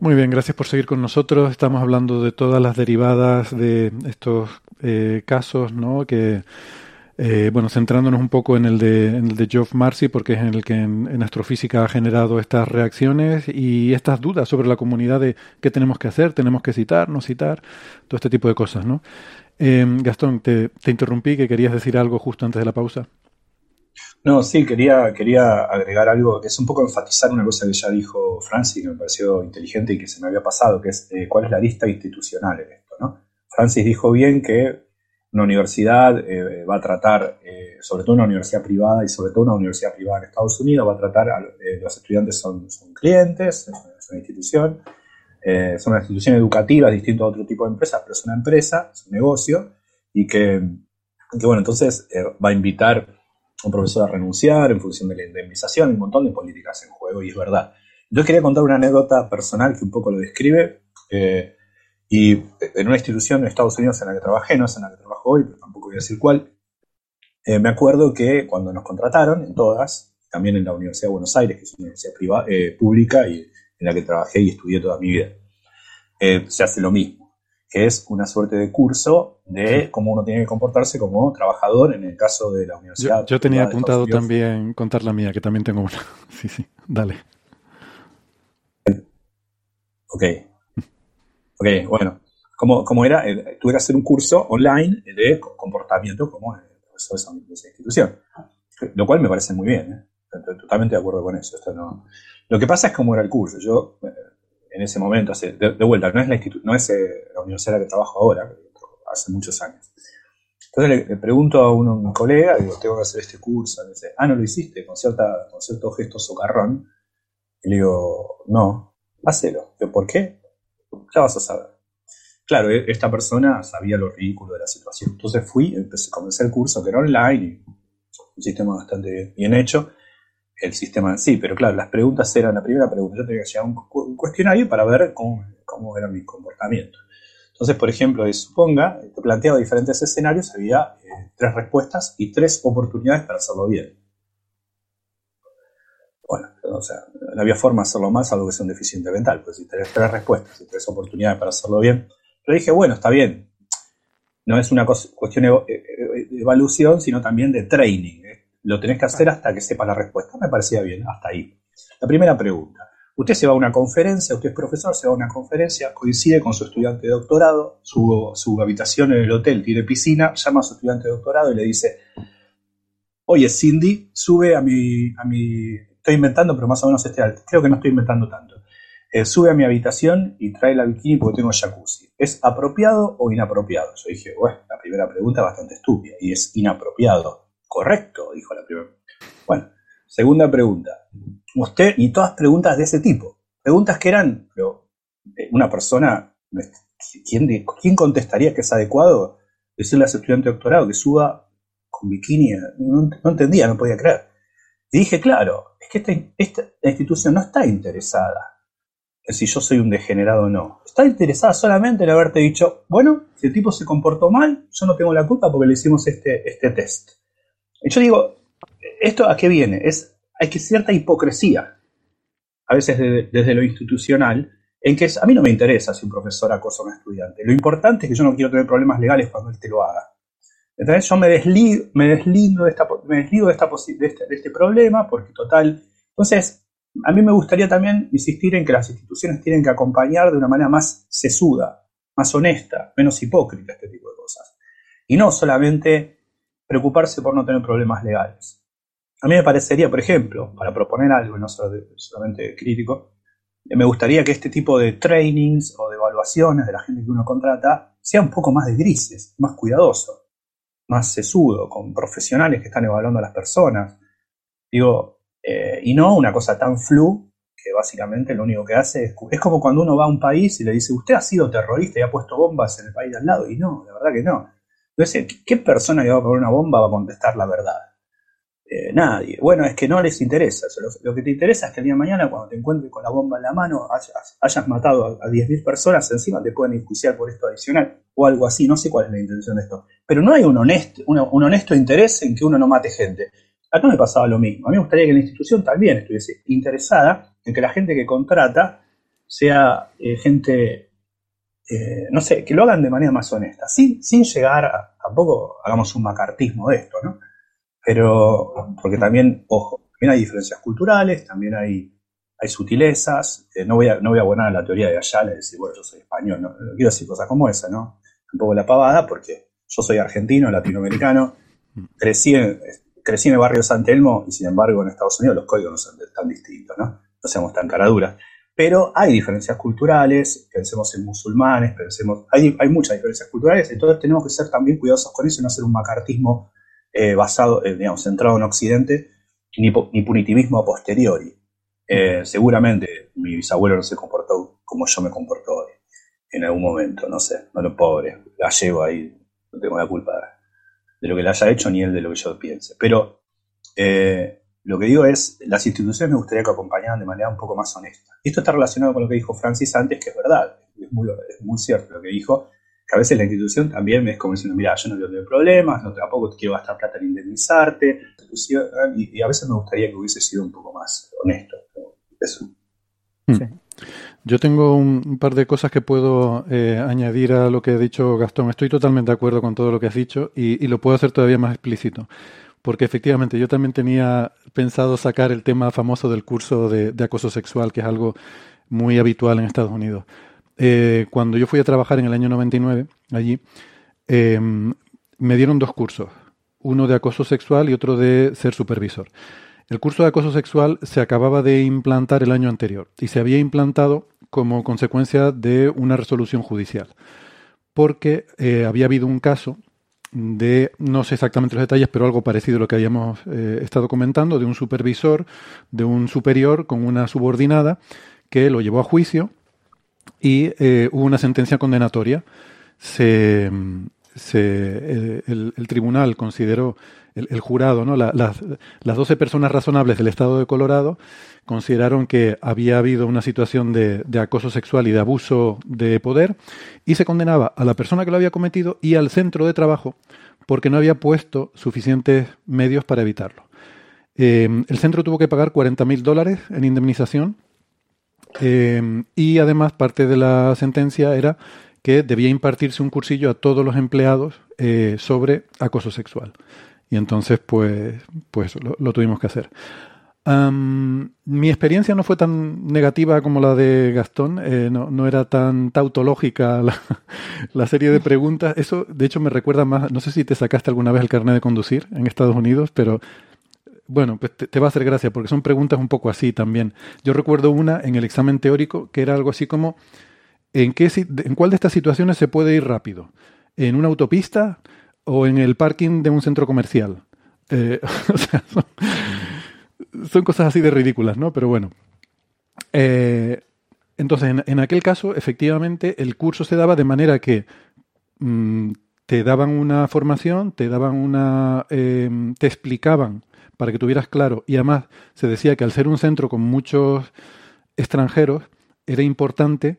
Muy bien, gracias por seguir con nosotros. Estamos hablando de todas las derivadas de estos eh, casos, ¿no? Que, eh, bueno, centrándonos un poco en el de, Geoff Marcy, porque es en el que en, en, astrofísica ha generado estas reacciones y estas dudas sobre la comunidad de qué tenemos que hacer, tenemos que citar, no citar, todo este tipo de cosas, ¿no? Eh, Gastón, te interrumpí, que querías decir algo justo antes de la pausa. No, sí, quería, quería agregar algo que es un poco enfatizar una cosa que ya dijo Francis, que me pareció inteligente y que se me había pasado, que es eh, cuál es la lista institucional en esto. ¿no? Francis dijo bien que una universidad eh, va a tratar, eh, sobre todo una universidad privada y sobre todo una universidad privada en Estados Unidos, va a tratar, a, los estudiantes son, son clientes, es una institución, son una institución educativa, distinto a otro tipo de empresas, pero es una empresa, es un negocio, y que, que bueno, entonces va a invitar un profesor a renunciar en función de la indemnización, un montón de políticas en juego, y es verdad. Yo quería contar una anécdota personal que un poco lo describe, eh, y en una institución en Estados Unidos en la que trabajé, no es en la que trabajo hoy, pero tampoco voy a decir cuál, eh, me acuerdo que cuando nos contrataron, en todas, también en la Universidad de Buenos Aires, que es una universidad privada, eh, pública y en la que trabajé y estudié toda mi vida, eh, se hace lo mismo que es una suerte de curso de cómo uno tiene que comportarse como trabajador en el caso de la universidad. Yo, yo tenía apuntado también contar la mía, que también tengo una. Sí, sí, dale. Ok. Ok, bueno. Como, como era, eh, tuve que hacer un curso online de comportamiento como profesor de esa institución. Lo cual me parece muy bien. ¿eh? Totalmente de acuerdo con eso. Esto no... Lo que pasa es cómo era el curso. Yo en ese momento, hace, de, de, vuelta, no es, la, no es eh, la universidad en la que trabajo ahora, hace muchos años. Entonces le, le pregunto a uno, un colega, digo, tengo que hacer este curso. Dice, ah, ¿no lo hiciste? Con, cierta, con cierto gesto socarrón. Y le digo, no, hacelo. ¿por qué? Ya vas a saber. Claro, esta persona sabía lo ridículo de la situación. Entonces fui, empecé, comencé el curso que era online, un sistema bastante bien hecho el sistema en sí, pero claro, las preguntas eran, la primera pregunta, yo tenía que llevar un, un cuestionario para ver cómo, cómo era mi comportamiento. Entonces, por ejemplo, suponga, te planteaba diferentes escenarios, había eh, tres respuestas y tres oportunidades para hacerlo bien. Bueno, o sea, no había forma de hacerlo más, algo que sea un deficiente mental, pues si tenés tres respuestas y tres oportunidades para hacerlo bien. Pero dije, bueno, está bien. No es una cuestión de evaluación, sino también de training lo tenés que hacer hasta que sepa la respuesta. Me parecía bien, hasta ahí. La primera pregunta. Usted se va a una conferencia, usted es profesor, se va a una conferencia, coincide con su estudiante de doctorado, su, su habitación en el hotel tiene piscina, llama a su estudiante de doctorado y le dice, oye Cindy, sube a mi, a mi, estoy inventando, pero más o menos este alto, creo que no estoy inventando tanto, eh, sube a mi habitación y trae la bikini porque tengo jacuzzi. ¿Es apropiado o inapropiado? Yo dije, bueno, la primera pregunta es bastante estúpida y es inapropiado. Correcto, dijo la primera. Bueno, segunda pregunta. Usted, y todas preguntas de ese tipo. Preguntas que eran, pero eh, una persona, ¿quién, ¿quién contestaría que es adecuado decirle a su estudiante de doctorado que suba con bikini? No, entendía, no podía creer. Y dije, claro, es que esta, esta institución no está interesada en si yo soy un degenerado o no. Está interesada solamente en haberte dicho, bueno, si el tipo se comportó mal, yo no tengo la culpa porque le hicimos este, este test. Yo digo, ¿esto a qué viene? Es, hay que cierta hipocresía, a veces de, desde lo institucional, en que es, a mí no me interesa si un profesor acosa a un estudiante. Lo importante es que yo no quiero tener problemas legales cuando él te lo haga. Entonces yo me deslido, me deslindo de, esta, me deslido de, esta, de, este, de este problema porque total... Entonces, a mí me gustaría también insistir en que las instituciones tienen que acompañar de una manera más sesuda, más honesta, menos hipócrita este tipo de cosas. Y no solamente preocuparse por no tener problemas legales. A mí me parecería, por ejemplo, para proponer algo, no solamente crítico, me gustaría que este tipo de trainings o de evaluaciones de la gente que uno contrata sea un poco más de grises, más cuidadoso, más sesudo, con profesionales que están evaluando a las personas. Digo, eh, y no una cosa tan flu que básicamente lo único que hace es, es como cuando uno va a un país y le dice, usted ha sido terrorista y ha puesto bombas en el país de al lado, y no, la verdad que no. Entonces, ¿qué persona que va a poner una bomba va a contestar la verdad? Eh, nadie. Bueno, es que no les interesa. lo, que te interesa es que el día de mañana, cuando te encuentres con la bomba en la mano, hayas, matado a, 10.000 personas, encima te pueden enjuiciar por esto adicional o algo así. No sé cuál es la intención de esto. Pero no hay un honesto, un honesto interés en que uno no mate gente. Acá me pasaba lo mismo. A mí me gustaría que la institución también estuviese interesada en que la gente que contrata sea eh, gente, eh, no sé, que lo hagan de manera más honesta, sin, sin llegar a, tampoco hagamos un macartismo de esto, ¿no? Pero, porque también, ojo, también hay diferencias culturales, también hay, hay sutilezas. Eh, no, voy a, no voy a abonar a la teoría de Ayala y decir, bueno, yo soy español, no, quiero decir cosas como esa, ¿no? Un poco la pavada, porque yo soy argentino, latinoamericano, crecí en, crecí en el barrio San Telmo y sin embargo en Estados Unidos los códigos no son tan distintos, ¿no? No seamos tan caraduras. Pero hay diferencias culturales, pensemos en musulmanes, pensemos, hay, hay muchas diferencias culturales, entonces tenemos que ser también cuidadosos con eso no hacer un macartismo eh, basado, eh, centrado en Occidente, ni, ni punitivismo a posteriori. Eh, seguramente mi bisabuelo no se comportó como yo me comporto hoy, en algún momento, no sé, no lo pobre, gallego ahí, no tengo la culpa de lo que le haya hecho ni él de lo que yo piense. Pero lo que digo es, las instituciones me gustaría que acompañaran de manera un poco más honesta. Y esto está relacionado con lo que dijo Francis antes, que es verdad, es muy, es muy cierto lo que dijo, que a veces la institución también me es como diciendo, mira, yo no tengo problemas, no, tampoco quiero gastar plata en indemnizarte, y, a veces me gustaría que hubiese sido un poco más honesto. Eso. Hmm. Yo tengo un, par de cosas que puedo eh, añadir a lo que ha dicho Gastón. Estoy totalmente de acuerdo con todo lo que has dicho y, lo puedo hacer todavía más explícito. Porque efectivamente yo también tenía pensado sacar el tema famoso del curso de acoso sexual, que es algo muy habitual en Estados Unidos. Eh, cuando yo fui a trabajar en el año 99 allí, em, me dieron dos cursos, uno de acoso sexual y otro de ser supervisor. El curso de acoso sexual se acababa de implantar el año anterior y se había implantado como consecuencia de una resolución judicial, porque eh, había habido un caso de, no sé exactamente los detalles, pero algo parecido a lo que habíamos eh, estado comentando, de un supervisor, de un superior con una subordinada que lo llevó a juicio y eh, hubo una sentencia condenatoria. Se, se, el, tribunal consideró, el, jurado, ¿no? las, las 12 personas razonables del estado de Colorado consideraron que había habido una situación de, acoso sexual y de abuso de poder y se condenaba a la persona que lo había cometido y al centro de trabajo porque no había puesto suficientes medios para evitarlo. Eh, el centro tuvo que pagar 40 mil dólares en indemnización eh, y además parte de la sentencia era que debía impartirse un cursillo a todos los empleados eh, sobre acoso sexual. Y entonces, pues, pues lo, tuvimos que hacer. mi experiencia no fue tan negativa como la de Gastón, eh, no, no, era tan tautológica la, serie de preguntas. Eso, de hecho, me recuerda más, no sé si te sacaste alguna vez el carnet de conducir en Estados Unidos, pero bueno, pues te, va a hacer gracia porque son preguntas un poco así también. Yo recuerdo una en el examen teórico que era algo así como ¿en, qué, en cuál de estas situaciones se puede ir rápido? ¿En una autopista o en el parking de un centro comercial? Eh, o sea, son, cosas así de ridículas, ¿no? Pero bueno. Eh, entonces, en, aquel caso, efectivamente, el curso se daba de manera que mm, te daban una formación, te daban una. Eh, te explicaban para que tuvieras claro. Y además se decía que al ser un centro con muchos extranjeros, era importante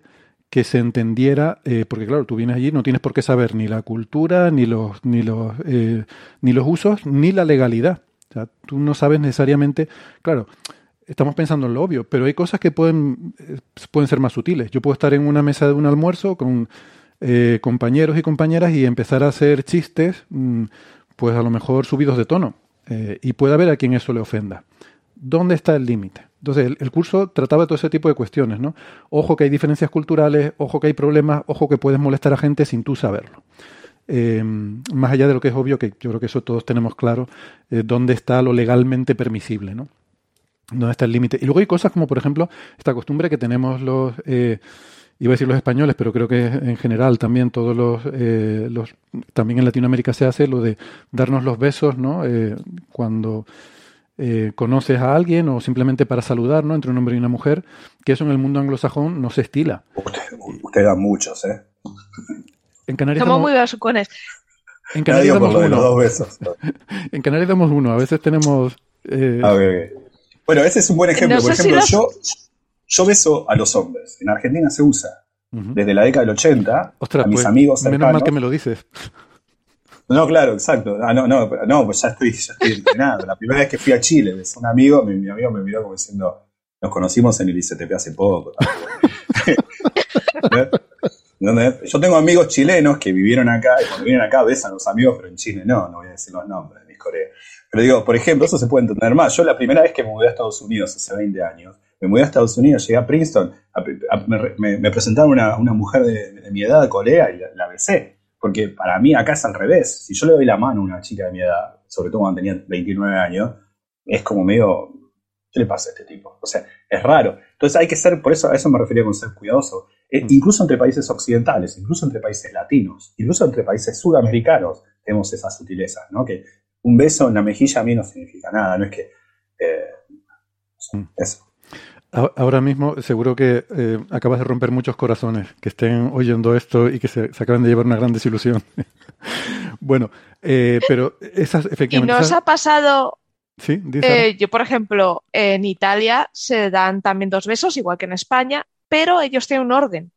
que se entendiera, eh, porque claro, tú vienes allí, no tienes por qué saber ni la cultura, ni los, ni los, eh, ni los usos, ni la legalidad. O sea, tú no sabes necesariamente, claro, estamos pensando en lo obvio, pero hay cosas que pueden, eh, pueden ser más sutiles. Yo puedo estar en una mesa de un almuerzo con compañeros y compañeras y empezar a hacer chistes, mm, pues a lo mejor subidos de tono. Eh, y puede haber a quien eso le ofenda. ¿Dónde está el límite? Entonces, el, curso trataba todo ese tipo de cuestiones, ¿no? Ojo que hay diferencias culturales, ojo que hay problemas, ojo que puedes molestar a gente sin tú saberlo. Eh, más allá de lo que es obvio, que yo creo que eso todos tenemos claro, eh, dónde está lo legalmente permisible, ¿no? Dónde está el límite. Y luego hay cosas como, por ejemplo, esta costumbre que tenemos los iba a decir los españoles, pero creo que en general también todos los, eh, los también en Latinoamérica se hace lo de darnos los besos, ¿no? Eh, cuando eh, conoces a alguien o simplemente para saludar, ¿no? Entre un hombre y una mujer, que eso en el mundo anglosajón no se estila. Usted, usted da muchos, ¿eh? En Canarias Somos muy besucones. en Canarias damos lo de los uno. dos besos. En Canarias damos uno. A veces tenemos eh, A ver. Bueno, ese es un buen ejemplo. No Por si ejemplo, los- yo, yo beso a los hombres. En Argentina se usa. Desde la década del 80, Ostras, a mis pues, amigos menos cercanos. mal que me lo dices. No, claro, exacto. Ah, no, no, no, pues ya estoy, ya estoy entrenado. La primera vez que fui a Chile, un amigo, mi, mi amigo me miró como diciendo, nos conocimos en el ICTP hace poco. Yo tengo amigos chilenos que vivieron acá y cuando vienen acá besan a los amigos, pero en Chile no, no voy a decir los nombres de mis colegas. Pero digo, por ejemplo, eso se puede entender más. Yo la primera vez que me mudé a Estados Unidos, hace 20 años, me mudé a Estados Unidos, llegué a Princeton, me, me- presentaron una, mujer de, mi edad, colega, y la besé. Porque para mí acá es al revés. Si yo le doy la mano a una chica de mi edad, sobre todo cuando tenía 29 años, es como medio, ¿qué le pasa a este tipo? O sea, es raro. Entonces hay que ser, por eso a eso me refería con ser cuidadoso. Eh, Mm. incluso entre países occidentales, incluso entre países latinos, incluso entre países sudamericanos, tenemos esas sutilezas, ¿no? Que un beso en la mejilla a mí no significa nada, no es que... eh, Mm. eso. Ahora mismo seguro que eh, acabas de romper muchos corazones que estén oyendo esto y que se, se acaben de llevar una gran desilusión. bueno, eh, pero esas ¿Y efectivamente... nos esas- ha pasado, Sí, eh, yo por ejemplo, en Italia se dan también dos besos, igual que en España, pero ellos tienen un orden,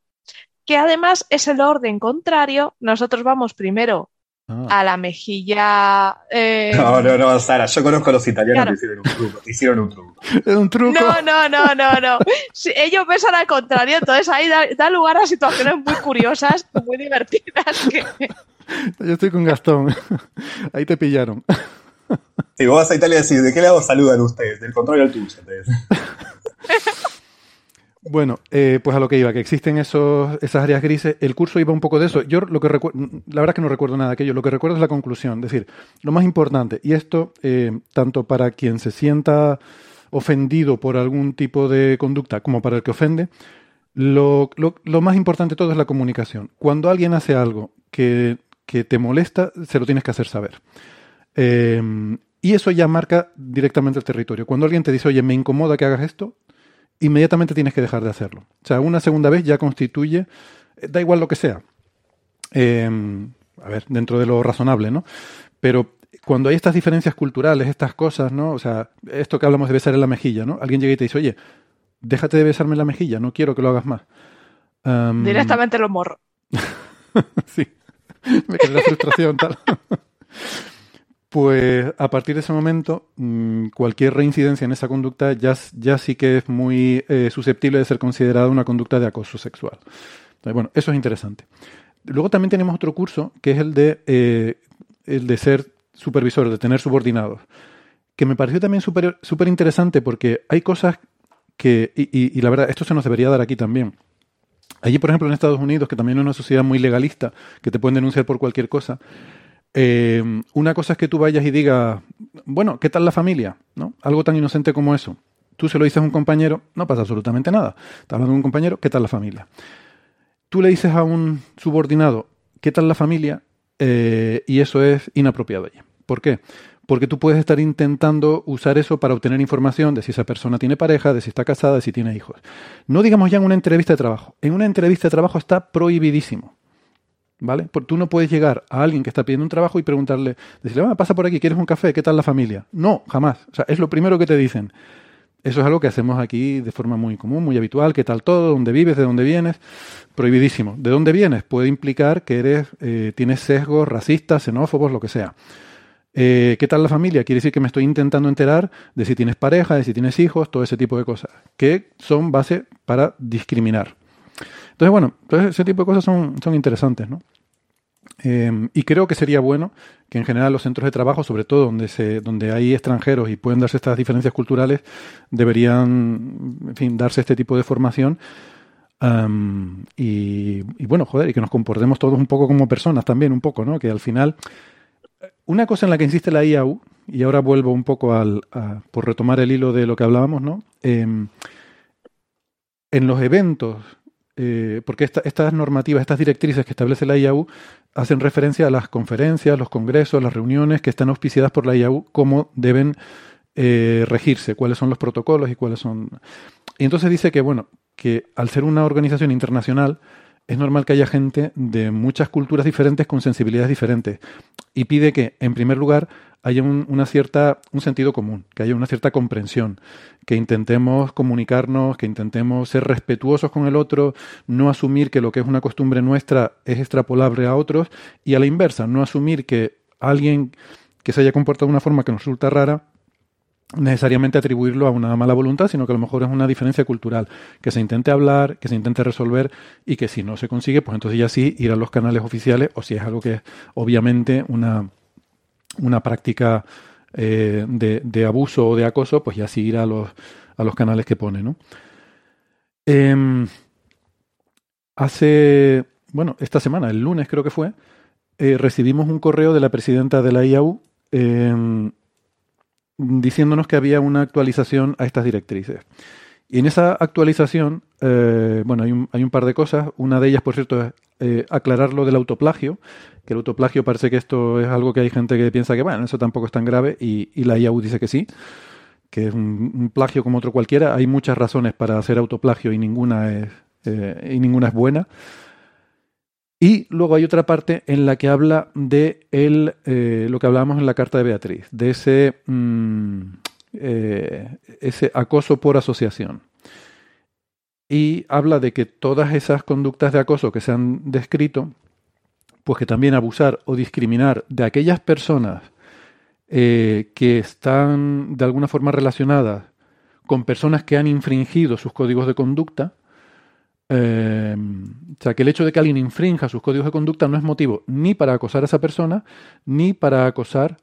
que además es el orden contrario. Nosotros vamos primero Ah. a la mejilla. eh, No, no, no, Sara, yo conozco a los italianos Claro. que hicieron un truco. Hicieron un truco. Es un truco. No, no, no, no, no. Ellos besan al contrario, entonces ahí da, da lugar a situaciones muy curiosas, muy divertidas. que- Yo estoy con Gastón. Ahí te pillaron. Si vos vas a Italia y decís, ¿de qué lado saludan ustedes? Del contrario al tuyo. dicen. Bueno, eh, pues a lo que iba, que existen esos, esas áreas grises. El curso iba un poco de eso. Yo lo que recuerdo, la verdad es que no recuerdo nada de aquello. Lo que recuerdo es la conclusión. Es decir, lo más importante, y esto eh, tanto para quien se sienta ofendido por algún tipo de conducta como para el que ofende, lo, lo- más importante de todo es la comunicación. Cuando alguien hace algo que, que te molesta, se lo tienes que hacer saber. Eh, y eso ya marca directamente el territorio. Cuando alguien te dice, oye, me incomoda que hagas esto, inmediatamente tienes que dejar de hacerlo. O sea, una segunda vez ya constituye, eh, da igual lo que sea. Eh, a ver, dentro de lo razonable, ¿no? Pero cuando hay estas diferencias culturales, estas cosas, ¿no? O sea, esto que hablamos de besar en la mejilla, ¿no? Alguien llega y te dice, oye, déjate de besarme en la mejilla, no quiero que lo hagas más. Am, Directamente lo morro. sí, me quedé la frustración, tal. Pues a partir de ese momento, mm, cualquier reincidencia en esa conducta ya, ya sí que es muy eh, susceptible de ser considerada una conducta de acoso sexual. Entonces, bueno, eso es interesante. Luego también tenemos otro curso que es el de, eh, el de ser supervisor, de tener subordinados, que me pareció también súper súper interesante porque hay cosas que, y- y la verdad, esto se nos debería dar aquí también. Allí, por ejemplo, en Estados Unidos, que también es una sociedad muy legalista, que te pueden denunciar por cualquier cosa, eh, una cosa es que tú vayas y digas, bueno, ¿qué tal la familia? ¿No? Algo tan inocente como eso. Tú se lo dices a un compañero, no pasa absolutamente nada. Estás hablando de un compañero, ¿qué tal la familia? Tú le dices a un subordinado, ¿qué tal la familia? Eh, y eso es inapropiado allí. ¿Por qué? Porque tú puedes estar intentando usar eso para obtener información de si esa persona tiene pareja, de si está casada, de si tiene hijos. No digamos ya en una entrevista de trabajo. En una entrevista de trabajo está prohibidísimo. ¿Vale? Porque tú no puedes llegar a alguien que está pidiendo un trabajo y preguntarle, decirle, "Ah, pasa por aquí, ¿quieres un café? ¿Qué tal la familia? No, jamás. O sea, es lo primero que te dicen. Eso es algo que hacemos aquí de forma muy común, muy habitual. ¿Qué tal todo? ¿Dónde vives? ¿De dónde vienes? Prohibidísimo. ¿De dónde vienes? Puede implicar que eres, eh, tienes sesgos racistas, xenófobos, lo que sea. Eh, ¿Qué tal la familia? Quiere decir que me estoy intentando enterar de si tienes pareja, de si tienes hijos, todo ese tipo de cosas, que son base para discriminar. Entonces, bueno, entonces ese tipo de cosas son, son interesantes, ¿no? Eh, y creo que sería bueno que en general los centros de trabajo, sobre todo donde, se, donde hay extranjeros y pueden darse estas diferencias culturales, deberían, en fin, darse este tipo de formación. Y, bueno, joder, y que nos comportemos todos un poco como personas también, un poco, ¿no? Que al final, una cosa en la que insiste la IAU, y ahora vuelvo un poco al, por retomar el hilo de lo que hablábamos, ¿no? Em, en los eventos eh, porque estas normativas, estas directrices que establece la IAU hacen referencia a las conferencias, los congresos, las reuniones que están auspiciadas por la IAU, cómo deben eh, regirse, cuáles son los protocolos y cuáles son... Y entonces dice que, bueno, que al ser una organización internacional, es normal que haya gente de muchas culturas diferentes con sensibilidades diferentes. Y pide que, en primer lugar, haya un, una cierta, un sentido común, que haya una cierta comprensión, que intentemos comunicarnos, que intentemos ser respetuosos con el otro, no asumir que lo que es una costumbre nuestra es extrapolable a otros, y a la inversa, no asumir que alguien que se haya comportado de una forma que nos resulta rara, necesariamente atribuirlo a una mala voluntad, sino que a lo mejor es una diferencia cultural, que se intente hablar, que se intente resolver y que si no se consigue, pues entonces ya sí ir a los canales oficiales o si es algo que es obviamente una, una práctica eh, de, abuso o de acoso, pues ya sí ir a los, a los canales que pone. Em, hace, bueno, esta semana, el lunes creo que fue, eh, recibimos un correo de la presidenta de la IAU em, diciéndonos que había una actualización a estas directrices. Y en esa actualización, eh, bueno, hay un, hay un, par de cosas. Una de ellas, por cierto, es eh, aclarar lo del autoplagio, que el autoplagio parece que esto es algo que hay gente que piensa que, bueno, eso tampoco es tan grave, y, la IAU dice que sí, que es un, plagio como otro cualquiera. Hay muchas razones para hacer autoplagio y ninguna es, eh, y ninguna es buena. Y luego hay otra parte en la que habla de el, eh, lo que hablábamos en la carta de Beatriz, de ese, mm, eh, ese acoso por asociación. Y habla de que todas esas conductas de acoso que se han descrito, pues que también abusar o discriminar de aquellas personas eh, que están de alguna forma relacionadas con personas que han infringido sus códigos de conducta, eh, o sea, que el hecho de que alguien infrinja sus códigos de conducta no es motivo ni para acosar a esa persona, ni para acosar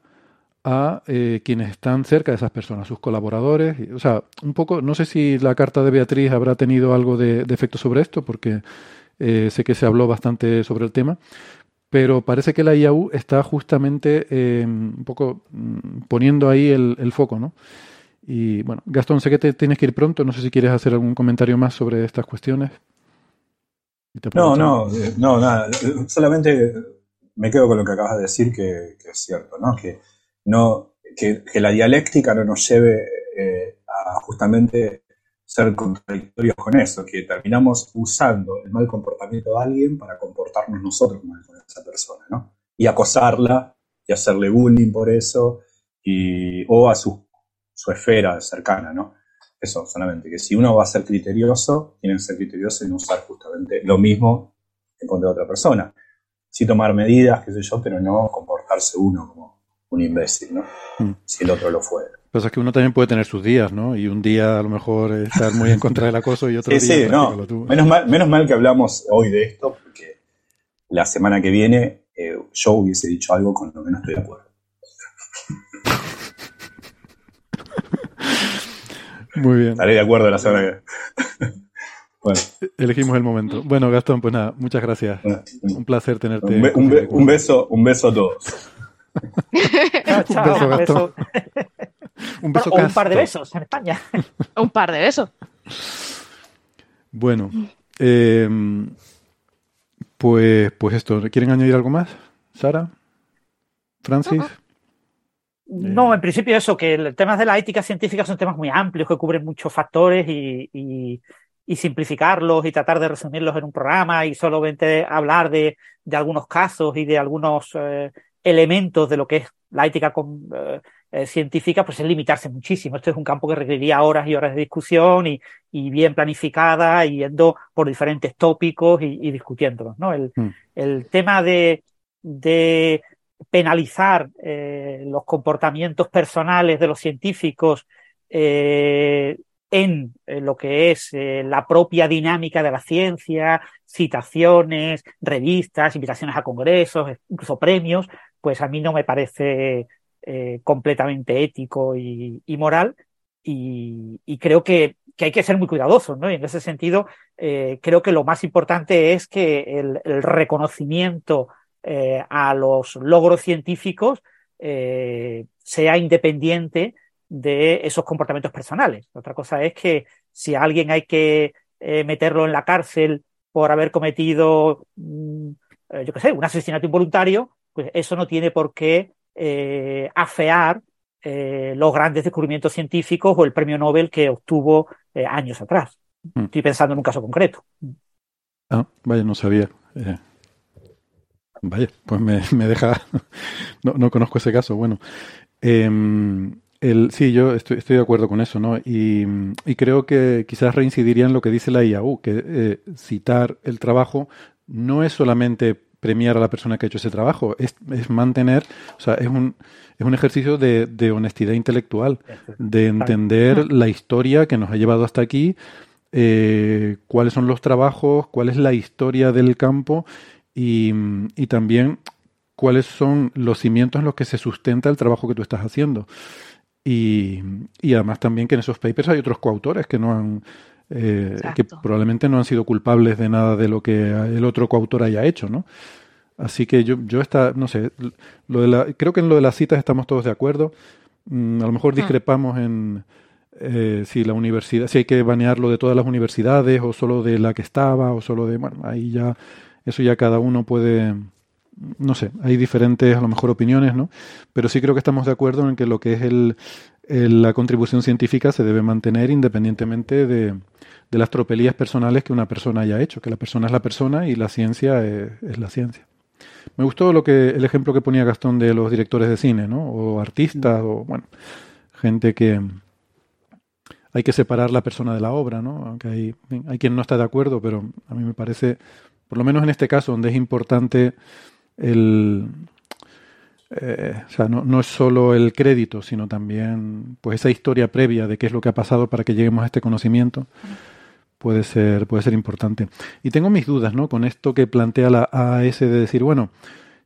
a eh, quienes están cerca de esas personas, sus colaboradores. O sea, un poco, no sé si la carta de Beatriz habrá tenido algo de, efecto sobre esto, porque eh, sé que se habló bastante sobre el tema, pero parece que la IAU está justamente un poco mm, poniendo ahí el foco, ¿no? Y bueno, Gastón, sé que te tienes que ir pronto, no sé si quieres hacer algún comentario más sobre estas cuestiones. No, no, eh, no, nada. Solamente me quedo con lo que acabas de decir, que, es cierto, ¿no? Que, no que, la dialéctica no nos lleve eh, a justamente ser contradictorios con eso, que terminamos usando el mal comportamiento de alguien para comportarnos nosotros mal con esa persona, ¿no? Y acosarla y hacerle bullying por eso, y, o a su, su esfera cercana, ¿no? Eso solamente, que si uno va a ser criterioso, tiene que ser criterioso y no usar justamente lo mismo en contra de otra persona. Sí tomar medidas, qué sé yo, pero no comportarse uno como un imbécil, ¿no? Mm. Si el otro lo fue. Pues es que uno también puede tener sus días, ¿no? Y un día a lo mejor estar muy en contra del acoso y otro sí, día... Sí, no. Menos mal, menos mal que hablamos hoy de esto, porque la semana que viene eh, yo hubiese dicho algo con lo que no estoy de acuerdo. Muy bien. Estaré de acuerdo la semana bueno. Elegimos el momento. Bueno, Gastón, pues nada, muchas gracias. un placer tenerte. Un, beso, un beso a todos. un beso, Gastón. un beso, un par de besos en España. un par de besos. Bueno, em, pues, pues esto. ¿Quieren añadir algo más? Sara, Francis. No, en principio eso, que el temas de la ética científica son temas muy amplios que cubren muchos factores y, y, simplificarlos y tratar de resumirlos en un programa y solamente hablar de, de algunos casos y de algunos eh, elementos de lo que es la ética eh, eh, científica, pues es limitarse muchísimo. Esto es un campo que requeriría horas y horas de discusión y, y bien planificada y yendo por diferentes tópicos y, y discutiéndolos. ¿no? El, mm. el tema de, de penalizar eh, los comportamientos personales de los científicos eh, en, lo que es eh, la propia dinámica de la ciencia, citaciones, revistas, invitaciones a congresos, incluso premios, pues a mí no me parece completamente ético y, moral y, creo que, hay que ser muy cuidadosos, ¿no? Y en ese sentido, creo que lo más importante es que el reconocimiento eh, a los logros científicos eh, sea independiente de esos comportamientos personales. Otra cosa es que si a alguien hay que eh, meterlo en la cárcel por haber cometido, mm, yo qué sé, un asesinato involuntario, pues eso no tiene por qué afear los grandes descubrimientos científicos o el premio Nobel que obtuvo años atrás. Mm. Estoy pensando en un caso concreto. Ah, vaya, no sabía. Vaya, pues me, me deja. no, no, conozco ese caso. Bueno, em, el, sí, yo estoy, estoy, de acuerdo con eso, ¿no? Y, y, creo que quizás reincidiría en lo que dice la IAU, que eh, citar el trabajo no es solamente premiar a la persona que ha hecho ese trabajo, es, es mantener, o sea, es un, es un ejercicio de, de honestidad intelectual, de entender la historia que nos ha llevado hasta aquí, eh, cuáles son los trabajos, cuál es la historia del campo y, y, también cuáles son los cimientos en los que se sustenta el trabajo que tú estás haciendo. Y, y además también que en esos papers hay otros coautores que no han, eh, que probablemente no han sido culpables de nada de lo que el otro coautor haya hecho, ¿no? Así que yo, yo está, no sé, lo de la, creo que en lo de las citas estamos todos de acuerdo. Mm, a lo mejor discrepamos en eh, si la universidad, si hay que banearlo de todas las universidades o solo de la que estaba o solo de, bueno, ahí ya, eso ya cada uno puede, no sé, hay diferentes a lo mejor opiniones, ¿no? Pero sí creo que estamos de acuerdo en que lo que es el, la contribución científica se debe mantener independientemente de, de, las tropelías personales que una persona haya hecho, que la persona es la persona y la ciencia es, la ciencia. Me gustó lo que el ejemplo que ponía Gastón de los directores de cine, ¿no? O artistas, o bueno, gente que hay que separar la persona de la obra, ¿no? Aunque hay, hay quien no está de acuerdo, pero a mí me parece, por lo menos en este caso, donde es importante el, eh, o sea, no, no, es solo el crédito, sino también pues esa historia previa de qué es lo que ha pasado para que lleguemos a este conocimiento puede ser, puede ser importante. Y tengo mis dudas, ¿no? Con esto que plantea la AAS de decir, bueno,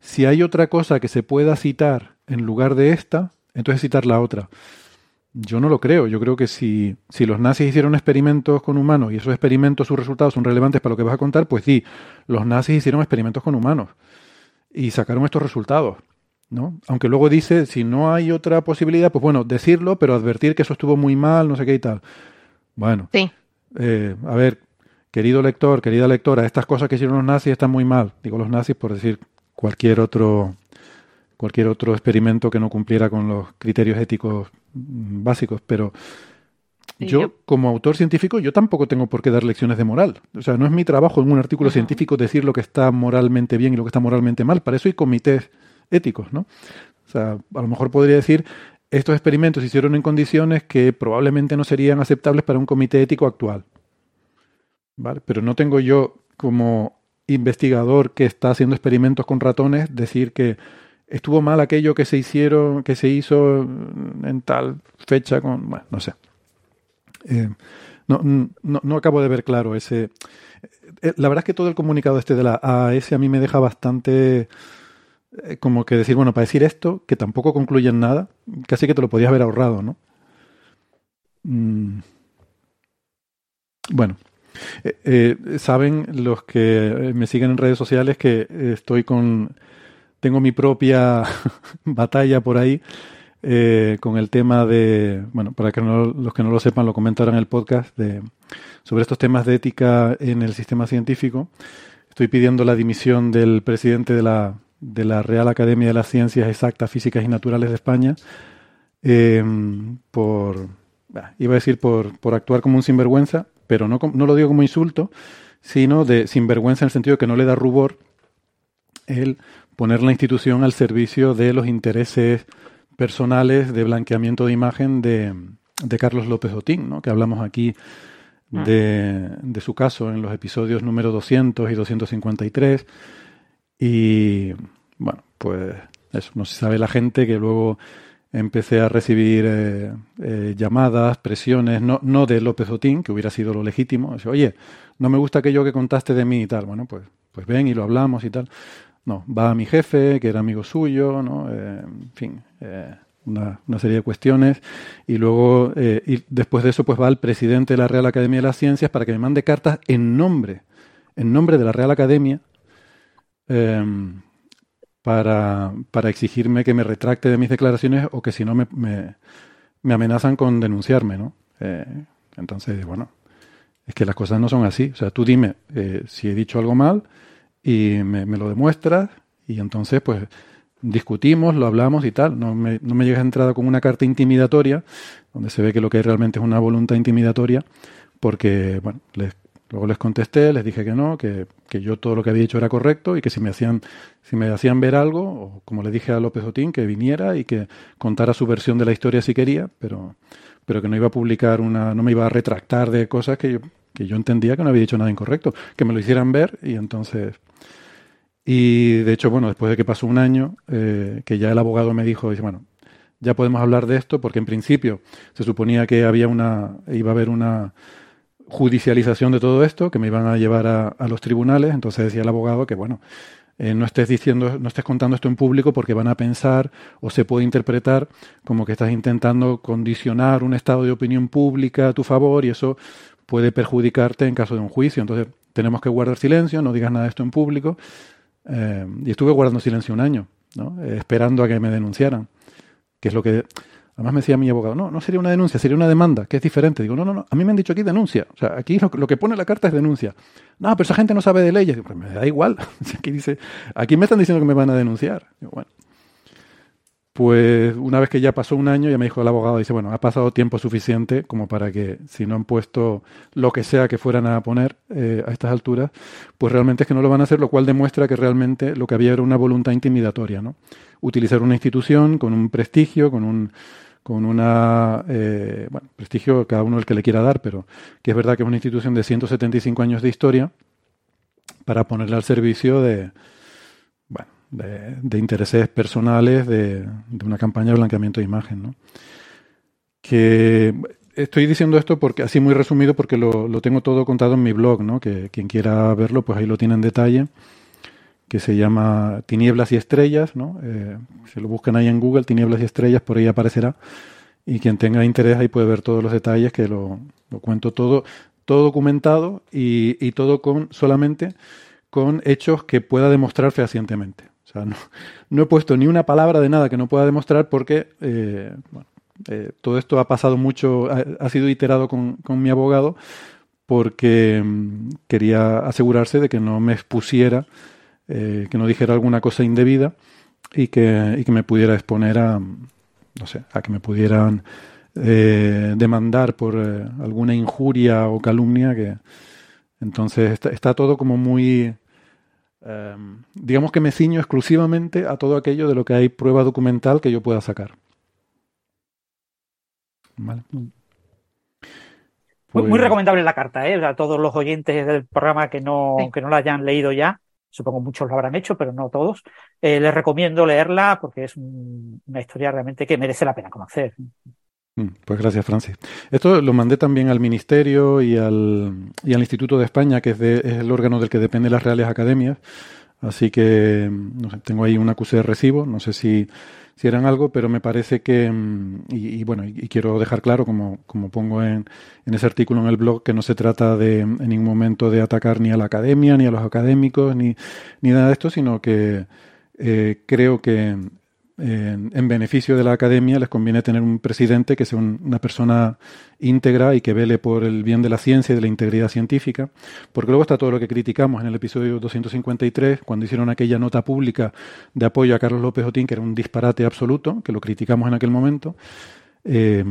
si hay otra cosa que se pueda citar en lugar de esta, entonces citar la otra. Yo no lo creo. Yo creo que si, si los nazis hicieron experimentos con humanos y esos experimentos, sus resultados son relevantes para lo que vas a contar, pues sí, los nazis hicieron experimentos con humanos y sacaron estos resultados. ¿no? Aunque luego dice, si no hay otra posibilidad, pues bueno, decirlo, pero advertir que eso estuvo muy mal, no sé qué y tal. Bueno, sí. eh, a ver, querido lector, querida lectora, estas cosas que hicieron los nazis están muy mal. Digo los nazis por decir cualquier otro, cualquier otro experimento que no cumpliera con los criterios éticos básicos, pero yo, yo, como autor científico, yo tampoco tengo por qué dar lecciones de moral. O sea, no es mi trabajo en un artículo uh -huh. científico decir lo que está moralmente bien y lo que está moralmente mal. Para eso hay comités éticos, ¿no? O sea, a lo mejor podría decir, estos experimentos se hicieron en condiciones que probablemente no serían aceptables para un comité ético actual. ¿Vale? Pero no tengo yo como investigador que está haciendo experimentos con ratones decir que estuvo mal aquello que se hicieron, que se hizo en tal fecha con, bueno, no sé. Eh, no, no, no, acabo de ver claro ese. Eh, la verdad es que todo el comunicado este de la AAS a mí me deja bastante eh, como que decir, bueno, para decir esto, que tampoco concluye en nada, casi que te lo podías haber ahorrado, ¿no? Mm. Bueno, saben los que me siguen en redes sociales que estoy con, tengo mi propia batalla por ahí eh, con el tema de, bueno, para que los que no lo sepan, lo comentaron en el podcast de, sobre estos temas de ética en el sistema científico. Estoy pidiendo la dimisión del presidente de la, de la Real Academia de las Ciencias Exactas, Físicas y Naturales de España eh, por, iba a decir por, por actuar como un sinvergüenza, pero no, no lo digo como insulto, sino de sinvergüenza en el sentido de que no le da rubor el poner la institución al servicio de los intereses personales de blanqueamiento de imagen de, de Carlos López Otín, ¿no? que hablamos aquí de, de, su caso en los episodios número 200 y 253. Y bueno, pues eso, no se sabe la gente que luego empecé a recibir eh, eh, llamadas, presiones, no, no de López Otín, que hubiera sido lo legítimo. Oye, no me gusta aquello que contaste de mí y tal. Bueno, pues, pues ven y lo hablamos y tal. No, va a mi jefe, que era amigo suyo, ¿no? Eh, en fin, eh, una, una, serie de cuestiones. Y luego, eh, y después de eso, pues va al presidente de la Real Academia de las Ciencias para que me mande cartas en nombre, en nombre de la Real Academia, em, para, para exigirme que me retracte de mis declaraciones o que si no me, me, me amenazan con denunciarme, ¿no? Eh, entonces, bueno, es que las cosas no son así. O sea, tú dime eh, si he dicho algo mal y me, lo demuestras y entonces pues discutimos, lo hablamos y tal. No me, no me llegas entrada con una carta intimidatoria, donde se ve que lo que hay realmente es una voluntad intimidatoria, porque, bueno, les, luego les contesté, les dije que no, que, que, yo todo lo que había dicho era correcto y que si me hacían, si me hacían ver algo, o como le dije a López Otín, que viniera y que contara su versión de la historia si quería, pero, pero que no iba a publicar una, no me iba a retractar de cosas que yo, que yo entendía que no había dicho nada incorrecto, que me lo hicieran ver y entonces y de hecho, bueno, después de que pasó un año, eh, que ya el abogado me dijo, dice, bueno, ya podemos hablar de esto, porque en principio se suponía que había una, iba a haber una judicialización de todo esto, que me iban a llevar a, los tribunales. Entonces decía el abogado que, bueno, eh, no estés diciendo, no estés contando esto en público porque van a pensar o se puede interpretar como que estás intentando condicionar un estado de opinión pública a tu favor y eso puede perjudicarte en caso de un juicio. Entonces tenemos que guardar silencio, no digas nada de esto en público. Eh, y estuve guardando silencio un año, ¿no? Eh, esperando a que me denunciaran, que es lo que... Además me decía mi abogado, no, no sería una denuncia, sería una demanda, que es diferente. Digo, no, no, no, a mí me han dicho aquí denuncia. O sea, aquí lo, que pone la carta es denuncia. No, pero esa gente no sabe de leyes. Digo, pues me da igual. aquí dice, aquí me están diciendo que me van a denunciar. Digo, bueno, pues una vez que ya pasó un año, ya me dijo el abogado, dice, bueno, ha pasado tiempo suficiente como para que si no han puesto lo que sea que fueran a poner eh, a estas alturas, pues realmente es que no lo van a hacer, lo cual demuestra que realmente lo que había era una voluntad intimidatoria, ¿no? Utilizar una institución con un prestigio, con un con una, eh, bueno, prestigio cada uno el que le quiera dar, pero que es verdad que es una institución de 175 años de historia para ponerle al servicio de, de, intereses personales de, una campaña de blanqueamiento de imagen. ¿no? Que estoy diciendo esto porque así muy resumido porque lo, tengo todo contado en mi blog, ¿no? que quien quiera verlo pues ahí lo tiene en detalle, que se llama Tinieblas y Estrellas, ¿no? Eh, si lo buscan ahí en Google, Tinieblas y Estrellas, por ahí aparecerá. Y quien tenga interés ahí puede ver todos los detalles, que lo, cuento todo, todo documentado y, y, todo con solamente con hechos que pueda demostrar fehacientemente no, he puesto ni una palabra de nada que no pueda demostrar porque eh, eh, todo esto ha pasado mucho, ha, sido iterado con, mi abogado porque mm, quería asegurarse de que no me expusiera, eh, que no dijera alguna cosa indebida y que, y que me pudiera exponer a, no sé, a que me pudieran demandar por alguna injuria o calumnia que entonces está todo como muy Em, digamos que me ciño exclusivamente a todo aquello de lo que hay prueba documental que yo pueda sacar. Muy, pues recomendable la carta, ¿eh? a todos los oyentes del programa que no, que no la hayan leído ya. Supongo muchos lo habrán hecho, pero no todos. Eh, les recomiendo leerla porque es una historia realmente que merece la pena conocer. Mm, pues gracias, Francis. Esto lo mandé también al Ministerio y al, y al Instituto de España, que es, de, es, el órgano del que depende las Reales Academias. Así que mm, no sé, tengo ahí un acuse de recibo, no sé si, si eran algo, pero me parece que, mm, y, bueno, y, quiero dejar claro, como, como pongo en, en, ese artículo en el blog, que no se trata de en ningún momento de atacar ni a la academia, ni a los académicos, ni, ni nada de esto, sino que eh, creo que en, beneficio de la academia les conviene tener un presidente que sea una persona íntegra y que vele por el bien de la ciencia y de la integridad científica, porque luego está todo lo que criticamos en el episodio 253, cuando hicieron aquella nota pública de apoyo a Carlos López Otín, que era un disparate absoluto, que lo criticamos en aquel momento. Eh,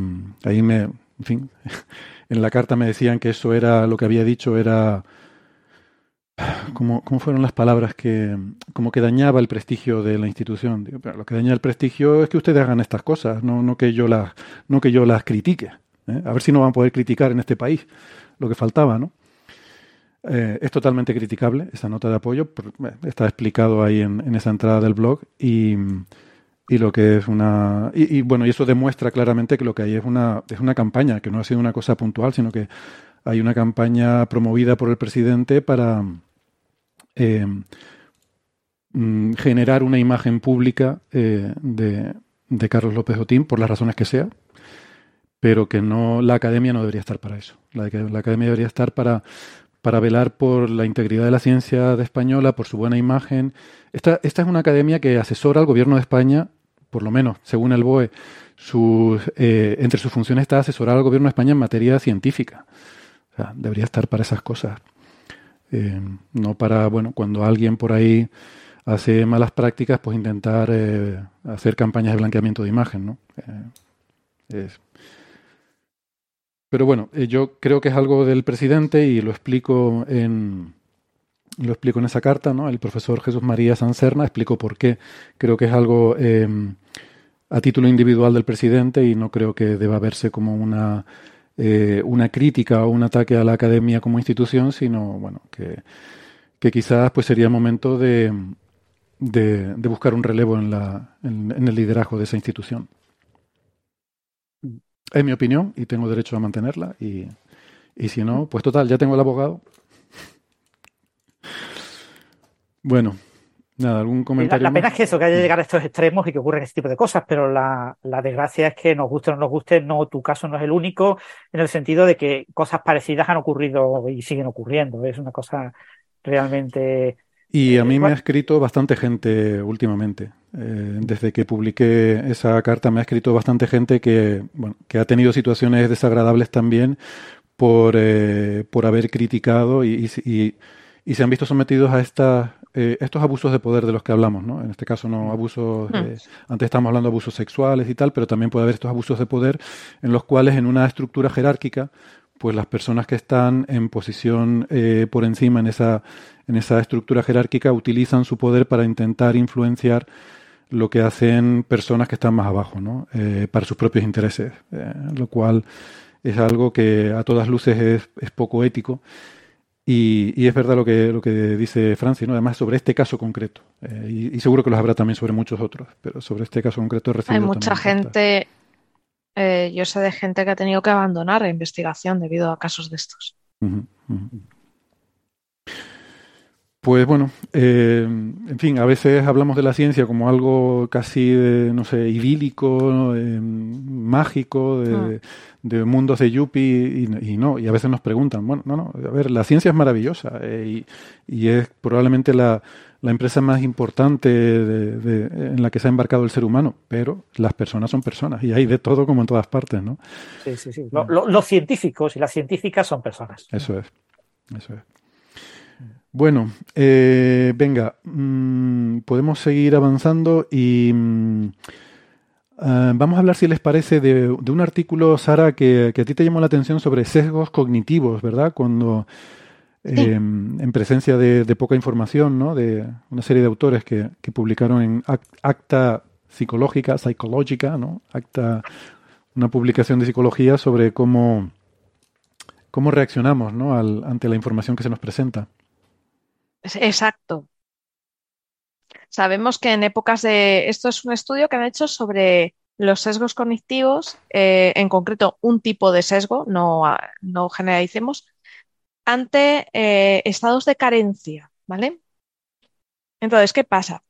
ahí me, en fin, en la carta me decían que eso era, lo que había dicho era ¿Cómo, fueron las palabras que como que dañaba el prestigio de la institución? lo que daña el prestigio es que ustedes hagan estas cosas, no, que yo las, no que yo las critique. ¿eh? A ver si no van a poder criticar en este país lo que faltaba, ¿no? Eh, es totalmente criticable esa nota de apoyo, está explicado ahí en, esa entrada del blog y, y lo que es una y, bueno y eso demuestra claramente que lo que hay es una es una campaña que no ha sido una cosa puntual, sino que hay una campaña promovida por el presidente para eh, mm, generar una imagen pública eh, de, Carlos López Otín, por las razones que sea, pero que no la academia no debería estar para eso. La, academia debería estar para, para velar por la integridad de la ciencia española, por su buena imagen. Esta, esta es una academia que asesora al gobierno de España, por lo menos, según el BOE, eh, entre sus funciones está asesorar al gobierno de España en materia científica. Debería estar para esas cosas. Eh, no para, bueno, cuando alguien por ahí hace malas prácticas, pues intentar eh, hacer campañas de blanqueamiento de imagen, ¿no? Eh, pero bueno, yo creo que es algo del presidente y lo explico en lo explico en esa carta, ¿no? El profesor Jesús María Sancerna explicó por qué. Creo que es algo a título individual del presidente y no creo que deba verse como una eh, una crítica o un ataque a la academia como institución, sino bueno, que, que quizás pues sería momento de, de, buscar un relevo en, la, en, el liderazgo de esa institución. Es mi opinión y tengo derecho a mantenerla y, y si no, pues total, ya tengo el abogado. Bueno, Nada, algún comentario. La, pena es que eso, que haya llegado a estos extremos y que ocurren ese tipo de cosas, pero la, desgracia es que nos guste o no nos guste, no, tu caso no es el único, en el sentido de que cosas parecidas han ocurrido y siguen ocurriendo. Es una cosa realmente. Y a eh, mí me ha escrito bastante gente últimamente. Eh, desde que publiqué esa carta me ha escrito bastante gente que, bueno, que ha tenido situaciones desagradables también por, eh, por haber criticado y, y, y, se han visto sometidos a esta eh, estos abusos de poder de los que hablamos, ¿no? En este caso no abusos, hmm. antes estamos hablando de abusos sexuales y tal, pero también puede haber estos abusos de poder en los cuales en una estructura jerárquica, pues las personas que están en posición eh, por encima en esa, en esa estructura jerárquica utilizan su poder para intentar influenciar lo que hacen personas que están más abajo, ¿no? Eh, para sus propios intereses, lo cual es algo que a todas luces es, es poco ético y, es verdad lo que, lo que dice Francis, ¿no? además sobre este caso concreto. Eh, y, seguro que los habrá también sobre muchos otros, pero sobre este caso concreto he Hay mucha gente, eh, yo sé de gente que ha tenido que abandonar la investigación debido a casos de estos. Pues bueno, eh, en fin, a veces hablamos de la ciencia como algo casi, no sé, idílico, mágico, de, ah de mundos de Yuppie y, no, y a veces nos preguntan, bueno, no, no, a ver, la ciencia es maravillosa eh, y, es probablemente la, empresa más importante de, en la que se ha embarcado el ser humano, pero las personas son personas y hay de todo como en todas partes, ¿no? Sí, sí, sí. los científicos y las científicas son personas. Eso es, eso es. Bueno, eh, venga, mm, podemos seguir avanzando y... Mm, Ah, vamos a hablar, si les parece, de, un artículo, Sara, que, a ti te llamó la atención sobre sesgos cognitivos, ¿verdad? Cuando, em, en presencia de, poca información, ¿no? De una serie de autores que, publicaron en Acta Psicológica, Psicológica, ¿no? Acta, una publicación de psicología sobre cómo, cómo reaccionamos, ¿no? ante la información que se nos presenta. Exacto. Sabemos que en épocas de... Esto es un estudio que han hecho sobre los sesgos cognitivos, eh, en concreto un tipo de sesgo, no, no generalicemos, ante eh, estados de carencia, ¿vale? Entonces, ¿qué pasa?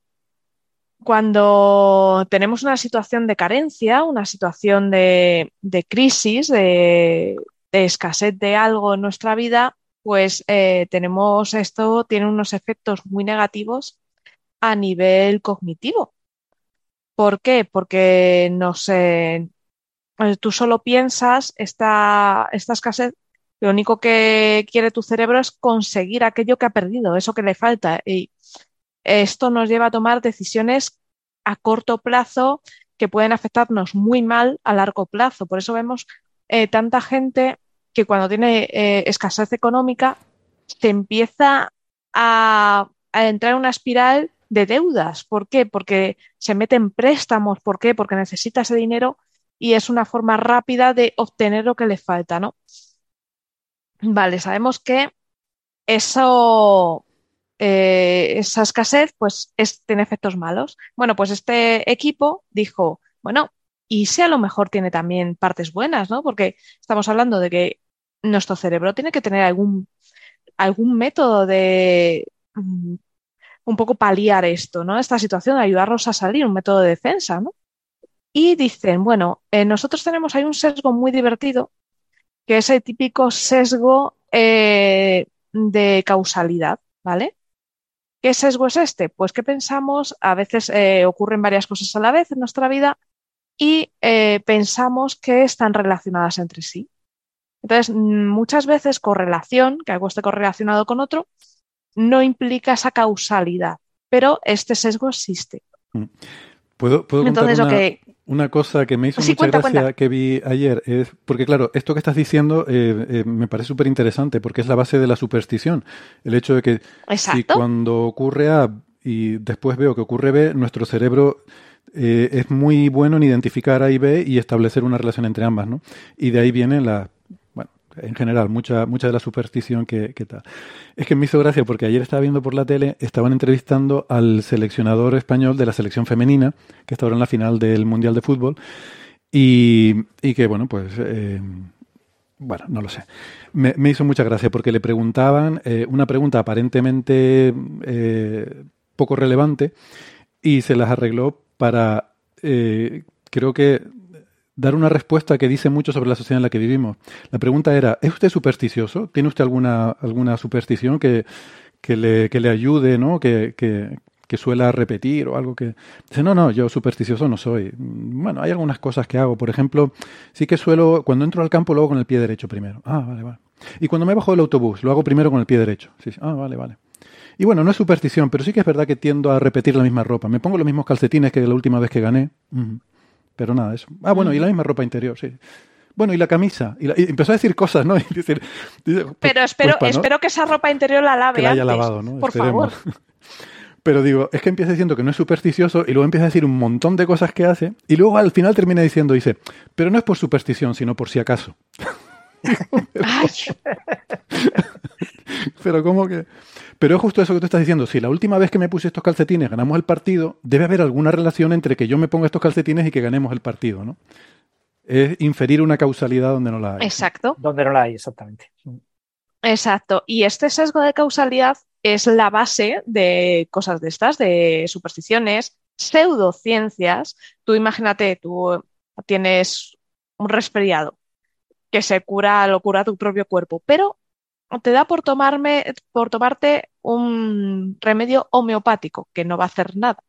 Cuando tenemos una situación de carencia, una situación de, crisis, de, escasez de algo en nuestra vida, pues eh, tenemos esto, tiene unos efectos muy negativos a nivel cognitivo. ¿Por qué? Porque no sé, eh, tú solo piensas esta, esta escasez, lo único que quiere tu cerebro es conseguir aquello que ha perdido, eso que le falta. Y esto nos lleva a tomar decisiones a corto plazo que pueden afectarnos muy mal a largo plazo. Por eso vemos eh, tanta gente que cuando tiene eh, escasez económica se empieza a, entrar en una espiral de deudas. ¿Por qué? Porque se meten préstamos. ¿Por qué? Porque necesita ese dinero y es una forma rápida de obtener lo que le falta, ¿no? Vale, sabemos que eso, eh, esa escasez, pues tiene efectos malos. Bueno, pues este equipo dijo, bueno, y si a lo mejor tiene también partes buenas, ¿no? Porque estamos hablando de que nuestro cerebro tiene que tener algún, algún método de mm, un poco paliar esto, ¿no? Esta situación, ayudarnos a salir, un método de defensa, ¿no? Y dicen, bueno, eh, nosotros tenemos ahí un sesgo muy divertido, que es el típico sesgo eh, de causalidad, ¿vale? ¿Qué sesgo es este? Pues que pensamos, a veces eh, ocurren varias cosas a la vez en nuestra vida y pensamos que están relacionadas entre sí. Entonces, muchas veces correlación, que algo esté correlacionado con otro, no implica esa causalidad, pero este sesgo existe. Mm. ¿Puedo, puedo Entonces, contar una, cosa que me hizo mucha gracia que vi ayer? Es, porque claro, esto que estás diciendo eh, eh, me parece súper interesante porque es la base de la superstición. El hecho de que si cuando ocurre A y después veo que ocurre B, nuestro cerebro eh, es muy bueno en identificar A y B y establecer una relación entre ambas, ¿no? Y de ahí viene la, en general, mucha, mucha de la superstición que, tal. Es que me hizo gracia porque ayer estaba viendo por la tele, estaban entrevistando al seleccionador español de la selección femenina, que está ahora en la final del Mundial de Fútbol, y, y que, bueno, pues, eh, bueno, no lo sé. Me, hizo mucha gracia porque le preguntaban eh, una pregunta aparentemente eh, poco relevante y se las arregló para, creo que dar una respuesta que dice mucho sobre la sociedad en la que vivimos. La pregunta era, ¿es usted supersticioso? ¿Tiene usted alguna, alguna superstición que, que, le, que le ayude, ¿no? Que, que, que suela repetir o algo que... Dice, no, no, yo supersticioso no soy. Bueno, hay algunas cosas que hago. Por ejemplo, sí que suelo, cuando entro al campo, lo hago con el pie derecho primero. Ah, vale, vale. Y cuando me bajo del autobús, lo hago primero con el pie derecho. Sí. Ah, vale, vale. Y bueno, no es superstición, pero sí que es verdad que tiendo a repetir la misma ropa. Me pongo los mismos calcetines que la última vez que gané. Pero nada, eso. Ah, bueno, y la misma ropa interior, sí. Bueno, y la camisa. Y, empezó a decir cosas, ¿no? decir, pues, Pero espero, pues espero que esa ropa interior la lave. Que la haya lavado, ¿no? Por favor. Pero digo, es que empieza diciendo que no es supersticioso y luego empieza a decir un montón de cosas que hace y luego al final termina diciendo, dice, pero no es por superstición, sino por si acaso. pero ¿cómo que...? Pero es justo eso que tú estás diciendo. Si la última vez que me puse estos calcetines ganamos el partido, debe haber alguna relación entre que yo me ponga estos calcetines y que ganemos el partido, ¿no? Es inferir una causalidad donde no la hay. Exacto. Donde no la hay, exactamente. Exacto. Y este sesgo de causalidad es la base de cosas de estas, de supersticiones, pseudociencias. Tú imagínate, tú tienes un resfriado que se cura, lo cura tu propio cuerpo, pero te da por tomarme, por tomarte un remedio homeopático que no va a hacer nada.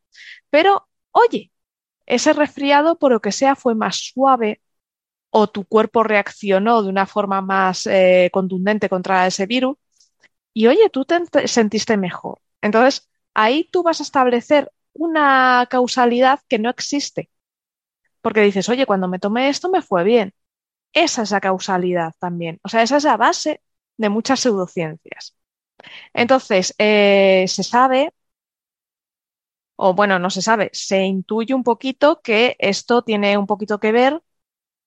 Pero, oye, ese resfriado, por lo que sea, fue más suave o tu cuerpo reaccionó de una forma más eh, contundente contra ese virus y, oye, tú te sentiste mejor. Entonces, ahí tú vas a establecer una causalidad que no existe. Porque dices, oye, cuando me tomé esto me fue bien. Esa es la causalidad también. O sea, esa es la base de muchas pseudociencias. Entonces, eh, se sabe, o bueno, no se sabe, se intuye un poquito que esto tiene un poquito que ver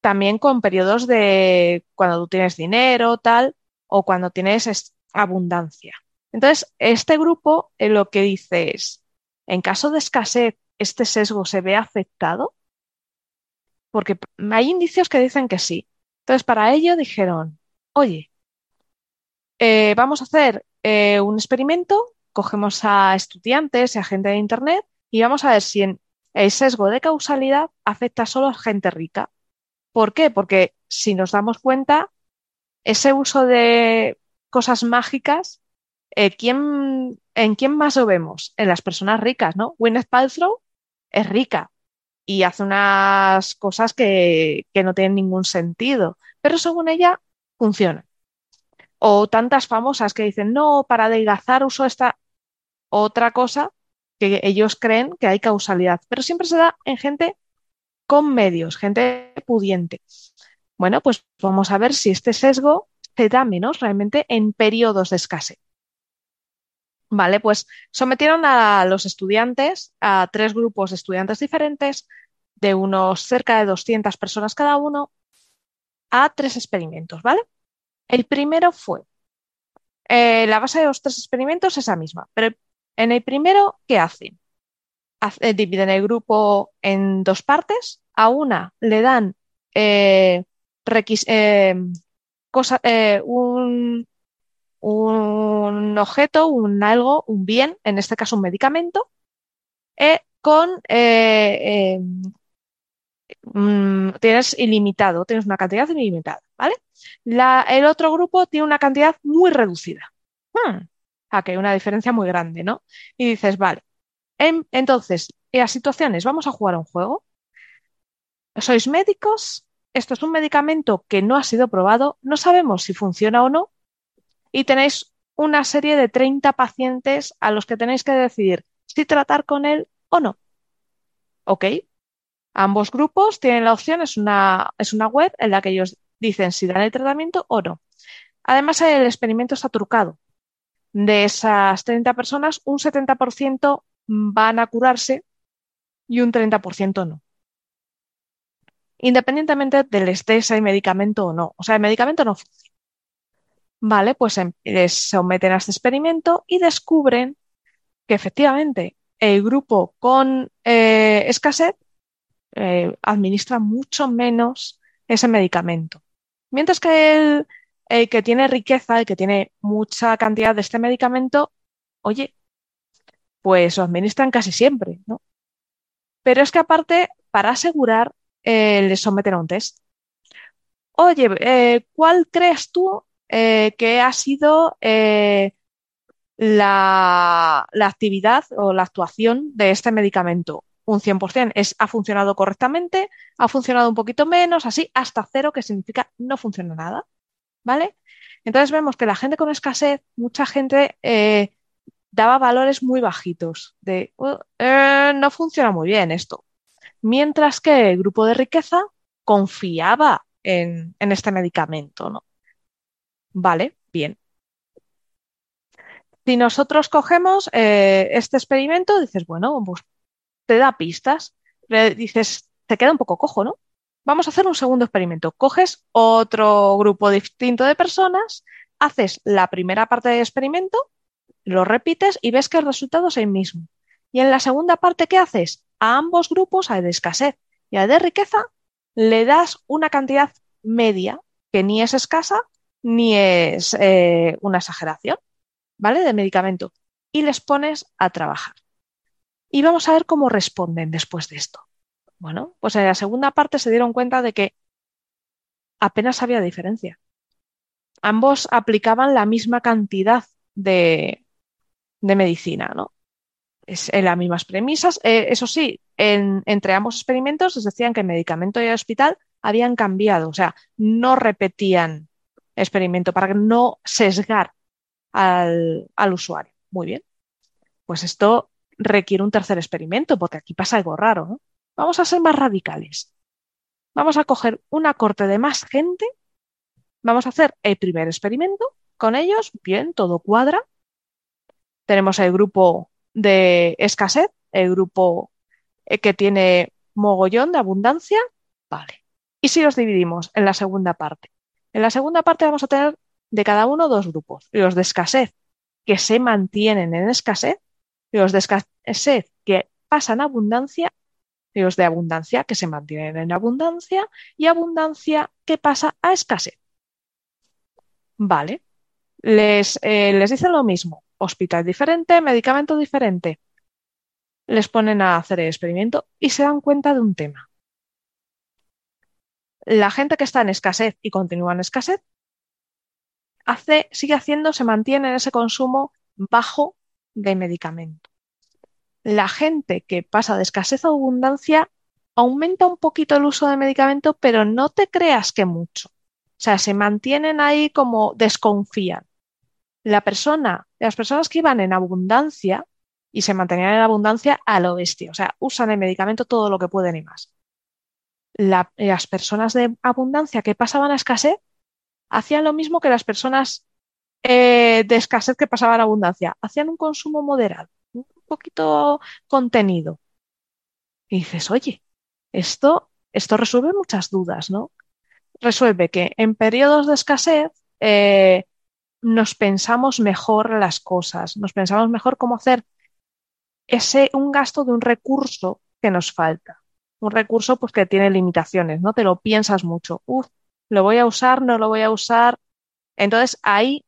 también con periodos de cuando tú tienes dinero, tal, o cuando tienes abundancia. Entonces, este grupo eh, lo que dice es, en caso de escasez, ¿este sesgo se ve afectado? Porque hay indicios que dicen que sí. Entonces, para ello dijeron, oye, eh, vamos a hacer eh, un experimento, cogemos a estudiantes y a gente de Internet y vamos a ver si el sesgo de causalidad afecta solo a gente rica. ¿Por qué? Porque si nos damos cuenta, ese uso de cosas mágicas, eh, ¿en quién más lo vemos? En las personas ricas, ¿no? Gwyneth Paltrow es rica y hace unas cosas que no tienen ningún sentido, pero según ella funciona. O tantas famosas que dicen, no, para adelgazar uso esta otra cosa que ellos creen que hay causalidad, pero siempre se da en gente con medios, gente pudiente. Bueno, pues vamos a ver si este sesgo se da menos realmente en periodos de escasez. Vale, pues sometieron a los estudiantes, a tres grupos de estudiantes diferentes, de unos cerca de 200 personas cada uno, a tres experimentos, ¿vale? El primero fue, eh, la base de los tres experimentos es la misma, pero en el primero, ¿qué hacen? Eh, dividen el grupo en dos partes. A una le dan eh, un, un, objeto, un algo, un bien, en este caso un medicamento, con Mm, tienes ilimitado, tienes una cantidad ilimitada, ¿vale? el otro grupo tiene una cantidad muy reducida. Hmm, hay una diferencia muy grande, ¿no? Y dices, vale, entonces, en las situaciones, vamos a jugar un juego. Sois médicos esto es un medicamento que no ha sido probado, no sabemos si funciona o no, y tenéis una serie de 30 pacientes a los que tenéis que decidir si tratar con él o no. ¿Ok? Ambos grupos tienen la opción, es una, es una web en la que ellos dicen si dan el tratamiento o no. Además, el experimento está trucado. De esas 30 personas, un 70% van a curarse y un 30% no. Independientemente del estés el medicamento o no. O sea, el medicamento no funciona. Vale, pues em, les someten a este experimento y descubren que efectivamente el grupo con eh, escasez eh, administra mucho menos ese medicamento. Mientras que el, que tiene riqueza, el que tiene mucha cantidad de este medicamento, oye, pues lo administran casi siempre, ¿no? Pero es que aparte, para asegurar, eh, les someten a un test. Oye, eh, ¿cuál crees tú eh, que ha sido la, la, actividad o la actuación de este medicamento? Un 100% es, ha funcionado correctamente, ha funcionado un poquito menos, así hasta cero, que significa no funciona nada. ¿Vale? Entonces vemos que la gente con escasez, mucha gente daba valores muy bajitos de oh, no funciona muy bien esto mientras que el grupo de riqueza confiaba en, este medicamento, ¿no? Vale, bien. Si nosotros cogemos eh, este experimento, dices, bueno, pues te da pistas, dices, te queda un poco cojo, ¿no? Vamos a hacer un segundo experimento. Coges otro grupo distinto de personas, haces la primera parte del experimento, lo repites y ves que el resultado es el mismo. Y en la segunda parte, ¿qué haces? a ambos grupos, al de escasez y al de riqueza, le das una cantidad media que ni es escasa ni es eh, una exageración, ¿vale? De medicamento. Y les pones a trabajar. Y vamos a ver cómo responden después de esto. Bueno, pues en la segunda parte se dieron cuenta de que apenas había diferencia. Ambos aplicaban la misma cantidad de, de medicina, ¿no? es en las mismas premisas. Eh, eso sí, entre ambos experimentos les decían que el medicamento y el hospital habían cambiado, o sea, no repetían experimento para no sesgar al, al usuario. Muy bien. Pues esto requiere un tercer experimento, porque aquí pasa algo raro, ¿no? Vamos a ser más radicales. Vamos a coger una corte de más gente, vamos a hacer el primer experimento con ellos, bien, todo cuadra. Tenemos el grupo de escasez, el grupo eh, que tiene mogollón de abundancia, vale. ¿Y si los dividimos en la segunda parte? En la segunda parte vamos a tener de cada uno dos grupos, los de escasez que se mantienen en escasez, los de escasez que pasan a abundancia, los de abundancia que se mantienen en abundancia y abundancia que pasa a escasez. Vale, les, eh, les dicen lo mismo hospital diferente, medicamento diferente. Les ponen a hacer el experimento y se dan cuenta de un tema. La gente que está en escasez y continúa en escasez hace, sigue haciendo, se mantiene en ese consumo bajo de medicamento. La gente que pasa de escasez a abundancia aumenta un poquito el uso de medicamento, pero no te creas que mucho. O sea, se mantienen ahí como desconfían la persona, las personas que iban en abundancia y se mantenían en abundancia a lo bestia, o sea, usan el medicamento todo lo que pueden y más. las personas de abundancia que pasaban a escasez hacían lo mismo que las personas eh, de escasez que pasaban a abundancia, hacían un consumo moderado, un poquito contenido. Y dices, oye, esto, esto resuelve muchas dudas, ¿no? Resuelve que en periodos de escasez eh, nos pensamos mejor las cosas, nos pensamos mejor cómo hacer ese un gasto de un recurso que nos falta. Un recurso pues que tiene limitaciones, no te lo piensas mucho. Uf, lo voy a usar, no lo voy a usar. Entonces ahí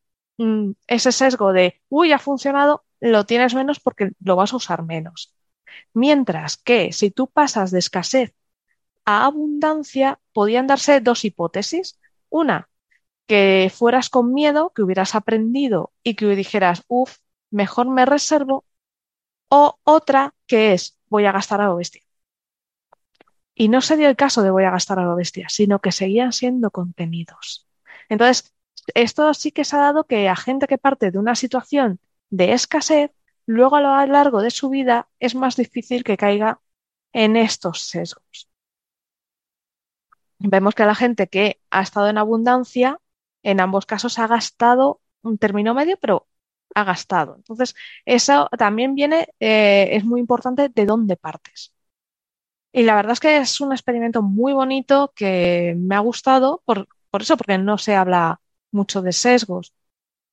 ese sesgo de, uy, ha funcionado, lo tienes menos porque lo vas a usar menos. Mientras que si tú pasas de escasez a abundancia, podían darse dos hipótesis. Una, que fueras con miedo, que hubieras aprendido y que dijeras, uff, mejor me reservo, o otra que es, voy a gastar a lo bestia. Y no se dio el caso de voy a gastar a lo bestia, sino que seguían siendo contenidos. Entonces, esto sí que se ha dado que a gente que parte de una situación de escasez, luego a lo largo de su vida es más difícil que caiga en estos sesgos. Vemos que la gente que ha estado en abundancia, en ambos casos ha gastado un término medio, pero ha gastado. Entonces, eso también viene, eh, es muy importante de dónde partes. Y la verdad es que es un experimento muy bonito que me ha gustado por, por eso, porque no se habla mucho de sesgos.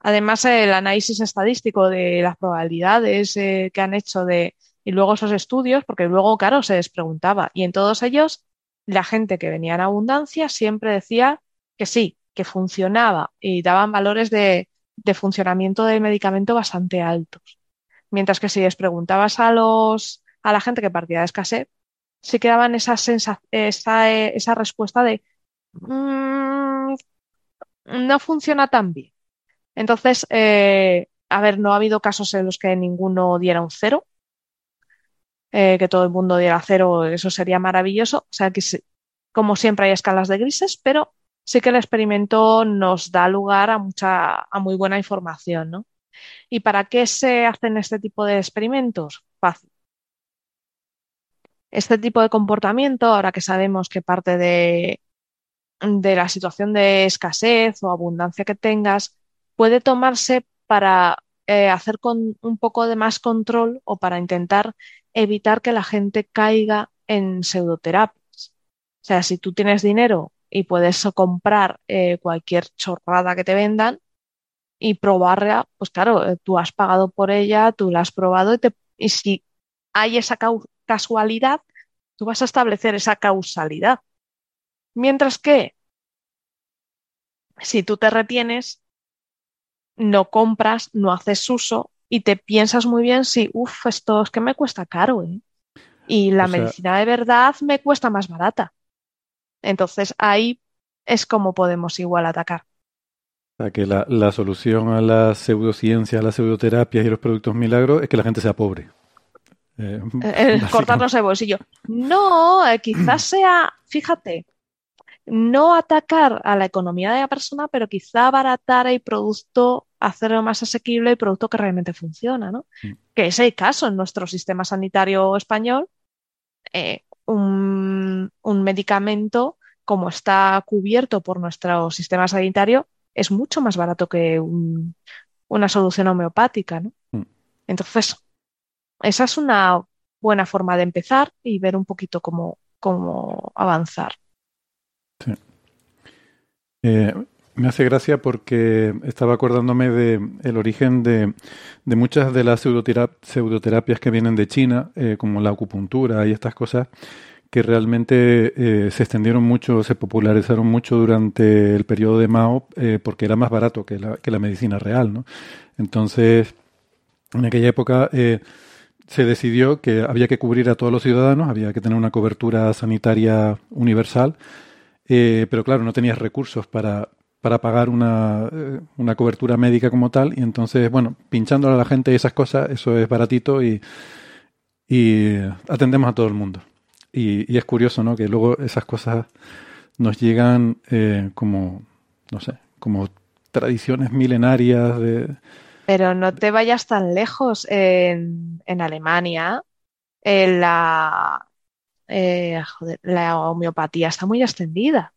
Además, el análisis estadístico de las probabilidades eh, que han hecho de, y luego esos estudios, porque luego, claro, se les preguntaba. Y en todos ellos, la gente que venía en abundancia siempre decía que sí, que funcionaba y daban valores de, de funcionamiento del medicamento bastante altos. Mientras que si les preguntabas a los, a la gente que partía de escasez, sí que daban esa, esa, esa respuesta de mmm, no funciona tan bien. Entonces, eh, a ver, no ha habido casos en los que ninguno diera un cero, eh, que todo el mundo diera cero, eso sería maravilloso. O sea que, como siempre, hay escalas de grises, pero sí que el experimento nos da lugar a mucha, a muy buena información, ¿no? ¿Y para qué se hacen este tipo de experimentos? Fácil. Este tipo de comportamiento, ahora que sabemos que parte de, de la situación de escasez o abundancia que tengas, puede tomarse para eh, hacer con un poco de más control o para intentar evitar que la gente caiga en pseudoterapias. O sea, si tú tienes dinero y puedes comprar eh, cualquier chorrada que te vendan y probarla, pues claro, eh, tú has pagado por ella, tú la has probado y, te, y si hay esa casualidad, tú vas a establecer esa causalidad. Mientras que si tú te retienes, no compras, no haces uso y te piensas muy bien si, uff, esto es que me cuesta caro, ¿eh? Y la medicina de verdad me cuesta más barata. Entonces ahí es como podemos igual atacar. O sea, que la, la solución a la pseudociencia, a las pseudoterapias y los productos milagros es que la gente sea pobre. Eh, eh cortarnos el bolsillo. No, eh, quizás sea, fíjate, no atacar a la economía de la persona, pero quizá abaratar el producto, hacerlo más asequible el producto que realmente funciona, ¿no? Mm. Que es el caso en nuestro sistema sanitario español. Eh, un, medicamento, como está cubierto por nuestro sistema sanitario, es mucho más barato que una solución homeopática, ¿no? Mm. Entonces, esa es una buena forma de empezar y ver un poquito cómo, cómo avanzar. Sí. Eh, me hace gracia porque estaba acordándome de origen de, de muchas de las pseudoterapias que vienen de China, eh, como la acupuntura y estas cosas, que realmente eh, se extendieron mucho, se popularizaron mucho durante el periodo de Mao, porque era más barato que la, que la medicina real, ¿no? Entonces, en aquella época se decidió que había que cubrir a todos los ciudadanos, había que tener una cobertura sanitaria universal, pero claro, no tenías recursos para, para pagar una, eh, una, cobertura médica como tal. Y entonces, bueno, pinchándole a la gente esas cosas, eso es baratito y, y atendemos a todo el mundo. Y, es curioso, ¿no? Que luego esas cosas nos llegan eh, como, no sé, como tradiciones milenarias de... Pero no te vayas tan lejos. En, en Alemania, en la, eh, joder, la homeopatía está muy extendida.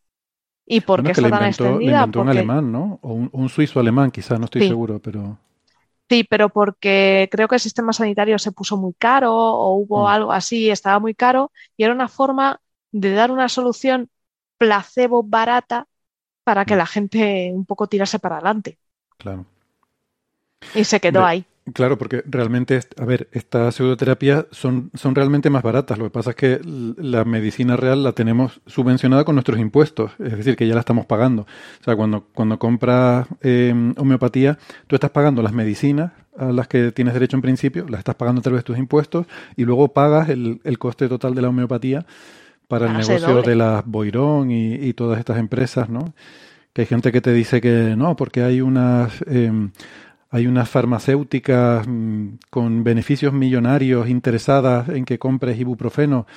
¿Y por qué está tan extendida? Porque... un alemán, ¿no? O un, suizo alemán, quizás, no estoy seguro, pero... Sí, pero porque creo que el sistema sanitario se puso muy caro o hubo mm. algo así, estaba muy caro y era una forma de dar una solución placebo barata para que mm. la gente un poco tirase para adelante. Claro. Y se quedó ahí. Claro, porque realmente, a ver, estas pseudoterapias son, son realmente más baratas. Lo que pasa es que la medicina real la tenemos subvencionada con nuestros impuestos, es decir, que ya la estamos pagando. O sea, cuando, cuando compras eh, homeopatía, tú estás pagando las medicinas a las que tienes derecho en principio, las estás pagando a través de tus impuestos y luego pagas el, el coste total de la homeopatía para el negocio de las Boirón y, y, todas estas empresas, ¿no? Que hay gente que te dice que no, porque hay unas... Eh, hay unas farmacéuticas mm, con beneficios millonarios interesadas en que compres ibuprofeno.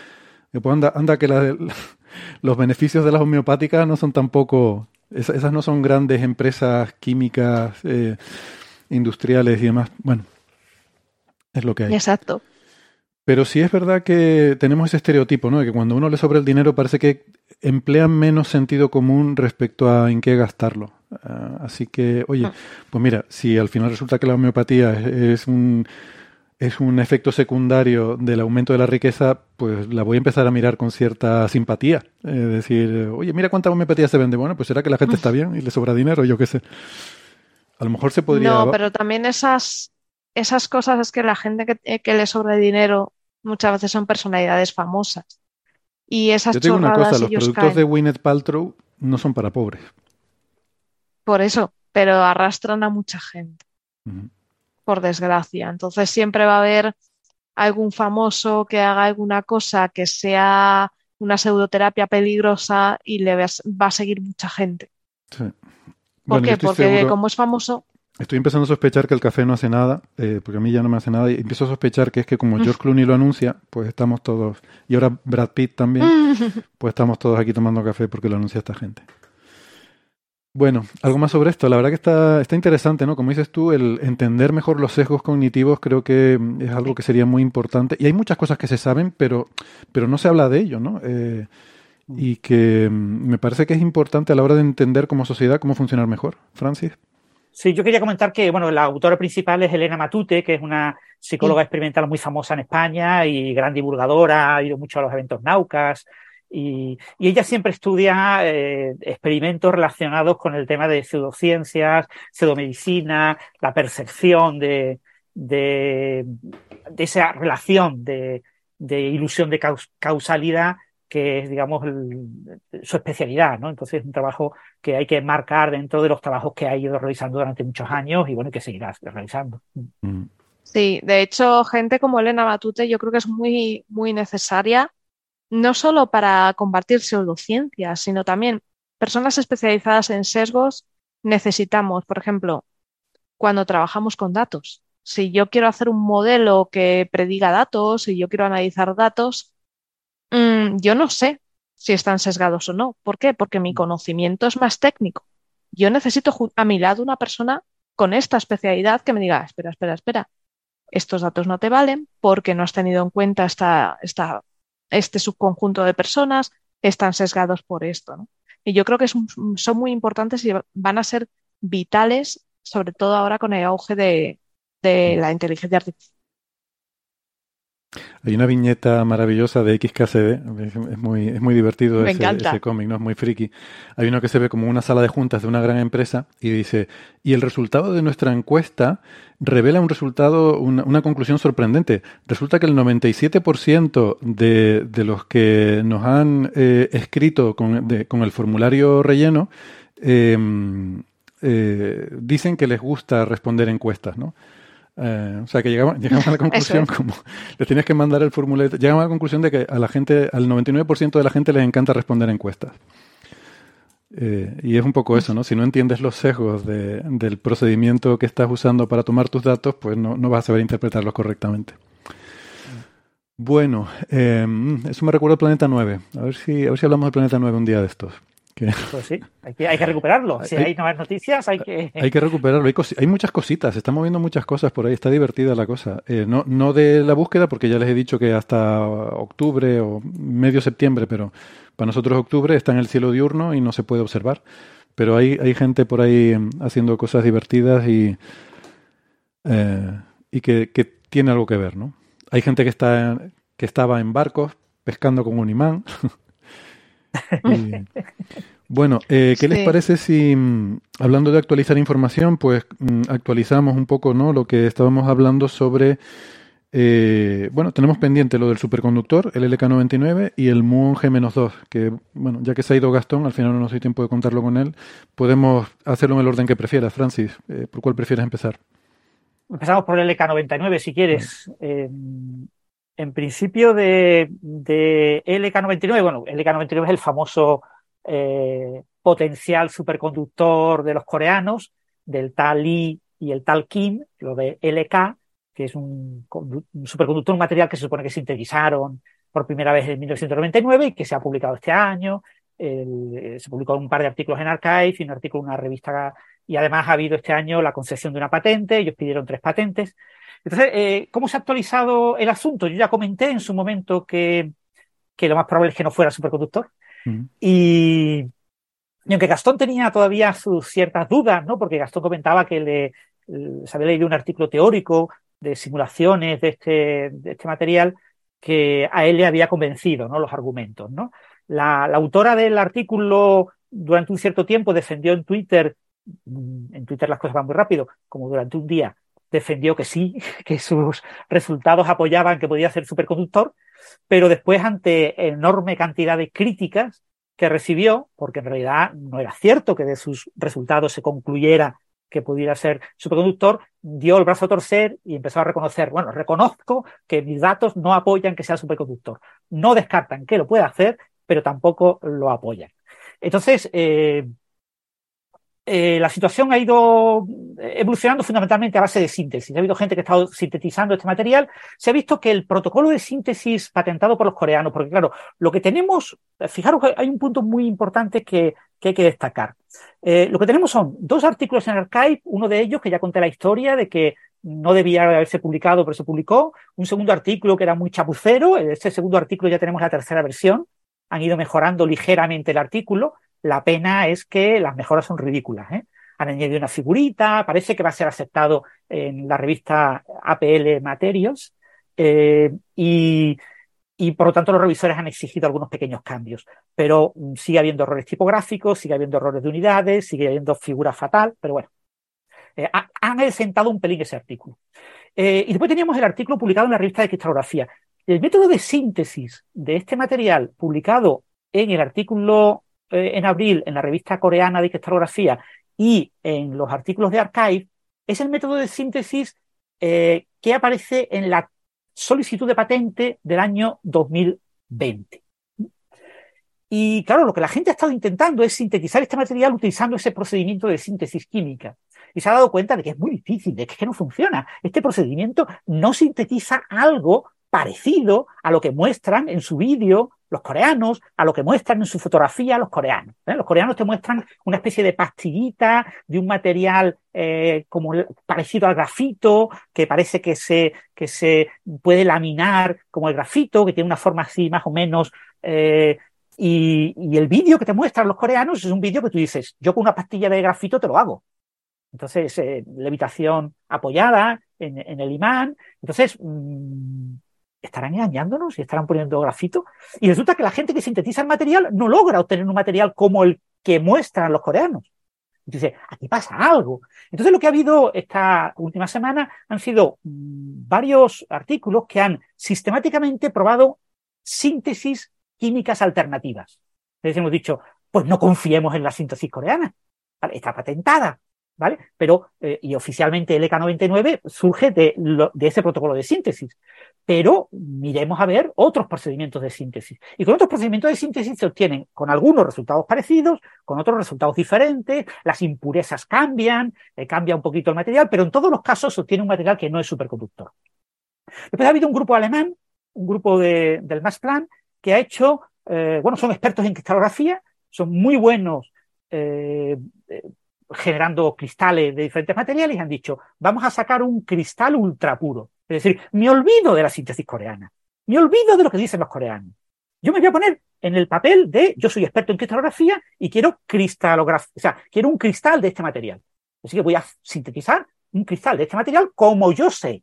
pues anda, anda que los beneficios de las homeopáticas no son tampoco, esas, no son grandes empresas químicas, eh, industriales y demás. Bueno, es lo que hay. Exacto. Pero sí es verdad que tenemos ese estereotipo, ¿no? De que cuando uno le sobra el dinero parece que emplean menos sentido común respecto a en qué gastarlo. Ah, así que, oye, ah. pues mira, si al final resulta que la homeopatía es un es un efecto secundario del aumento de la riqueza, pues la voy a empezar a mirar con cierta simpatía. Es decir, oye, mira cuánta homeopatía se vende. Bueno, pues será que la gente está bien y le sobra dinero, yo qué sé. A lo mejor se podría. No, pero también esas, esas cosas es que la gente que, eh, que le sobra dinero muchas veces son personalidades famosas. Y esas Yo digo una cosa, los productos de Winnet Paltrow no son para pobres. Por eso, pero arrastran a mucha gente por desgracia. Entonces siempre va a haber algún famoso que haga alguna cosa que sea una pseudoterapia peligrosa y le va a seguir mucha gente. Sí. ¿Por qué? Porque como es famoso... Estoy empezando a sospechar que el café no hace nada, eh, porque a mí ya no me hace nada, y empiezo a sospechar que es que como George Clooney lo anuncia, pues estamos todos, y ahora Brad Pitt también, pues estamos todos aquí tomando café porque lo anuncia esta gente. Bueno, algo más sobre esto. La verdad que está, está interesante, ¿no? Como dices tú, el entender mejor los sesgos cognitivos creo que es algo que sería muy importante. Y hay muchas cosas que se saben, pero, pero no se habla de ello, ¿no? Eh, y que mm, me parece que es importante a la hora de entender como sociedad cómo funcionar mejor. Francis. Sí, yo quería comentar que, bueno, la autora principal es Elena Matute, que es una psicóloga experimental muy famosa en España y gran divulgadora, ha ido mucho a los eventos Naucas, y, ella siempre estudia eh, experimentos relacionados con el tema de pseudociencias, pseudomedicina, la percepción de, de, esa relación de, ilusión de causalidad que es, digamos, su especialidad, ¿no? Entonces es un trabajo que hay que marcar dentro de los trabajos que ha ido realizando durante muchos años y, bueno, que seguirá realizando. Mm. Sí, de hecho, gente como Elena Batute yo creo que es muy, muy necesaria no solo para combatir pseudociencias, sino también personas especializadas en sesgos necesitamos, por ejemplo, cuando trabajamos con datos. Si yo quiero hacer un modelo que prediga datos, si yo quiero analizar datos, mm, yo no sé si están sesgados o no. ¿Por qué? Porque mi conocimiento es más técnico. Yo necesito a mi lado una persona con esta especialidad que me diga, espera, espera, espera, estos datos no te valen porque no has tenido en cuenta esta, esta este subconjunto de personas están sesgados por esto. Y yo creo que son muy importantes y van a ser vitales, sobre todo ahora con el auge de, de la inteligencia artificial. Hay una viñeta maravillosa de XKCD, es muy, es muy divertido ese, cómic, ¿no? Es muy friki. Hay uno que se ve como una sala de juntas de una gran empresa y dice, y el resultado de nuestra encuesta revela un resultado, una, conclusión sorprendente. Resulta que el 97% de, de los que nos han eh, escrito con, con, el formulario relleno em, eh, dicen que les gusta responder encuestas, ¿no? Eh, o sea que llegamos, llegamos a la conclusión, como le tienes que mandar el formulario, llegamos a la conclusión de que a la gente, al 99% de la gente les encanta responder encuestas. Eh, y es un poco eso, ¿no? Si no entiendes los sesgos del procedimiento que estás usando para tomar tus datos, pues no, no vas a saber interpretarlos correctamente. Bueno, eh, eso me recuerda al Planeta 9. A ver, si, a ver si hablamos del Planeta 9 un día de estos. Pues sí, hay que, hay que recuperarlo. Si hay, nuevas noticias, hay que. Hay que recuperarlo. Hay, muchas cositas, se están moviendo muchas cosas por ahí, está divertida la cosa. Eh, no, no de la búsqueda, porque ya les he dicho que hasta octubre o medio septiembre, pero para nosotros octubre está en el cielo diurno y no se puede observar. Pero hay, hay gente por ahí em, haciendo cosas divertidas y, eh, y que, que, tiene algo que ver, ¿no? Hay gente que, está, que estaba en barcos pescando con un imán. bueno, eh, ¿qué les parece si, mm, hablando de actualizar información, pues mm, actualizamos un poco ¿no? lo que estábamos hablando sobre... Eh, bueno, tenemos pendiente lo del superconductor, el LK99 y el Muon G-2, que, bueno, ya que se ha ido Gastón, al final no nos doy tiempo de contarlo con él, podemos hacerlo en el orden que prefieras. Francis, eh, ¿por cuál prefieres empezar? Empezamos por el LK99, si quieres en principio de, LK99, bueno, LK99 es el famoso eh, potencial superconductor de los coreanos, del tal Lee y el tal Kim, lo de LK, que es un, superconductor, un material que se supone que sintetizaron por primera vez en 1999 y que se ha publicado este año. se publicó un par de artículos en Archive y un artículo en una revista y además ha habido este año la concesión de una patente, ellos pidieron tres patentes. Entonces, eh, ¿cómo se ha actualizado el asunto? Yo ya comenté en su momento que, que lo más probable es que no fuera superconductor. y, aunque Gastón tenía todavía sus ciertas dudas, ¿no? Porque Gastón comentaba que le, se había leído un artículo teórico de simulaciones de este, de este material que a él le había convencido, ¿no? Los argumentos, ¿no? La, la autora del artículo durante un cierto tiempo defendió en Twitter, en Twitter las cosas van muy rápido, como durante un día defendió que sí, que sus resultados apoyaban que podía ser superconductor, pero después ante enorme cantidad de críticas que recibió, porque en realidad no era cierto que de sus resultados se concluyera que pudiera ser superconductor, dio el brazo a torcer y empezó a reconocer, bueno, reconozco que mis datos no apoyan que sea superconductor. No descartan que lo pueda hacer, pero tampoco lo apoyan. Entonces, eh, eh, la situación ha ido evolucionando fundamentalmente a base de síntesis. Ha habido gente que ha estado sintetizando este material. Se ha visto que el protocolo de síntesis patentado por los coreanos, porque claro, lo que tenemos, fijaros que hay un punto muy importante que, hay que destacar. Eh, lo que tenemos son dos artículos en Archive, uno de ellos que ya conté la historia de que no debía haberse publicado, pero se publicó. Un segundo artículo que era muy chapucero. En este segundo artículo ya tenemos la tercera versión. Han ido mejorando ligeramente el artículo. La pena es que las mejoras son ridículas. ¿eh? Han añadido una figurita, parece que va a ser aceptado en la revista APL Materials eh, y, por lo tanto los revisores han exigido algunos pequeños cambios. Pero mm, sigue habiendo errores tipográficos, sigue habiendo errores de unidades, sigue habiendo figura fatal, pero bueno, eh, han sentado un pelín ese artículo. Eh, y después teníamos el artículo publicado en la revista de cristalografía. El método de síntesis de este material publicado en el artículo eh, en abril en la revista coreana de cristalografía y en los artículos de Archive es el método de síntesis eh, que aparece en la solicitud de patente del año 2020. Y claro, lo que la gente ha estado intentando es sintetizar este material utilizando ese procedimiento de síntesis química. Y se ha dado cuenta de que es muy difícil, de que, es que no funciona. Este procedimiento no sintetiza algo parecido a lo que muestran en su vídeo los coreanos a lo que muestran en su fotografía los coreanos. ¿eh? Los coreanos te muestran una especie de pastillita de un material eh, como parecido al grafito, que parece que se, que se puede laminar como el grafito, que tiene una forma así más o menos. Eh, y, y, el vídeo que te muestran los coreanos es un vídeo que tú dices, yo con una pastilla de grafito te lo hago. Entonces, levitación apoyada en, el imán. Entonces, mmm, ¿Estarán engañándonos y estarán poniendo grafito? Y resulta que la gente que sintetiza el material no logra obtener un material como el que muestran los coreanos. Dice, aquí pasa algo. Entonces lo que ha habido esta última semana han sido mm, varios artículos que han sistemáticamente probado síntesis químicas alternativas. Entonces hemos dicho, pues no confiemos en la síntesis coreana. Está patentada, ¿vale? Pero, eh, y oficialmente el EK99 surge de, ese protocolo de síntesis. Pero miremos a ver otros procedimientos de síntesis. Y con otros procedimientos de síntesis se obtienen con algunos resultados parecidos, con otros resultados diferentes, las impurezas cambian, eh, cambia un poquito el material, pero en todos los casos se obtiene un material que no es superconductor. Después ha habido un grupo alemán, un grupo de, del Max Plan, que ha hecho, eh, bueno, son expertos en cristalografía, son muy buenos generando cristales de diferentes materiales y han dicho, vamos a sacar un cristal ultra puro. Es decir, me olvido de la síntesis coreana, me olvido de lo que dicen los coreanos. Yo me voy a poner en el papel de, yo soy experto en cristalografía y quiero cristalografía, o sea, quiero un cristal de este material. Así que voy a sintetizar un cristal de este material como yo sé.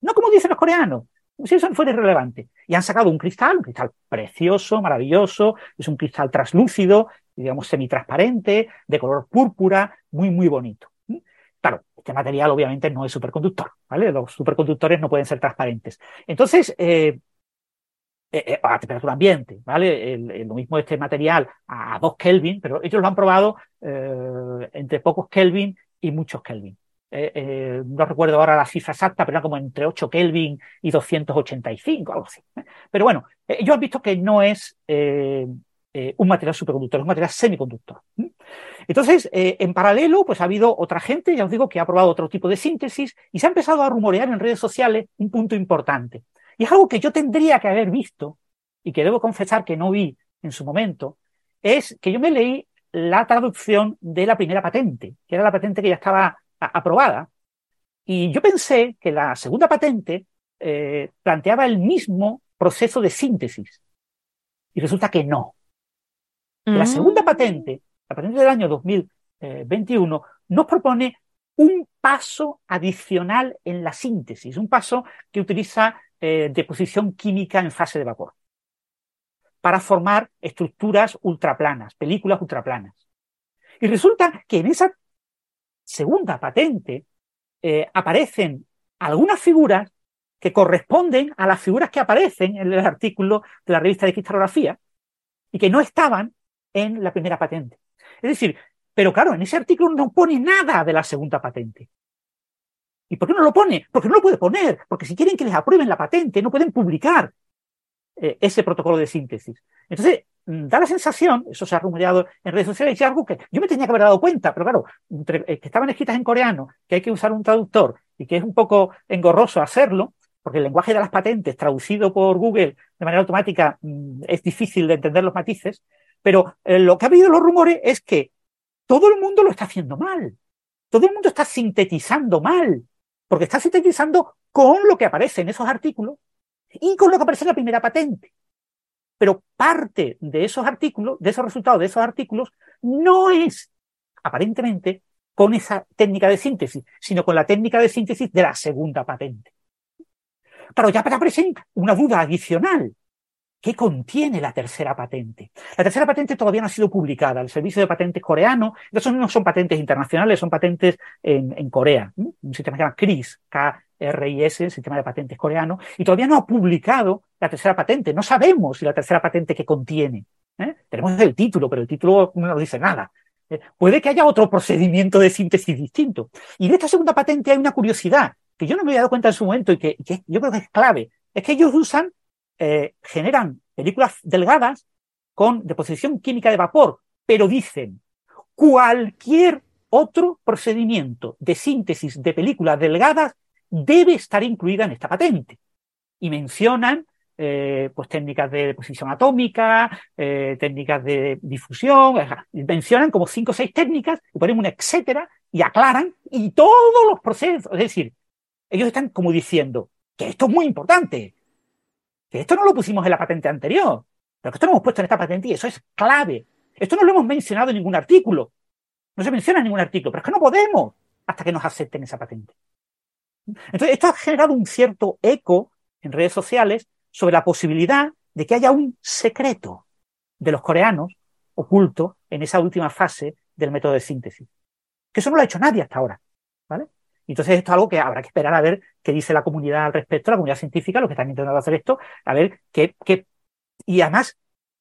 No como dicen los coreanos, si eso fuera irrelevante. Y han sacado un cristal, un cristal precioso, maravilloso, es un cristal translúcido, digamos semitransparente, de color púrpura, muy, muy bonito. Claro, este material obviamente no es superconductor, ¿vale? Los superconductores no pueden ser transparentes. Entonces, eh, eh, eh a temperatura ambiente, ¿vale? Lo mismo este material a 2 Kelvin, pero ellos lo han probado entre pocos Kelvin y muchos Kelvin. No recuerdo ahora la cifra exacta, pero era como entre 8 Kelvin y 285, algo así. Pero bueno, ellos han visto que no es un material superconductor, un material semiconductor. Entonces, en paralelo, pues ha habido otra gente, ya os digo, que ha probado otro tipo de síntesis y se ha empezado a rumorear en redes sociales un punto importante. Y es algo que yo tendría que haber visto y que debo confesar que no vi en su momento, es que yo me leí la traducción de la primera patente, que era la patente que ya estaba aprobada. Y yo pensé que la segunda patente eh, planteaba el mismo proceso de síntesis. Y resulta que no. La segunda mm. patente, la patente del año 2021, nos propone un paso adicional en la síntesis, un paso que utiliza eh, deposición química en fase de vapor para formar estructuras ultraplanas, películas ultraplanas. Y resulta que en esa segunda patente eh, aparecen algunas figuras que corresponden a las figuras que aparecen en el artículo de la revista de cristalografía y que no estaban en la primera patente. Es decir, pero claro, en ese artículo no pone nada de la segunda patente. ¿Y por qué no lo pone? Porque no lo puede poner, porque si quieren que les aprueben la patente, no pueden publicar eh, ese protocolo de síntesis. Entonces, mm, da la sensación, eso se ha rumoreado en redes sociales, y algo que yo me tenía que haber dado cuenta, pero claro, eh, que estaban escritas en coreano, que hay que usar un traductor y que es un poco engorroso hacerlo, porque el lenguaje de las patentes traducido por Google de manera automática mm, es difícil de entender los matices, pero eh, lo que ha habido los rumores es que todo el mundo lo está haciendo mal. Todo el mundo está sintetizando mal, porque está sintetizando con lo que aparece en esos artículos y con lo que aparece en la primera patente. Pero parte de esos artículos, de esos resultados de esos artículos, no es aparentemente con esa técnica de síntesis, sino con la técnica de síntesis de la segunda patente. Pero ya aparece una duda adicional. ¿Qué contiene la tercera patente? La tercera patente todavía no ha sido publicada. El servicio de patentes coreano, esos no son patentes internacionales, son patentes en, Corea. Un sistema que se llama CRIS, RIS, el sistema de patentes coreano, y todavía no ha publicado la tercera patente. No sabemos si la tercera patente que contiene. ¿eh? Tenemos el título, pero el título no nos dice nada. ¿eh? puede que haya otro procedimiento de síntesis distinto. Y de esta segunda patente hay una curiosidad que yo no me había dado cuenta en su momento y que, yo creo que es clave. Es que ellos usan, eh, generan películas delgadas con deposición química de vapor, pero dicen cualquier otro procedimiento de síntesis de películas delgadas debe estar incluida en esta patente. Y mencionan eh, pues técnicas de deposición atómica, eh, técnicas de difusión, mencionan como cinco o seis técnicas, y ponen un etcétera, y aclaran, y todos los procesos, es decir, ellos están como diciendo que esto es muy importante, esto no lo pusimos en la patente anterior, pero que esto lo hemos puesto en esta patente y eso es clave. Esto no lo hemos mencionado en ningún artículo, no se menciona en ningún artículo, pero es que no podemos hasta que nos acepten esa patente. Entonces, esto ha generado un cierto eco en redes sociales sobre la posibilidad de que haya un secreto de los coreanos oculto en esa última fase del método de síntesis. Que eso no lo ha hecho nadie hasta ahora. ¿Vale? Entonces, esto es algo que habrá que esperar a ver qué dice la comunidad al respecto, la comunidad científica, lo que están intentando hacer esto, a ver qué, qué, y además,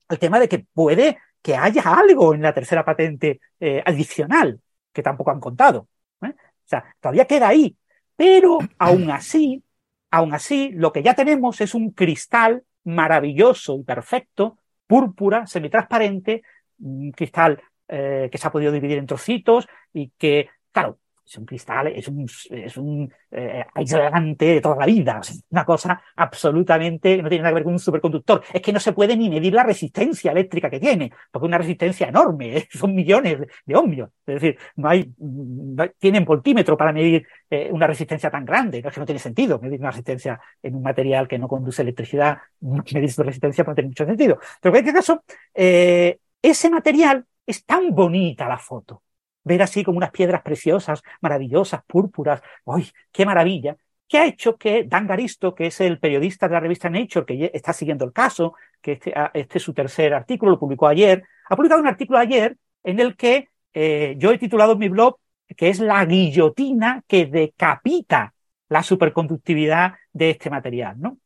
el tema de que puede que haya algo en la tercera patente eh, adicional, que tampoco han contado. ¿eh? O sea, todavía queda ahí pero aún así, aún así, lo que ya tenemos es un cristal maravilloso y perfecto, púrpura, semitransparente, un cristal eh, que se ha podido dividir en trocitos y que, claro, es un cristal, es un, es un eh, aislante de toda la vida. Es una cosa absolutamente, no tiene nada que ver con un superconductor. Es que no se puede ni medir la resistencia eléctrica que tiene, porque es una resistencia enorme, ¿eh? son millones de ohmios. Es decir, no hay, no tienen voltímetro para medir eh, una resistencia tan grande. No es que no tiene sentido medir una resistencia en un material que no conduce electricidad, medir su resistencia no tiene mucho sentido. Pero en este caso, eh, ese material es tan bonita la foto ver así como unas piedras preciosas, maravillosas, púrpuras, ¡ay, qué maravilla! que ha hecho que Dan Garisto, que es el periodista de la revista Nature, que está siguiendo el caso, que este, ah, este es su tercer artículo, lo publicó ayer, ha publicado un artículo ayer en el que eh, yo he titulado en mi blog que es la guillotina que decapita la superconductividad de este material, ¿no?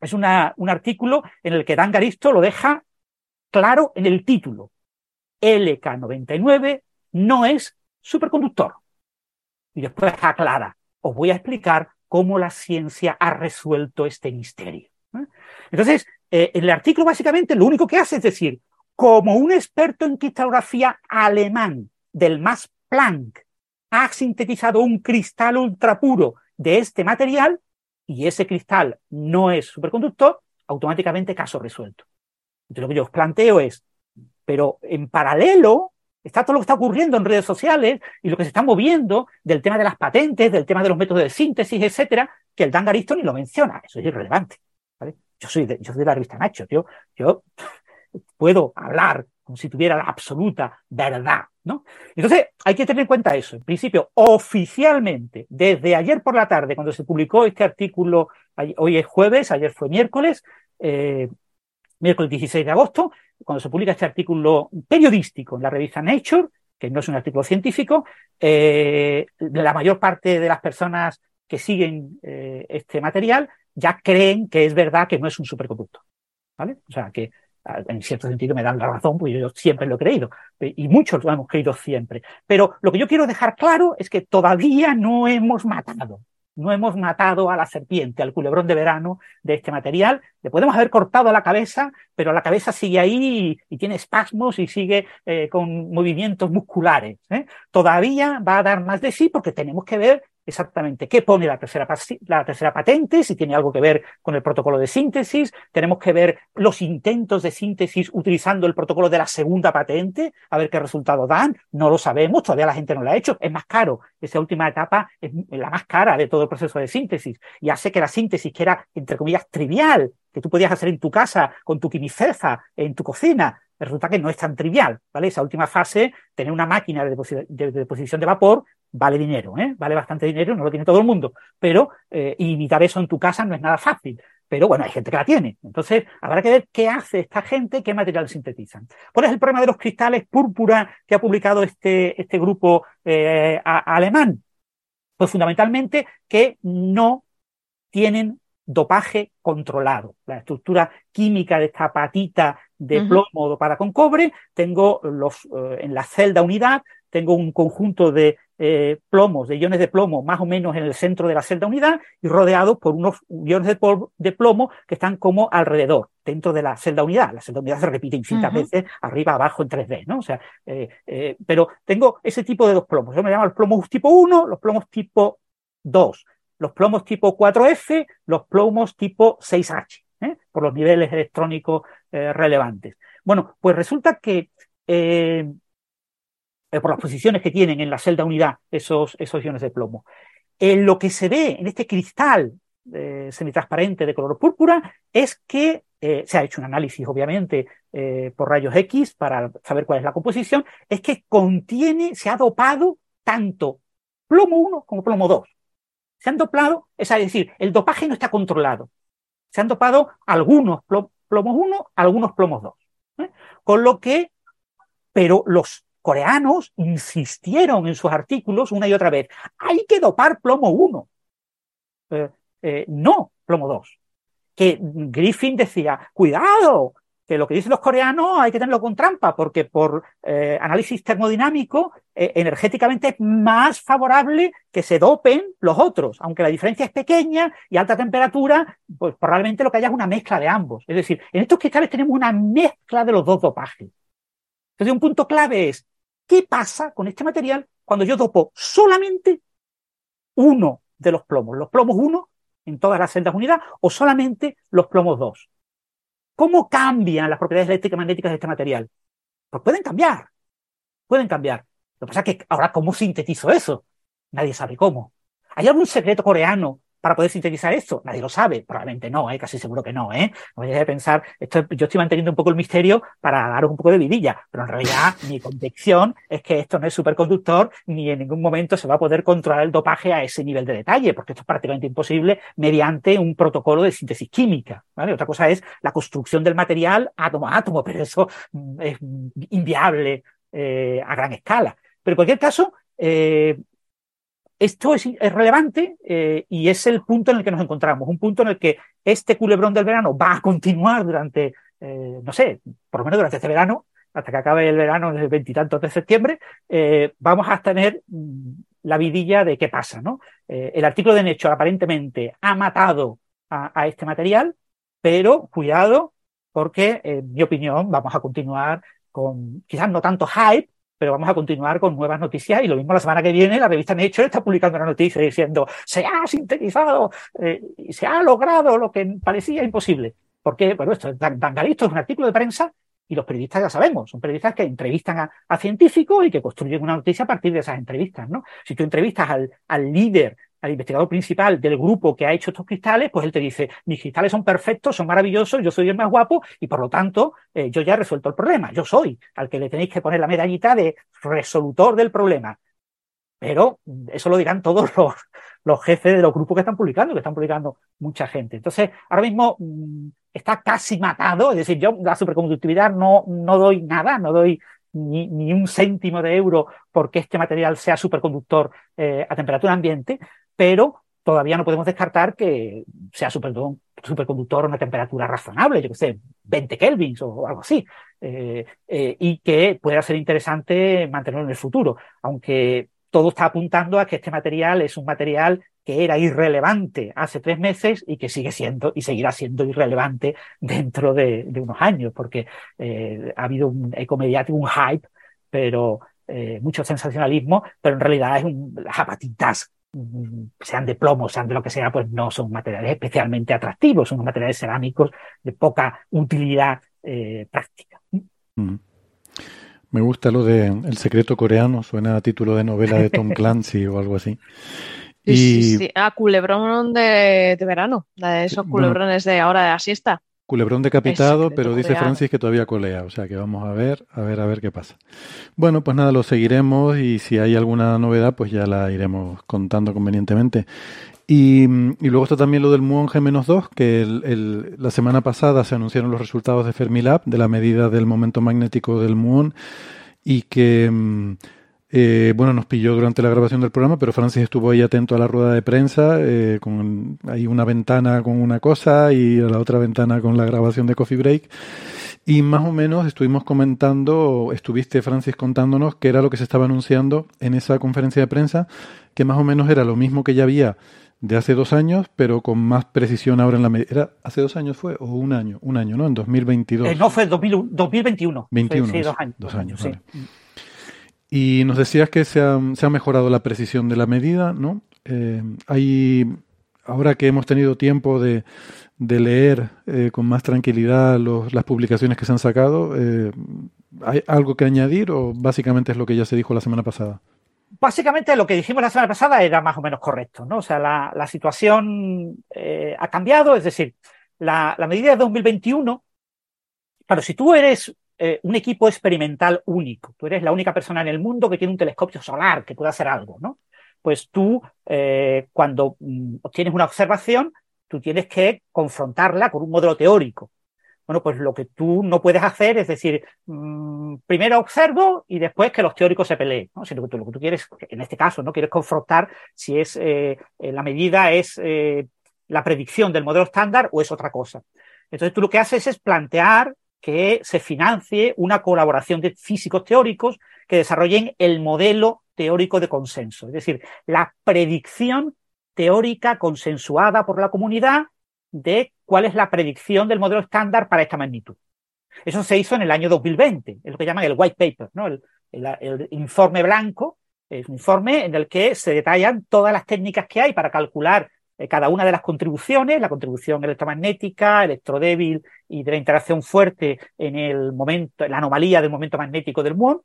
Es un artículo en el que Dan Garisto lo deja claro en el título. LK99 no es superconductor. Y después aclara, os voy a explicar cómo la ciencia ha resuelto este misterio. ¿eh? Entonces, eh, el artículo básicamente lo único que hace es decir, como un experto en cristalografía alemán del Max Planck ha sintetizado un cristal ultrapuro de este material, y ese cristal no es superconductor, automáticamente caso resuelto. Entonces lo que yo os planteo es, pero en paralelo está todo lo que está ocurriendo en redes sociales y lo que se está moviendo del tema de las patentes, del tema de los métodos de síntesis, etcétera, que el Dan Garisto ni lo menciona. Eso es irrelevante. Yo soy de, la revista Nacho, yo, yo puedo hablar como si tuviera la absoluta verdad, ¿no? Entonces, hay que tener en cuenta eso. En principio, oficialmente, desde ayer por la tarde, cuando se publicó este artículo, hoy es jueves, ayer fue miércoles, eh, miércoles 16 de agosto, cuando se publica este artículo periodístico en la revista Nature, que no es un artículo científico, eh, la mayor parte de las personas que siguen eh, este material ya creen que es verdad que no es un superconducto. ¿Vale? O sea, que en cierto sentido me dan la razón, porque yo siempre lo he creído, y muchos lo hemos creído siempre. Pero lo que yo quiero dejar claro es que todavía no hemos matado, no hemos matado a la serpiente, al culebrón de verano de este material. Le podemos haber cortado la cabeza, pero la cabeza sigue ahí y, tiene espasmos y sigue eh, con movimientos musculares. ¿eh? Todavía va a dar más de sí porque tenemos que ver exactamente. Qué pone la tercera, patente, si tiene algo que ver con el protocolo de síntesis, tenemos que ver los intentos de síntesis utilizando el protocolo de la segunda patente, a ver qué resultado dan, no lo sabemos, todavía la gente no lo ha hecho, es más caro, esa última etapa es la más cara de todo el proceso de síntesis. Y hace que la síntesis, que era, entre comillas, trivial, que tú podías hacer en tu casa, con tu quimicefa, en tu cocina, resulta que no es tan trivial, ¿vale? Esa última fase, tener una máquina de, deposición de vapor, vale dinero, ¿eh? vale bastante dinero, no lo tiene todo el mundo, pero eh, imitar eso en tu casa no es nada fácil. Pero bueno, hay gente que la tiene. Entonces, habrá que ver qué hace esta gente, qué material sintetizan. ¿Cuál es el problema de los cristales púrpura que ha publicado este, este grupo eh, alemán? Pues fundamentalmente que no tienen dopaje controlado. La estructura química de esta patita de plomo dopada con cobre, tengo los, eh, en la celda unidad, tengo un conjunto de eh, plomos, de iones de plomo más o menos en el centro de la celda unidad y rodeados por unos iones de, de, plomo que están como alrededor, dentro de la celda unidad. La celda unidad se repite infinitas veces, arriba, abajo, en 3D, ¿no? O sea, eh, pero tengo ese tipo de dos plomos. Yo me llamo los plomos tipo 1, los plomos tipo 2 los plomos tipo 4F, los plomos tipo 6H, ¿eh? por los niveles electrónicos eh, relevantes. Bueno, pues resulta que eh, por las posiciones que tienen en la celda unidad esos, iones de plomo, en lo que se ve en este cristal semitransparente de color púrpura es que se ha hecho un análisis, obviamente, por rayos X para saber cuál es la composición, es que contiene, se ha dopado tanto plomo 1 como plomo 2. Se han dopado, es decir, el dopaje no está controlado. Se han dopado algunos plomos 1, algunos plomos 2. ¿eh? Con lo que, pero los coreanos insistieron en sus artículos una y otra vez, hay que dopar plomo 1, eh, eh, no plomo 2. Que Griffin decía, cuidado, que lo que dicen los coreanos hay que tenerlo con trampa, porque por eh, análisis termodinámico, energéticamente es más favorable que se dopen los otros, aunque la diferencia es pequeña y alta temperatura, pues probablemente lo que haya es una mezcla de ambos. Es decir, en estos cristales tenemos una mezcla de los dos dopajes. Entonces, un punto clave es, ¿qué pasa con este material cuando yo dopo solamente uno de los plomos, los plomos 1 en todas las celdas unidad o solamente los plomos 2? ¿Cómo cambian las propiedades eléctricas magnéticas de este material? Pues pueden cambiar, pueden cambiar. Lo que pasa es que ahora, ¿cómo sintetizo eso? Nadie sabe cómo. ¿Hay algún secreto coreano para poder sintetizar esto? Nadie lo sabe, probablemente no, ¿eh? casi seguro que no. ¿eh? No a pensar, esto, yo estoy manteniendo un poco el misterio para daros un poco de vidilla, pero en realidad mi convicción es que esto no es superconductor ni en ningún momento se va a poder controlar el dopaje a ese nivel de detalle, porque esto es prácticamente imposible mediante un protocolo de síntesis química. ¿vale? Otra cosa es la construcción del material átomo a átomo, pero eso mm, es inviable eh, a gran escala. Pero en cualquier caso, eh, esto es, relevante eh, y es el punto en el que nos encontramos, un punto en el que este culebrón del verano va a continuar durante, eh, no sé, por lo menos durante este verano, hasta que acabe el verano el veintitantos de septiembre, eh, vamos a tener mm, la vidilla de qué pasa, ¿no? el artículo de Nature aparentemente ha matado a, este material, pero cuidado, porque en mi opinión vamos a continuar con quizás no tanto hype, pero vamos a continuar con nuevas noticias y lo mismo la semana que viene la revista Nature está publicando una noticia diciendo se ha sintetizado eh, y se ha logrado lo que parecía imposible. Porque, bueno, esto, Dangarito es un artículo de prensa y los periodistas ya sabemos, son periodistas que entrevistan a, científicos y que construyen una noticia a partir de esas entrevistas, ¿no? Si tú entrevistas al, al líder al investigador principal del grupo que ha hecho estos cristales, pues él te dice, mis cristales son perfectos, son maravillosos, yo soy el más guapo y por lo tanto eh, yo ya he resuelto el problema. Yo soy al que le tenéis que poner la medallita de resolutor del problema. Pero eso lo dirán todos los, jefes de los grupos que están publicando, que están publicando mucha gente. Entonces, ahora mismo mm, está casi matado, es decir, yo la superconductividad no, no doy nada, no doy ni, ni, un céntimo de euro porque este material sea superconductor eh, a temperatura ambiente, pero todavía no podemos descartar que sea superconductor a una temperatura razonable, yo que sé, 20 kelvins o algo así, eh, eh, y que pueda ser interesante mantenerlo en el futuro, aunque todo está apuntando a que este material es un material que era irrelevante hace tres meses y que sigue siendo y seguirá siendo irrelevante dentro de, unos años, porque eh, ha habido un ecomediático, un hype, pero mucho sensacionalismo, pero en realidad es un, las apatitas sean de plomo, sean de lo que sea, pues no son materiales especialmente atractivos, son materiales cerámicos de poca utilidad eh, práctica. Me gusta lo de El secreto coreano, suena a título de novela de Tom Clancy o algo así. Y... Sí, sí, Ah, culebrón de, verano, de esos culebrones de ahora de la siesta. Culebrón decapitado, pero dice Francis que todavía colea, o sea que vamos a ver, a ver, a ver qué pasa. Bueno, pues nada, lo seguiremos y si hay alguna novedad, pues ya la iremos contando convenientemente. Y, luego está también lo del Muon G-2, que la semana pasada se anunciaron los resultados de Fermilab, de la medida del momento magnético del Muon, y que mm, eh, bueno, nos pilló durante la grabación del programa, pero Francis estuvo ahí atento a la rueda de prensa, eh, con ahí una ventana con una cosa y a la otra ventana con la grabación de Coffee Break. Y más o menos estuvimos comentando, estuviste Francis contándonos qué era lo que se estaba anunciando en esa conferencia de prensa, que más o menos era lo mismo que ya había de hace dos años, pero con más precisión ahora en la medida. ¿Hace dos años fue o un año? Un año, ¿no? En 2022. Eh, no, fue 2021. 21. Sí, dos años. Dos años, y nos decías que se ha, se ha mejorado la precisión de la medida, ¿no? Eh, hay, ahora que hemos tenido tiempo de, de leer eh, con más tranquilidad los, las publicaciones que se han sacado, eh, ¿hay algo que añadir o básicamente es lo que ya se dijo la semana pasada? Básicamente lo que dijimos la semana pasada era más o menos correcto, ¿no? O sea, la, la situación ha cambiado, es decir, la, medida de 2021, claro, si tú eres eh, un equipo experimental único. Tú eres la única persona en el mundo que tiene un telescopio solar que pueda hacer algo, ¿no? Pues tú, eh, cuando mm, obtienes una observación, tú tienes que confrontarla con un modelo teórico. Bueno, pues lo que tú no puedes hacer es decir, mm, primero observo y después que los teóricos se peleen, ¿no? Sino que tú, lo que tú quieres, en este caso, no quieres confrontar si es eh, la medida es la predicción del modelo estándar o es otra cosa. Entonces tú lo que haces es plantear que se financie una colaboración de físicos teóricos que desarrollen el modelo teórico de consenso, es decir, la predicción teórica consensuada por la comunidad de cuál es la predicción del modelo estándar para esta magnitud. Eso se hizo en el año 2020, es lo que llaman el white paper, el, informe blanco, es un informe en el que se detallan todas las técnicas que hay para calcular cada una de las contribuciones, la contribución electromagnética, electrodébil y de la interacción fuerte en el momento, la anomalía del momento magnético del muón,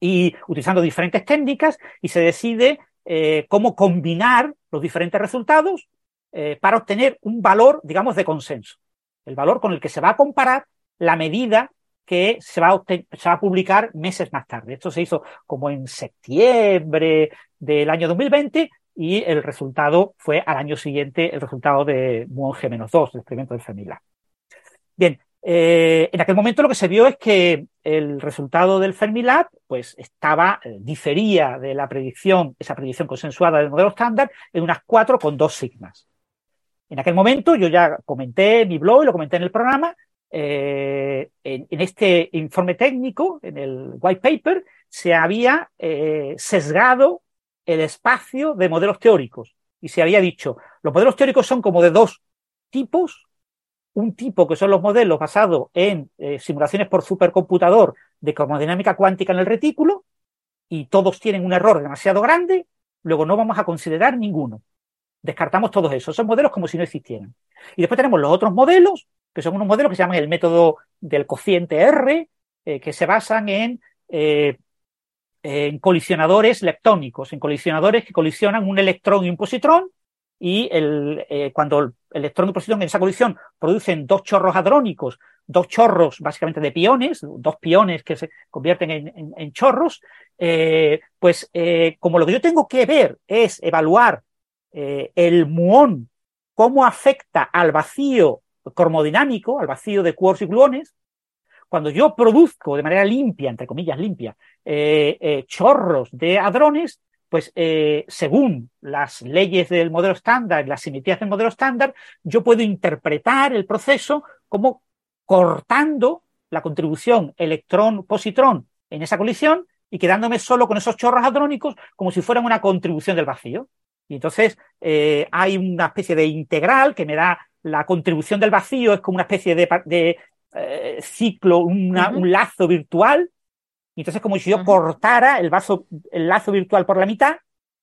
y utilizando diferentes técnicas, y se decide eh, cómo combinar los diferentes resultados eh, para obtener un valor, digamos, de consenso. El valor con el que se va a comparar la medida que se va, a se va a publicar meses más tarde. Esto se hizo como en septiembre del año 2020 y el resultado fue al año siguiente el resultado de Muon G-2, el experimento del Fermilab. Bien, eh, en aquel momento lo que se vio es que el resultado del Fermilab pues estaba, eh, difería de la predicción, esa predicción consensuada del modelo estándar en unas 4,2 sigmas. En aquel momento yo ya comenté en mi blog y lo comenté en el programa, eh, en, este informe técnico, en el white paper, se había sesgado el espacio de modelos teóricos. Y se había dicho, los modelos teóricos son como de dos tipos. Un tipo que son los modelos basados en eh, simulaciones por supercomputador de cromodinámica cuántica en el retículo, y todos tienen un error demasiado grande, luego no vamos a considerar ninguno. Descartamos todos esos, esos modelos como si no existieran. Y después tenemos los otros modelos, que son unos modelos que se llaman el método del cociente R, eh, que se basan en, eh, en colisionadores leptónicos, en colisionadores que colisionan un electrón y un positrón, y el, eh, cuando el electrón y positrón en esa colisión producen dos chorros hadrónicos, dos chorros básicamente de piones, dos piones que se convierten en, en, chorros, eh, pues eh, como lo que yo tengo que ver es evaluar el muón, cómo afecta al vacío cromodinámico, al vacío de quarks y gluones, cuando yo produzco de manera limpia, entre comillas limpia, chorros de hadrones, pues eh, según las leyes del modelo estándar, las simetrías del modelo estándar, yo puedo interpretar el proceso como cortando la contribución electrón-positrón en esa colisión y quedándome solo con esos chorros hadrónicos como si fueran una contribución del vacío. Y entonces eh, hay una especie de integral que me da la contribución del vacío, es como una especie de, de eh, ciclo, una, uh -huh. un lazo virtual y entonces como si yo cortara el, vaso, el lazo virtual por la mitad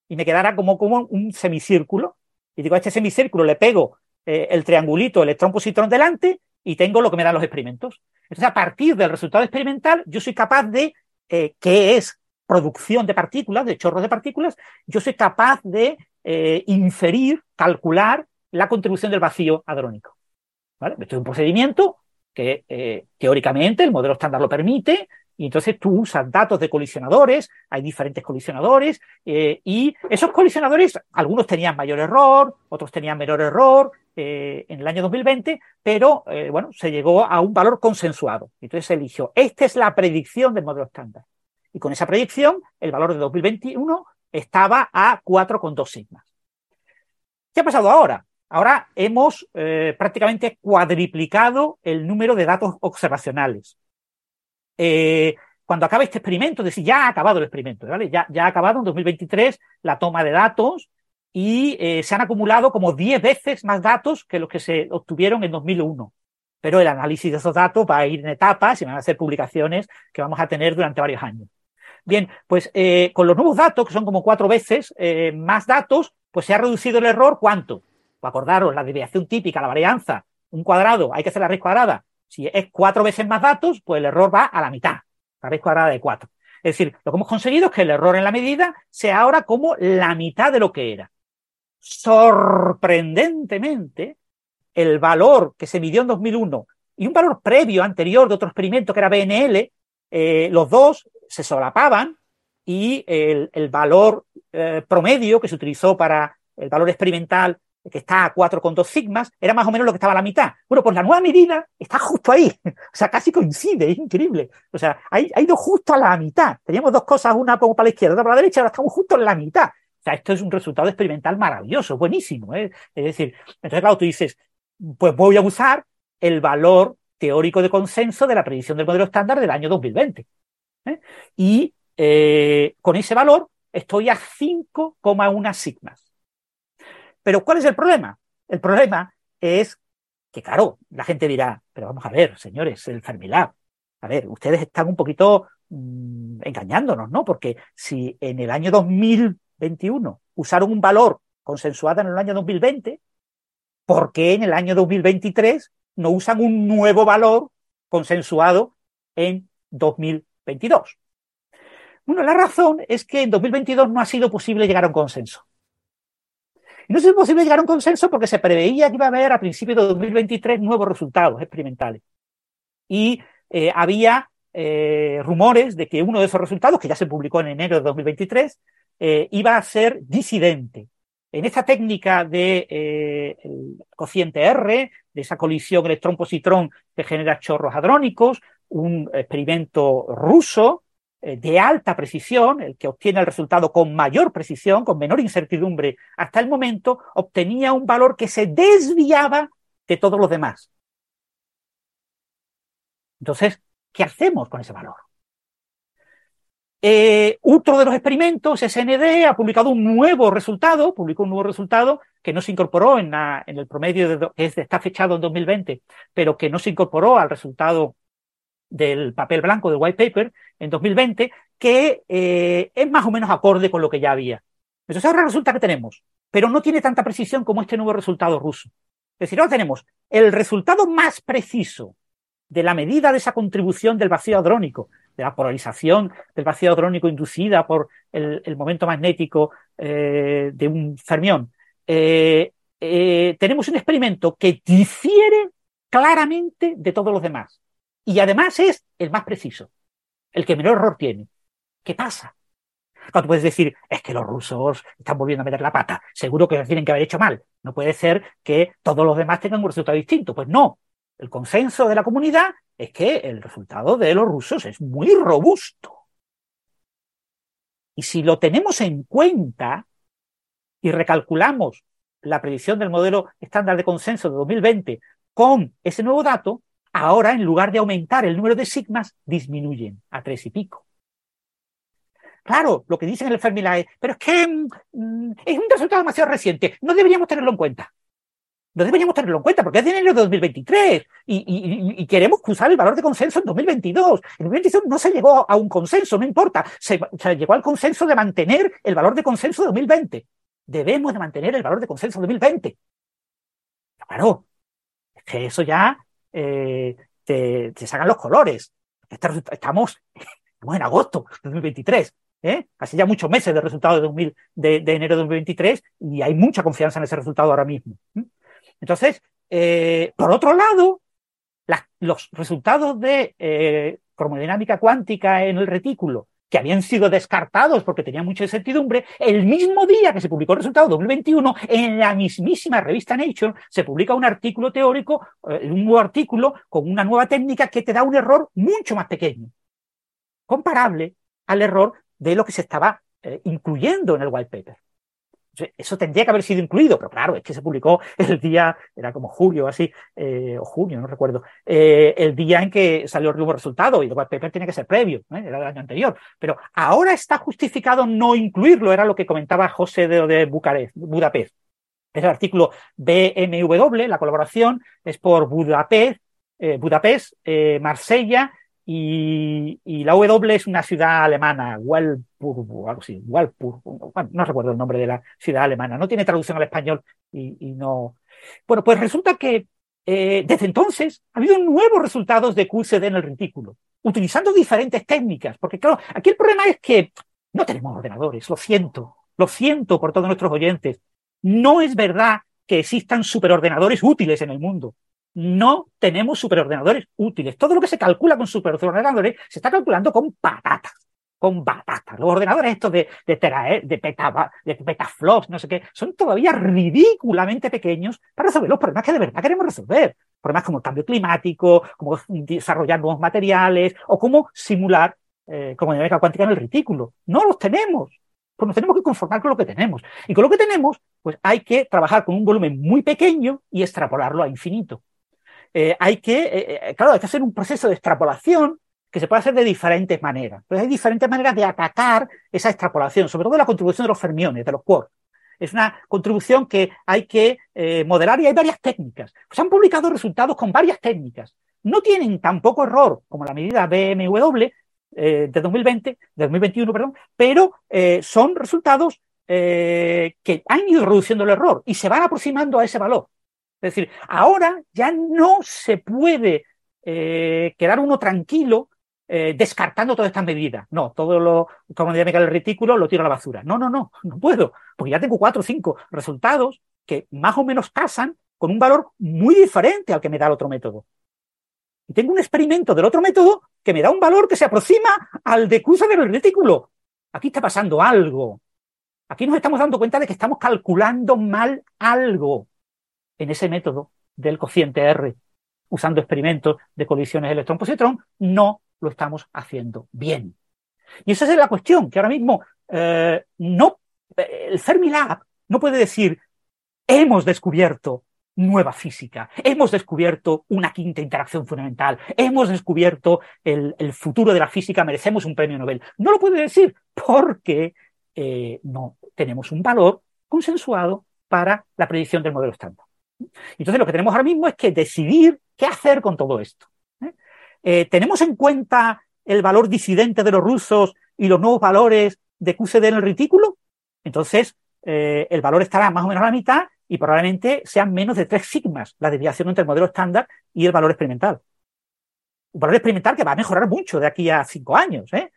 y me quedara como, como un semicírculo. Y digo, a este semicírculo le pego eh, el triangulito electrón-positrón delante y tengo lo que me dan los experimentos. Entonces, a partir del resultado experimental, yo soy capaz de, eh, que es producción de partículas, de chorros de partículas, yo soy capaz de eh, inferir, calcular la contribución del vacío hadrónico. ¿Vale? Esto es un procedimiento que eh, teóricamente el modelo estándar lo permite, y entonces tú usas datos de colisionadores, hay diferentes colisionadores, eh, y esos colisionadores, algunos tenían mayor error, otros tenían menor error eh, en el año 2020, pero bueno, se llegó a un valor consensuado. Entonces se eligió, esta es la predicción del modelo estándar. Y con esa predicción, el valor de 2021 estaba a 4,2 sigmas. ¿Qué ha pasado ahora? Ahora hemos prácticamente cuadriplicado el número de datos observacionales eh, cuando acabe este experimento, es decir, ya ha acabado el experimento, ¿vale? Ya, ya ha acabado en 2023 la toma de datos y eh, se han acumulado como 10 veces más datos que los que se obtuvieron en 2001. Pero el análisis de esos datos va a ir en etapas y van a ser publicaciones que vamos a tener durante varios años. Bien, pues eh, con los nuevos datos, que son como cuatro veces eh, más datos, pues se ha reducido el error, ¿cuánto? Pues acordaros, la desviación típica, la varianza, un cuadrado, hay que hacer la raíz cuadrada, si es cuatro veces más datos, pues el error va a la mitad, la raíz cuadrada de cuatro. Es decir, lo que hemos conseguido es que el error en la medida sea ahora como la mitad de lo que era. Sorprendentemente, el valor que se midió en 2001 y un valor previo anterior de otro experimento que era BNL, eh, los dos se solapaban y el, el valor eh, promedio que se utilizó para el valor experimental que está a 4,2 sigmas, era más o menos lo que estaba a la mitad. Bueno, pues la nueva medida está justo ahí. O sea, casi coincide, es increíble. O sea, ha, ha ido justo a la mitad. Teníamos dos cosas, una como para la izquierda, otra para la derecha, ahora estamos justo en la mitad. O sea, esto es un resultado experimental maravilloso, buenísimo. ¿eh? Es decir, entonces, claro, tú dices, pues voy a usar el valor teórico de consenso de la predicción del modelo estándar del año 2020. ¿eh? Y eh, con ese valor estoy a 5,1 sigmas. Pero ¿cuál es el problema? El problema es que, claro, la gente dirá, pero vamos a ver, señores, el Fermilab, a ver, ustedes están un poquito mmm, engañándonos, ¿no? Porque si en el año 2021 usaron un valor consensuado en el año 2020, ¿por qué en el año 2023 no usan un nuevo valor consensuado en 2022? Bueno, la razón es que en 2022 no ha sido posible llegar a un consenso. No es posible llegar a un consenso porque se preveía que iba a haber a principios de 2023 nuevos resultados experimentales. Y eh, había eh, rumores de que uno de esos resultados, que ya se publicó en enero de 2023, eh, iba a ser disidente. En esta técnica de el cociente R, de esa colisión electrón-positrón que genera chorros hadrónicos, un experimento ruso de alta precisión, el que obtiene el resultado con mayor precisión, con menor incertidumbre hasta el momento, obtenía un valor que se desviaba de todos los demás. Entonces, ¿qué hacemos con ese valor? Eh, otro de los experimentos, SND, ha publicado un nuevo resultado, publicó un nuevo resultado que no se incorporó en, la, en el promedio que está fechado en 2020, pero que no se incorporó al resultado del papel blanco del white paper en 2020, que eh, es más o menos acorde con lo que ya había. Entonces ahora resulta que tenemos, pero no tiene tanta precisión como este nuevo resultado ruso. Es decir, ahora tenemos el resultado más preciso de la medida de esa contribución del vacío hadrónico, de la polarización del vacío hadrónico inducida por el, momento magnético eh, de un fermión. Eh, tenemos un experimento que difiere claramente de todos los demás. Y además es el más preciso, el que menor error tiene. ¿Qué pasa? Cuando puedes decir, es que los rusos están volviendo a meter la pata, seguro que tienen que haber hecho mal. No puede ser que todos los demás tengan un resultado distinto. Pues no. El consenso de la comunidad es que el resultado de los rusos es muy robusto. Y si lo tenemos en cuenta y recalculamos la predicción del modelo estándar de consenso de 2020 con ese nuevo dato, ahora en lugar de aumentar el número de sigmas, disminuyen a tres y pico. Claro, lo que dicen en el Fermilab pero es que mm, es un resultado demasiado reciente, no deberíamos tenerlo en cuenta. No deberíamos tenerlo en cuenta porque es de enero de 2023 y, queremos usar el valor de consenso en 2022. En 2022 no se llegó a un consenso, no importa. Se, llegó al consenso de mantener el valor de consenso de 2020. Debemos de mantener el valor de consenso de 2020. Claro, es que eso ya eh, te, sacan los colores. Estamos, en agosto de 2023. ¿eh? Hace ya muchos meses de resultado de, de, enero de 2023 y hay mucha confianza en ese resultado ahora mismo. Entonces, eh, por otro lado, los resultados de eh, cromodinámica cuántica en el retículo, que habían sido descartados porque tenían mucha incertidumbre, el mismo día que se publicó el resultado 2021, en la mismísima revista Nature, se publica un artículo teórico, un nuevo artículo con una nueva técnica que te da un error mucho más pequeño, comparable al error de lo que se estaba eh, incluyendo en el white paper. Eso tendría que haber sido incluido, pero claro, es que se publicó el día, era como julio, así, eh, o junio, no recuerdo, eh, el día en que salió el nuevo resultado y el paper tiene que ser previo, era del año anterior. Pero ahora está justificado no incluirlo, era lo que comentaba José de, de Bucarest, Budapest. Es el artículo BMW, la colaboración es por Budapest, Budapest, Marsella y, la W es una ciudad alemana, Walpurg, algo así, Walpurg, no recuerdo el nombre de la ciudad alemana, no tiene traducción al español y, no. Bueno, pues resulta que eh, desde entonces ha habido nuevos resultados de QCD en el retículo, utilizando diferentes técnicas, porque claro, aquí el problema es que no tenemos ordenadores, lo siento, lo siento por todos nuestros oyentes. No es verdad que existan superordenadores útiles en el mundo no tenemos superordenadores útiles. Todo lo que se calcula con superordenadores se está calculando con patatas, con batatas. Los ordenadores estos de, de, tera, de, peta, de petaflops, no sé qué, son todavía ridículamente pequeños para resolver los problemas que de verdad queremos resolver. Problemas como el cambio climático, como desarrollar nuevos materiales o cómo simular eh, como dinámica cuántica en el retículo. No los tenemos. Pues nos tenemos que conformar con lo que tenemos. Y con lo que tenemos, pues hay que trabajar con un volumen muy pequeño y extrapolarlo a infinito. Eh, hay que, eh, eh, claro, hay que hacer un proceso de extrapolación que se puede hacer de diferentes maneras. Pero hay diferentes maneras de atacar esa extrapolación, sobre todo la contribución de los fermiones, de los quarks. Es una contribución que hay que modelar y hay varias técnicas. Se han publicado resultados con varias técnicas. No tienen tan poco error como la medida BMW de 2020, de 2021, perdón, pero son resultados que han ido reduciendo el error y se van aproximando a ese valor. Es decir, ahora ya no se puede eh, quedar uno tranquilo eh, descartando todas estas medidas. No, todo lo, como dinámica del retículo, lo tiro a la basura. No, no, no, no puedo, porque ya tengo cuatro o cinco resultados que más o menos casan con un valor muy diferente al que me da el otro método. Y tengo un experimento del otro método que me da un valor que se aproxima al de cruce del retículo. Aquí está pasando algo. Aquí nos estamos dando cuenta de que estamos calculando mal algo en ese método del cociente R, usando experimentos de colisiones electrón-positrón, no lo estamos haciendo bien. Y esa es la cuestión, que ahora mismo eh, no, el Fermilab no puede decir, hemos descubierto nueva física, hemos descubierto una quinta interacción fundamental, hemos descubierto el, futuro de la física, merecemos un premio Nobel. No lo puede decir porque eh, no tenemos un valor consensuado para la predicción del modelo estándar. Entonces lo que tenemos ahora mismo es que decidir qué hacer con todo esto. ¿eh? Eh, ¿Tenemos en cuenta el valor disidente de los rusos y los nuevos valores de QCD en el retículo, entonces eh, el valor estará más o menos a la mitad y probablemente sean menos de 3 sigmas la desviación entre el modelo estándar y el valor experimental. Un valor experimental que va a mejorar mucho de aquí a 5 años. ¿eh?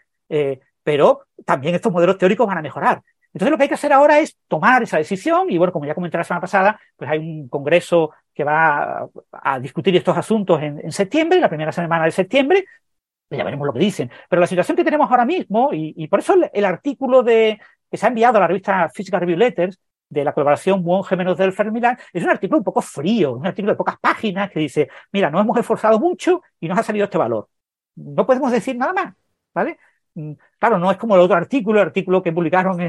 pero también estos modelos teóricos van a mejorar. Entonces lo que hay que hacer ahora es tomar esa decisión y bueno, como ya comenté la semana pasada, pues hay un congreso que va a, discutir estos asuntos en, septiembre, la primera semana de septiembre, ya veremos lo que dicen. Pero la situación que tenemos ahora mismo, y, por eso el, artículo de, que se ha enviado a la revista Physical Review Letters de la colaboración Monge menos del Fermilán, es un artículo un poco frío, un artículo de pocas páginas que dice, mira, nos hemos esforzado mucho y nos ha salido este valor. No podemos decir nada más, ¿vale? Mm, claro, no es como el otro artículo, el artículo que publicaron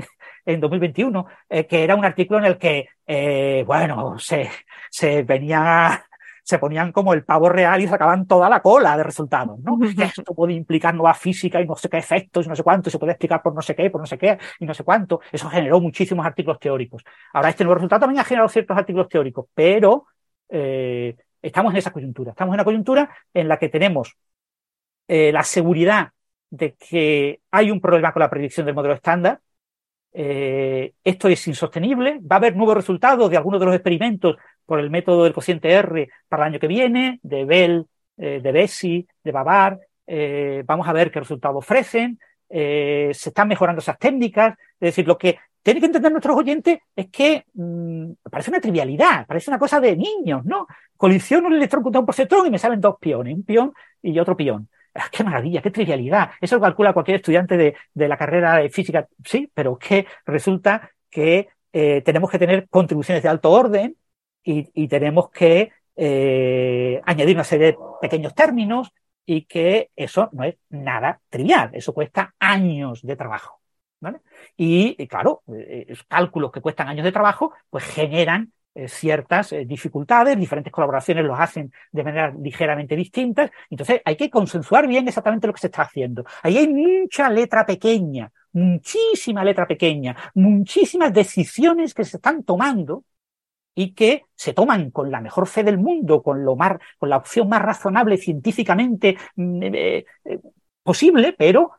en, 2021, eh, que era un artículo en el que, eh, bueno, se, se venía se ponían como el pavo real y sacaban toda la cola de resultados, ¿no? esto puede implicar nueva física y no sé qué efectos y no sé cuánto, se puede explicar por no sé qué, por no sé qué y no sé cuánto. Eso generó muchísimos artículos teóricos. Ahora, este nuevo resultado también ha generado ciertos artículos teóricos, pero eh, estamos en esa coyuntura. Estamos en una coyuntura en la que tenemos la seguridad de que hay un problema con la predicción del modelo estándar. Eh, esto es insostenible. Va a haber nuevos resultados de algunos de los experimentos por el método del cociente R para el año que viene, de Bell, eh, de Bessie, de Babar. Eh, vamos a ver qué resultados ofrecen. se están mejorando esas técnicas. Es decir, lo que tienen que entender nuestros oyentes es que mm, parece una trivialidad, parece una cosa de niños, ¿no? Colisiono un electrón contra un positron y me salen dos piones, un pión y otro pión. Qué maravilla, qué trivialidad. Eso lo calcula cualquier estudiante de, de la carrera de física, sí, pero que resulta que eh, tenemos que tener contribuciones de alto orden y, y tenemos que eh, añadir una serie de pequeños términos y que eso no es nada trivial, eso cuesta años de trabajo. ¿vale? Y, y claro, eh, cálculos que cuestan años de trabajo, pues generan eh, ciertas eh, dificultades, diferentes colaboraciones los hacen de manera ligeramente distintas, entonces hay que consensuar bien exactamente lo que se está haciendo. Ahí hay mucha letra pequeña, muchísima letra pequeña, muchísimas decisiones que se están tomando y que se toman con la mejor fe del mundo, con lo más, con la opción más razonable científicamente mm, eh, posible, pero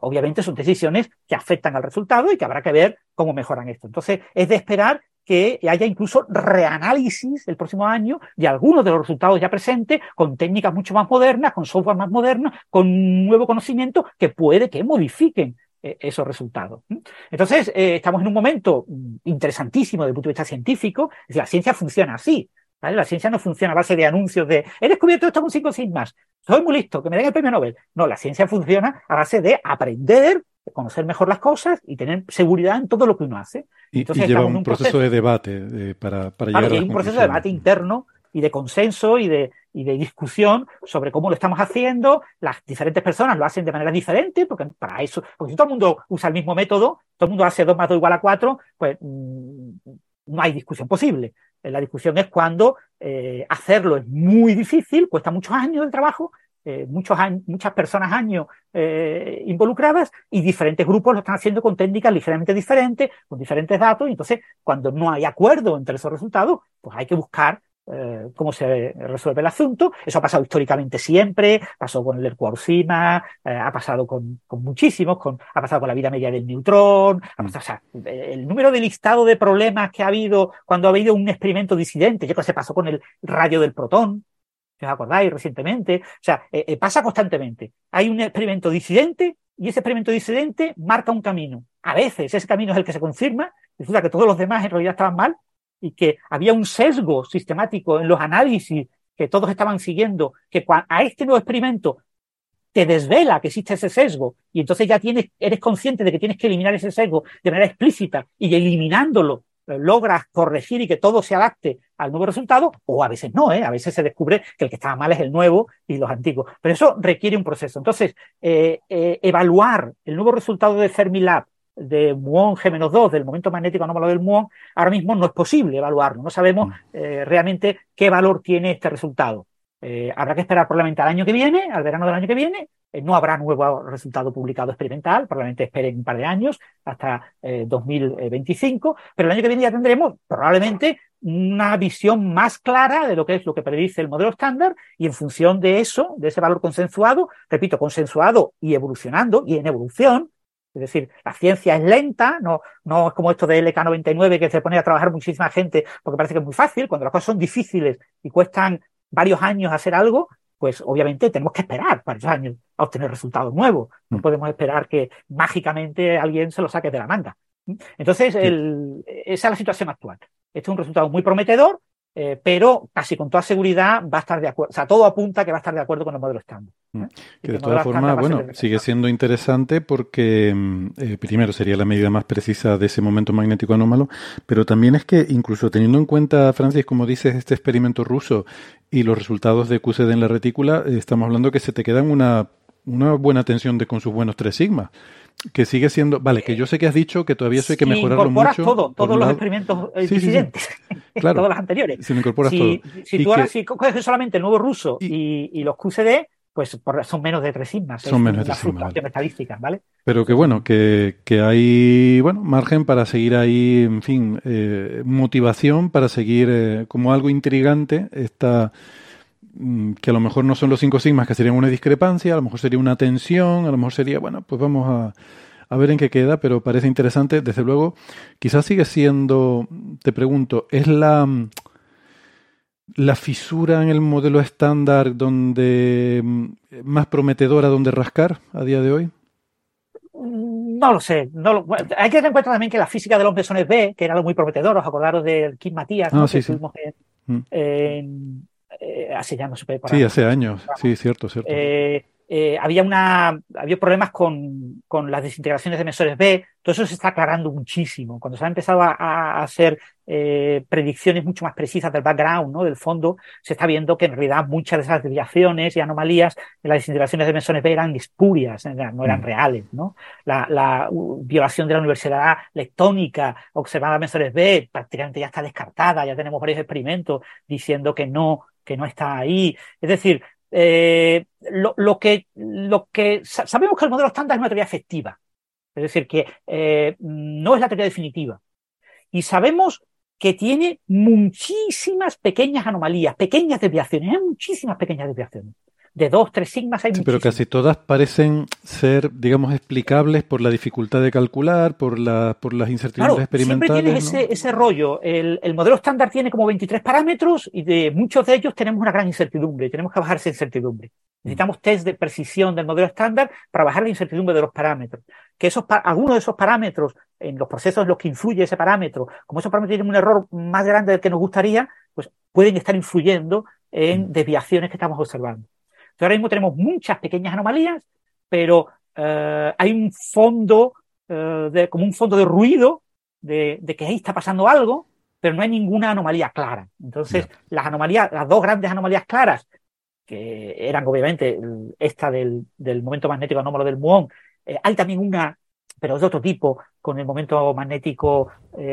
obviamente son decisiones que afectan al resultado y que habrá que ver cómo mejoran esto. Entonces, es de esperar que haya incluso reanálisis el próximo año de algunos de los resultados ya presentes, con técnicas mucho más modernas, con software más moderno, con nuevo conocimiento que puede que modifiquen eh, esos resultados. Entonces, eh, estamos en un momento mm, interesantísimo desde el punto de vista científico. La ciencia funciona así. ¿vale? La ciencia no funciona a base de anuncios de he descubierto esto con cinco sigmas, soy muy listo, que me den el premio Nobel. No, la ciencia funciona a base de aprender, conocer mejor las cosas y tener seguridad en todo lo que uno hace. Y, lleva un, proceso, de debate para, para llegar a hay un proceso de debate interno y de consenso y de, y de discusión sobre cómo lo estamos haciendo. Las diferentes personas lo hacen de manera diferente, porque para eso, porque si todo el mundo usa el mismo método, todo el mundo hace 2 más 2 igual a 4, pues mm, no hay discusión posible. La discusión es cuando eh, hacerlo es muy difícil, cuesta muchos años de trabajo, eh, muchos muchas personas años eh, involucradas y diferentes grupos lo están haciendo con técnicas ligeramente diferentes, con diferentes datos, y entonces cuando no hay acuerdo entre esos resultados, pues hay que buscar eh, cómo se resuelve el asunto. Eso ha pasado históricamente siempre, pasó con el Cuauhtémoc, ha pasado con, con muchísimos, con, ha pasado con la vida media del neutrón, ha pasado, o sea, el número de listado de problemas que ha habido cuando ha habido un experimento disidente, yo creo que se pasó con el radio del protón, os acordáis recientemente. O sea, eh, eh, pasa constantemente. Hay un experimento disidente y ese experimento disidente marca un camino. A veces ese camino es el que se confirma, resulta que todos los demás en realidad estaban mal y que había un sesgo sistemático en los análisis que todos estaban siguiendo, que a este nuevo experimento te desvela que existe ese sesgo y entonces ya tienes, eres consciente de que tienes que eliminar ese sesgo de manera explícita y eliminándolo logras corregir y que todo se adapte al nuevo resultado, o a veces no, ¿eh? a veces se descubre que el que estaba mal es el nuevo y los antiguos. Pero eso requiere un proceso. Entonces, eh, eh, evaluar el nuevo resultado de Fermilab de muón G-2, del momento magnético anómalo del muón, ahora mismo no es posible evaluarlo. No sabemos mm. realmente qué valor tiene este resultado. habrá que esperar probablemente al año que viene, al verano del año que viene, eh, no habrá nuevo resultado publicado experimental, probablemente esperen un par de años hasta 2025, eh, pero el año que viene ya tendremos probablemente una visión más clara de lo que es lo que predice el modelo estándar y en función de eso, de ese valor consensuado, repito, consensuado y evolucionando y en evolución, es decir, la ciencia es lenta, no, no es como esto de LK99 que se pone a trabajar muchísima gente porque parece que es muy fácil, cuando las cosas son difíciles y cuestan varios años hacer algo, pues obviamente tenemos que esperar varios años a obtener resultados nuevos. No mm. podemos esperar que mágicamente alguien se lo saque de la manga. Entonces, el, esa es la situación actual. Este es un resultado muy prometedor, eh, pero casi con toda seguridad va a estar de acuerdo, o sea, todo apunta que va a estar de acuerdo con el modelo estándar. Mm. Que de todas formas, bueno, sigue siendo interesante porque mm, eh, primero sería la medida más precisa de ese momento magnético anómalo, pero también es que incluso teniendo en cuenta, Francis, como dices, este experimento ruso y los resultados de QCD en la retícula, eh, estamos hablando que se te quedan una, una buena tensión de con sus buenos tres sigmas que sigue siendo, vale, que yo sé que has dicho que todavía eso hay que mejorarlo mucho. todo, todos los experimentos eh, disidentes, claro, todos los anteriores. Si lo incorporas todo. Si tú ahora si coges solamente el nuevo ruso y, y, los QCD, pues son menos de tres sigmas. Son menos de tres sigmas. estadísticas, ¿vale? Pero que bueno, que, que, hay, bueno, margen para seguir ahí, en fin, eh, motivación para seguir eh, como algo intrigante esta que a lo mejor no son los cinco sigmas, que serían una discrepancia, a lo mejor sería una tensión, a lo mejor sería, bueno, pues vamos a, a ver en qué queda, pero parece interesante. Desde luego, quizás sigue siendo, te pregunto, ¿es la, la fisura en el modelo estándar donde mm, más prometedora donde rascar a día de hoy? No lo sé. No hay que tener en cuenta también que la física de los mesones B, que era algo muy prometedor, os acordaros del Kim Matías, ah, que sí, mm. en, eh, hace ya no sé Sí, hace años, sí, cierto, cierto. Eh, eh, había una había problemas con, con, las desintegraciones de mesores B, todo eso se está aclarando muchísimo. Cuando se ha empezado a, hacer predicciones mucho más precisas del background, ¿no? del fondo, se está viendo que en realidad muchas de esas desviaciones y anomalías de las desintegraciones de mesores B eran espurias, no eran mm. reales. ¿no? La, la, violación de la Universidad Lectónica observada en mesores B prácticamente ya está descartada, ya tenemos varios experimentos diciendo que no que no está ahí. Es decir, eh, lo, lo, que, lo que sabemos que el modelo estándar es una teoría efectiva, es decir, que eh, no es la teoría definitiva. Y sabemos que tiene muchísimas pequeñas anomalías, pequeñas desviaciones, hay muchísimas pequeñas desviaciones de dos, tres sigmas hay sí, Pero casi todas parecen ser, digamos, explicables por la dificultad de calcular, por, la, por las incertidumbres experimentales. Siempre tienes ese, ese rollo. El, el, modelo estándar tiene como 23 parámetros y de muchos de ellos tenemos una gran incertidumbre. Tenemos que bajar esa incertidumbre. Necesitamos test de precisión del modelo estándar para bajar la incertidumbre de los parámetros. Que esos, algunos de esos parámetros, en los procesos en los que influye ese parámetro, como esos parámetros tienen un error más grande del que nos gustaría, pues pueden estar influyendo en mm. desviaciones que estamos observando ahora mismo tenemos muchas pequeñas anomalías, pero eh, hay un fondo, eh, de, como un fondo de ruido de, que ahí está pasando algo, pero no hay ninguna anomalía clara. Entonces, las anomalías, las dos grandes anomalías claras, que eran obviamente esta del, momento magnético anómalo del muón, eh, hay también una, pero de otro tipo, con el momento magnético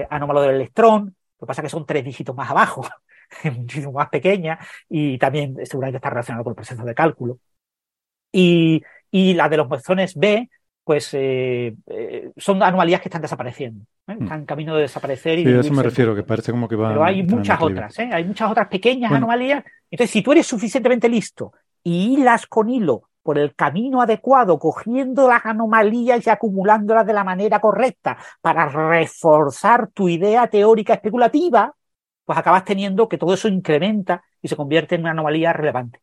anómalo del electrón, lo que pasa es que son tres dígitos más abajo, muchísimo más pequeña y también seguramente está relacionado con el proceso de cálculo. Y, y la de los mesones B, pues eh, eh, son anomalías que están desapareciendo, ¿eh? hmm. están en camino de desaparecer. Y sí, a eso me refiero, que parece como que va. Pero hay muchas otras, hay muchas otras pequeñas anomalías. Entonces, si tú eres suficientemente listo y hilas con hilo por el camino adecuado, cogiendo las anomalías y acumulándolas de la manera correcta para reforzar tu idea teórica especulativa, pues acabas teniendo que todo eso incrementa y se convierte en una anomalía relevante.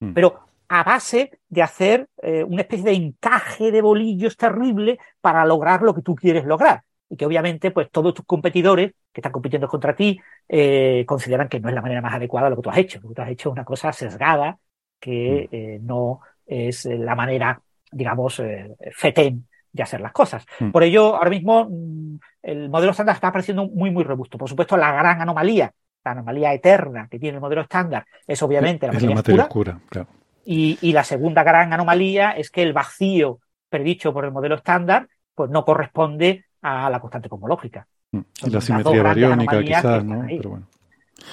Hmm. Pero a base de hacer eh, una especie de encaje de bolillos terrible para lograr lo que tú quieres lograr. Y que obviamente, pues todos tus competidores que están compitiendo contra ti eh, consideran que no es la manera más adecuada de lo que tú has hecho. Lo que tú has hecho es una cosa sesgada que hmm. eh, no es la manera, digamos, fetén de hacer las cosas. Hmm. Por ello, ahora mismo mm, el modelo estándar está pareciendo muy, muy robusto. Por supuesto, la gran anomalía, la anomalía eterna que tiene el modelo estándar es obviamente la materia, oscura. y, la segunda gran anomalía es que el vacío predicho por el modelo estándar pues no corresponde a la constante cosmológica. Hmm. Y la simetría bariónica, quizás, ¿no? Pero bueno.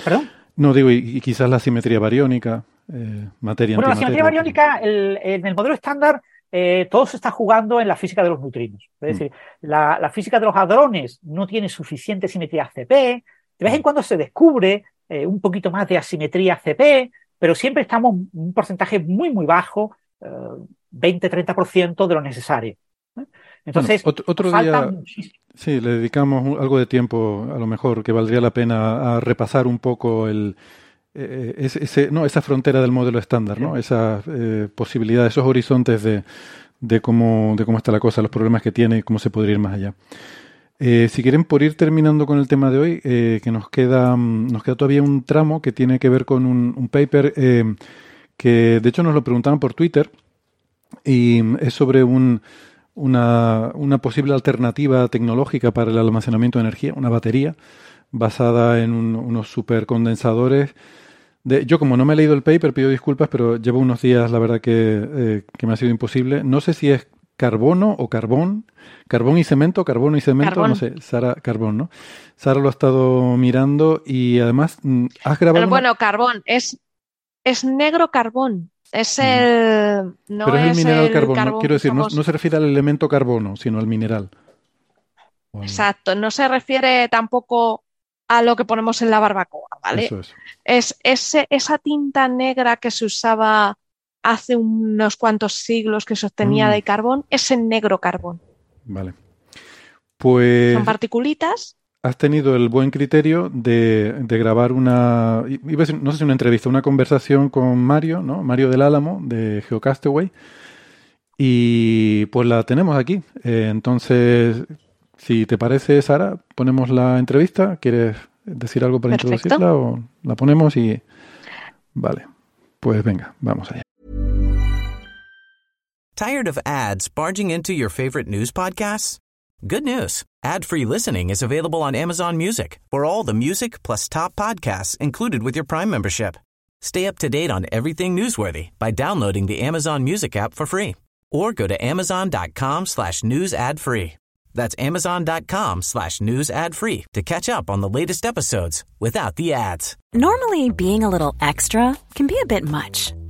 ¿Perdón? No, digo, y, quizás la simetría bariónica, eh, materia Bueno, la simetría bariónica, en el modelo estándar eh, todo se está jugando en la física de los neutrinos. Es mm. decir, la, física de los hadrones no tiene suficiente simetría CP, De vez en cuando se descubre eh, un poquito más de asimetría CP, pero siempre estamos en un porcentaje muy, muy bajo, 20-30% de lo necesario. Entonces, otro, día, sí, le dedicamos algo de tiempo, a lo mejor, que valdría la pena a repasar un poco el, eh, ese, no, esa frontera del modelo estándar, ¿no? esa eh, posibilidad, esos horizontes de, de, cómo, de cómo está la cosa, los problemas que tiene y cómo se podría ir más allá. Eh, si quieren, por ir terminando con el tema de hoy, eh, que nos queda, mm, nos queda todavía un tramo que tiene que ver con un, un paper que, de hecho, nos lo preguntaron por Twitter y es sobre un, una, una, posible alternativa tecnológica para el almacenamiento de energía, una batería basada en unos supercondensadores. De, yo como no me he leído el paper, pido disculpas, pero llevo unos días, la verdad, que, eh, que me ha sido imposible. No sé si es carbono o carbón, carbón y cemento, carbono y cemento, no sé, Sara, carbón, ¿no? Sara lo ha estado mirando y además mm, has grabado... bueno, carbón, es, es negro carbón. Es el. No Pero es, el mineral carbón. quiero decir, no, se refiere al elemento carbono, sino al mineral. Exacto. No se refiere tampoco a lo que ponemos en la barbacoa, ¿vale? Eso es. ese, esa tinta negra que se usaba hace unos cuantos siglos que se obtenía mm. de carbón, es el negro carbón. Vale. Pues. Son particulitas has tenido el buen criterio de, grabar una, no sé si una entrevista, una conversación con Mario, ¿no? Mario del Álamo de Geocastaway. Y pues la tenemos aquí. Eh, entonces, si te parece, Sara, ponemos la entrevista. ¿Quieres decir algo para introducirla o la ponemos y... Vale, pues venga, vamos allá. Tired of ads barging into your favorite news podcasts? Good news. Ad-free listening is available on Amazon Music for all the music plus top podcasts included with your Prime membership. Stay up to date on everything newsworthy by downloading the Amazon Music app for free or go to amazon.com slash news ad free. That's amazon.com slash news ad free to catch up on the latest episodes without the ads. Normally being a little extra can be a bit much,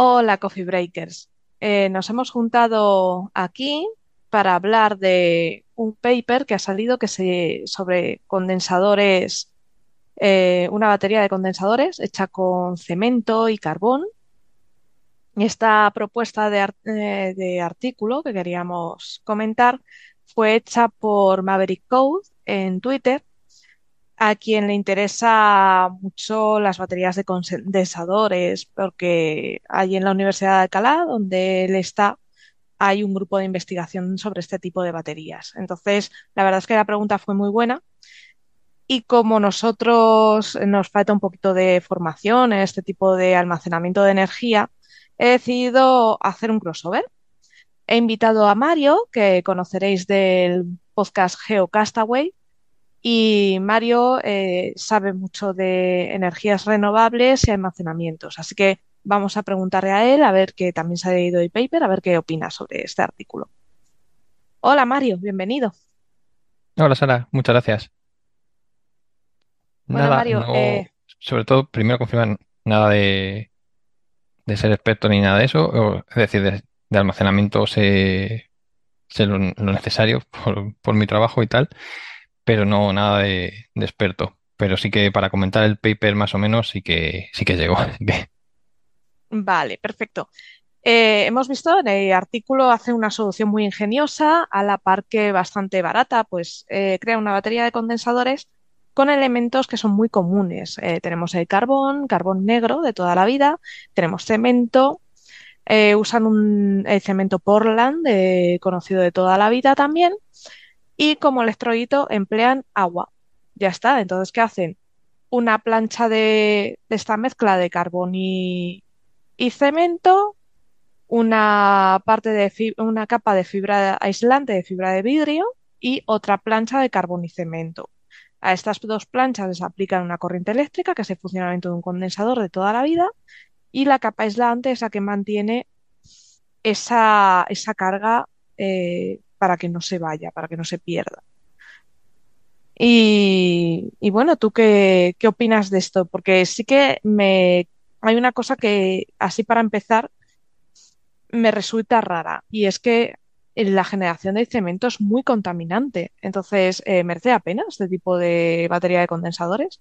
Hola, Coffee Breakers. Eh, nos hemos juntado aquí para hablar de un paper que ha salido que se, sobre condensadores, eh, una batería de condensadores hecha con cemento y carbón. Esta propuesta de, eh, de artículo que queríamos comentar fue hecha por Maverick Code en Twitter a quien le interesa mucho las baterías de condensadores, porque allí en la Universidad de Alcalá, donde él está, hay un grupo de investigación sobre este tipo de baterías. Entonces, la verdad es que la pregunta fue muy buena. Y como nosotros nos falta un poquito de formación en este tipo de almacenamiento de energía, he decidido hacer un crossover. He invitado a Mario, que conoceréis del podcast GeoCastaway, y Mario eh, sabe mucho de energías renovables y almacenamientos. Así que vamos a preguntarle a él, a ver que también se ha leído el paper, a ver qué opina sobre este artículo. Hola Mario, bienvenido. Hola Sara, muchas gracias. nada, Mario, eh, sobre todo, primero confirmar nada de, ser experto ni nada de eso, es decir, de, almacenamiento sé, lo, necesario por, por mi trabajo y tal pero no nada de, experto. Pero sí que para comentar el paper más o menos sí que sí que llegó. Vale, perfecto. Eh, hemos visto en el artículo hace una solución muy ingeniosa, a la par que bastante barata, pues eh, crea una batería de condensadores con elementos que son muy comunes. Eh, tenemos el carbón, carbón negro de toda la vida, tenemos cemento, usan un, el cemento Portland, conocido de toda la vida también, y como electrolito emplean agua. Ya está. Entonces, ¿qué hacen? Una plancha de, esta mezcla de carbón y, cemento, una parte de una capa de fibra aislante de fibra de vidrio y otra plancha de carbón y cemento. A estas dos planchas les aplican una corriente eléctrica, que es el funcionamiento de un condensador de toda la vida, y la capa aislante es la que mantiene esa, esa carga eh, para que no se vaya, para que no se pierda. Y, y bueno, ¿tú qué, qué, opinas de esto? Porque sí que me hay una cosa que, así para empezar, me resulta rara, y es que la generación de cemento es muy contaminante. Entonces, eh, ¿merece la este tipo de batería de condensadores?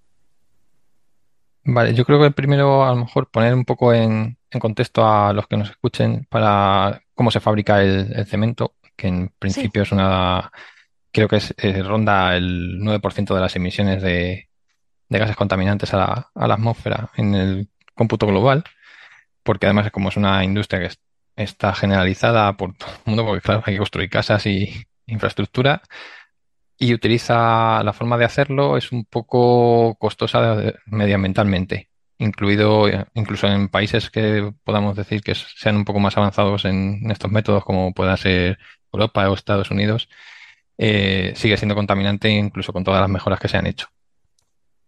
Vale, yo creo que primero a lo mejor poner un poco en, contexto a los que nos escuchen para cómo se fabrica el, cemento, que en principio es una, creo que es, eh, ronda el 9% de las emisiones de, gases contaminantes a la, a la, atmósfera en el cómputo global, porque además como es una industria que está generalizada por todo el mundo, porque claro, hay que construir casas y infraestructura, y utiliza la forma de hacerlo es un poco costosa medioambientalmente, incluido incluso en países que podamos decir que sean un poco más avanzados en, estos métodos, como pueda ser Europa o Estados Unidos, eh, sigue siendo contaminante incluso con todas las mejoras que se han hecho.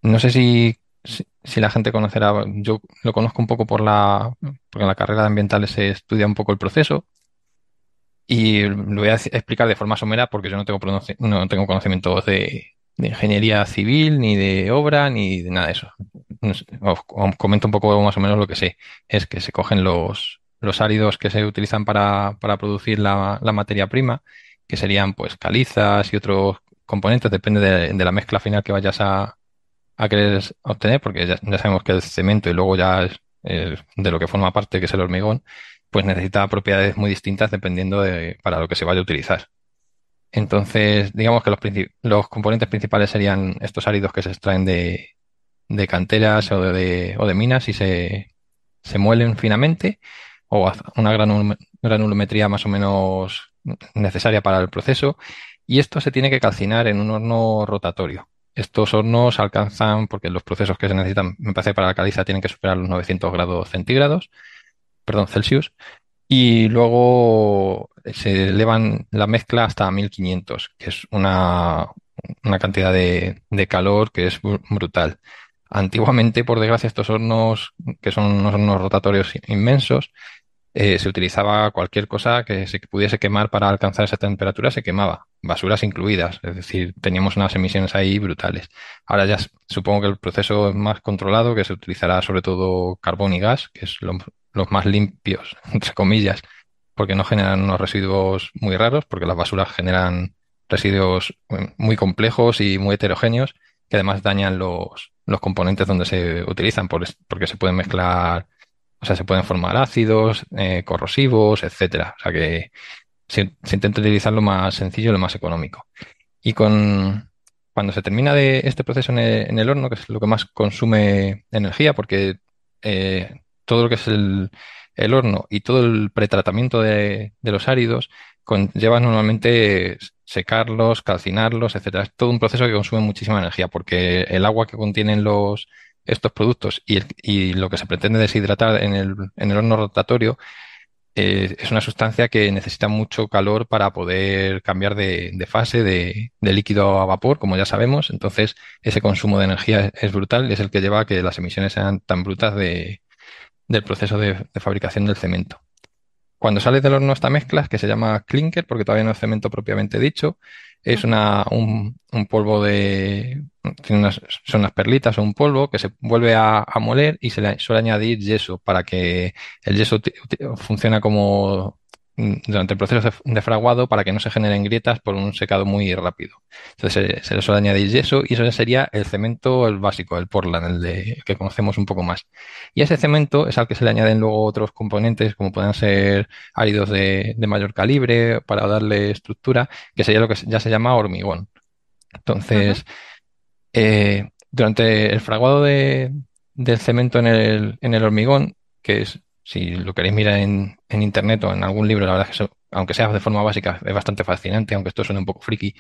No sé si si, la gente conocerá, yo lo conozco un poco por la, porque en la carrera de ambientales se estudia un poco el proceso y lo voy a explicar de forma somera porque yo no tengo, no tengo conocimientos de, ingeniería civil, ni de obra, ni de nada de eso. Os, comento un poco más o menos lo que sé. Es que se cogen los, los áridos que se utilizan para, para producir la, la, materia prima, que serían pues calizas y otros componentes, depende de, de la mezcla final que vayas a, a querer obtener, porque ya, sabemos que el cemento y luego ya es, de lo que forma parte, que es el hormigón, pues necesita propiedades muy distintas dependiendo de para lo que se vaya a utilizar. Entonces, digamos que los, los componentes principales serían estos áridos que se extraen de, de canteras o de, o de minas y se, se muelen finamente o una granulometría más o menos necesaria para el proceso y esto se tiene que calcinar en un horno rotatorio. Estos hornos alcanzan, porque los procesos que se necesitan, me parece, para la caliza tienen que superar los 900 grados centígrados, perdón, Celsius, y luego se elevan la mezcla hasta 1500, que es una, una cantidad de, de calor que es brutal. Antiguamente, por desgracia, estos hornos, que son unos hornos rotatorios inmensos, eh, se utilizaba cualquier cosa que se pudiese quemar para alcanzar esa temperatura, se quemaba, basuras incluidas, es decir, teníamos unas emisiones ahí brutales. Ahora ya supongo que el proceso es más controlado, que se utilizará sobre todo carbón y gas, que es los más limpios, entre comillas, porque no generan unos residuos muy raros, porque las basuras generan residuos muy complejos y muy heterogéneos, que además dañan los, los componentes donde se utilizan, porque se pueden mezclar o sea, se pueden formar ácidos, eh, corrosivos, etcétera. O sea que se, intenta utilizar lo más sencillo, lo más económico. Y con cuando se termina de este proceso en el, horno, que es lo que más consume energía, porque eh, todo lo que es el, horno y todo el pretratamiento de, de los áridos conlleva normalmente secarlos, calcinarlos, etcétera. Es todo un proceso que consume muchísima energía, porque el agua que contienen los, estos productos y, y, lo que se pretende deshidratar en el, horno rotatorio eh, es una sustancia que necesita mucho calor para poder cambiar de, fase de, líquido a vapor, como ya sabemos. Entonces, ese consumo de energía es brutal, es el que lleva a que las emisiones sean tan brutas de, del proceso de, fabricación del cemento. Cuando sale del horno esta mezcla, que se llama clinker, porque todavía no es cemento propiamente dicho, es una, un, un polvo de, tiene unas, son unas perlitas o un polvo que se vuelve a, moler y se le suele añadir yeso para que el yeso funcione como durante el proceso de fraguado para que no se generen grietas por un secado muy rápido. Entonces se, le suele añadir yeso y eso sería el cemento, el básico, el Portland, el de, que conocemos un poco más. Y a ese cemento es al que se le añaden luego otros componentes como pueden ser áridos de, de mayor calibre para darle estructura, que sería lo que ya se llama hormigón. Entonces, eh, durante el fraguado de, del cemento en el, en el hormigón, que es, si lo queréis mirar en, en internet o en algún libro, la verdad es que aunque sea de forma básica, es bastante fascinante, aunque esto suene un poco friki,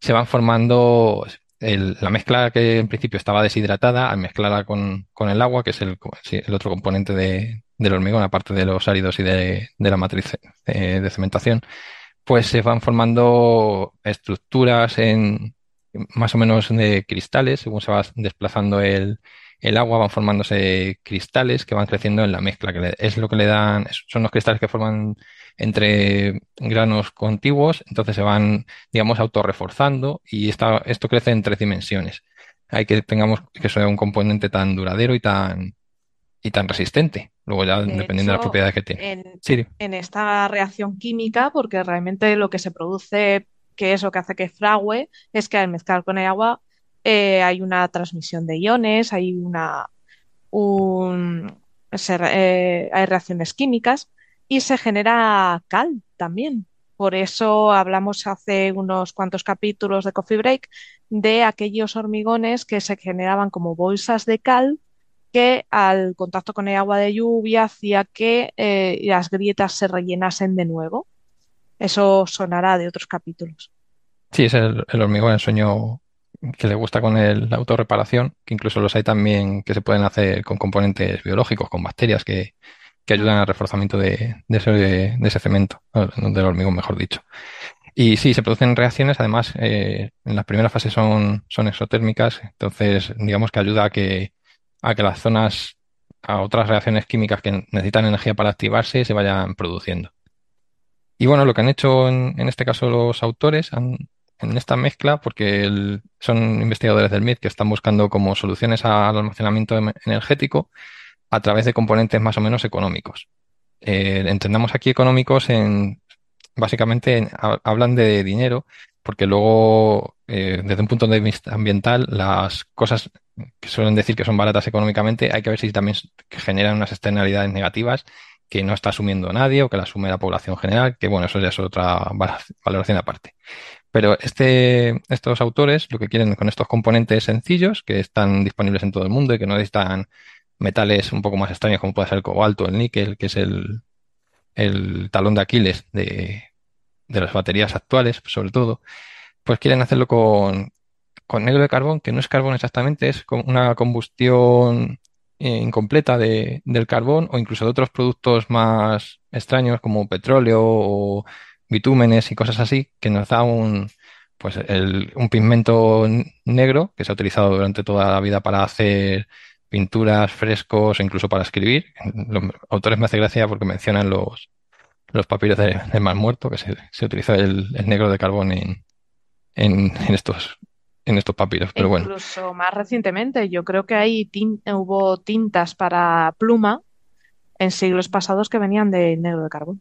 se van formando la mezcla que en principio estaba deshidratada, al mezclarla con, con el agua, que es el, el otro componente de, del hormigón, aparte de los áridos y de, de la matriz eh, de cementación, pues se van formando estructuras en más o menos de cristales, según se va desplazando el, el agua, van formándose cristales que van creciendo en la mezcla, que es lo que le dan, son los cristales que forman entre granos contiguos, entonces se van, digamos, autorreforzando y esta, esto crece en tres dimensiones. Hay que tengamos que sea un componente tan duradero y tan, y tan resistente. Luego ya dependiendo de las propiedades que tiene. En, en esta reacción química, porque realmente lo que se produce, que es lo que hace que frague, es que al mezclar con el agua eh, hay una transmisión de iones, hay una un, eh, hay reacciones químicas y se genera cal también. Por eso hablamos hace unos cuantos capítulos de Coffee Break de aquellos hormigones que se generaban como bolsas de cal que al contacto con el agua de lluvia hacía que eh, las grietas se rellenasen de nuevo. Eso sonará de otros capítulos. Sí, es el, hormigón, el sueño que le gusta con el, la autorreparación, que incluso los hay también que se pueden hacer con componentes biológicos, con bacterias que, que ayudan al reforzamiento de, de, ese, de, ese, cemento, del hormigón, mejor dicho. Y sí, se producen reacciones, además, eh, en las primeras fases son, son exotérmicas, entonces digamos que ayuda a que a que las zonas, a otras reacciones químicas que necesitan energía para activarse, se vayan produciendo. Y bueno, lo que han hecho en, este caso los autores han, en esta mezcla, porque son investigadores del MIT que están buscando como soluciones al almacenamiento em, energético a través de componentes más o menos económicos. Eh, entendamos aquí económicos en, básicamente hablan de dinero, porque luego, eh, desde un punto de vista ambiental, las cosas que suelen decir que son baratas económicamente, hay que ver si también generan unas externalidades negativas que no está asumiendo nadie o que la asume la población general, que bueno, eso ya es otra valoración aparte. Pero este, estos autores lo que quieren con estos componentes sencillos, que están disponibles en todo el mundo y que no necesitan metales un poco más extraños como puede ser el cobalto, el níquel, que es el, el talón de Aquiles de, de las baterías actuales, sobre todo, pues quieren hacerlo con, con negro de carbón, que no es carbón exactamente, es una combustión incompleta de, del carbón o incluso de otros productos más extraños como petróleo o bitúmenes y cosas así, que nos da un, pues un pigmento negro que se ha utilizado durante toda la vida para hacer pinturas, frescos e incluso para escribir. Los autores me hace gracia porque mencionan los, los papiros de, del Mar Muerto, que se, se utiliza el, negro de carbón en, en, estos en estos papiros, pero bueno. Incluso más recientemente, yo creo que hay hubo tintas para pluma en siglos pasados que venían de negro de carbón.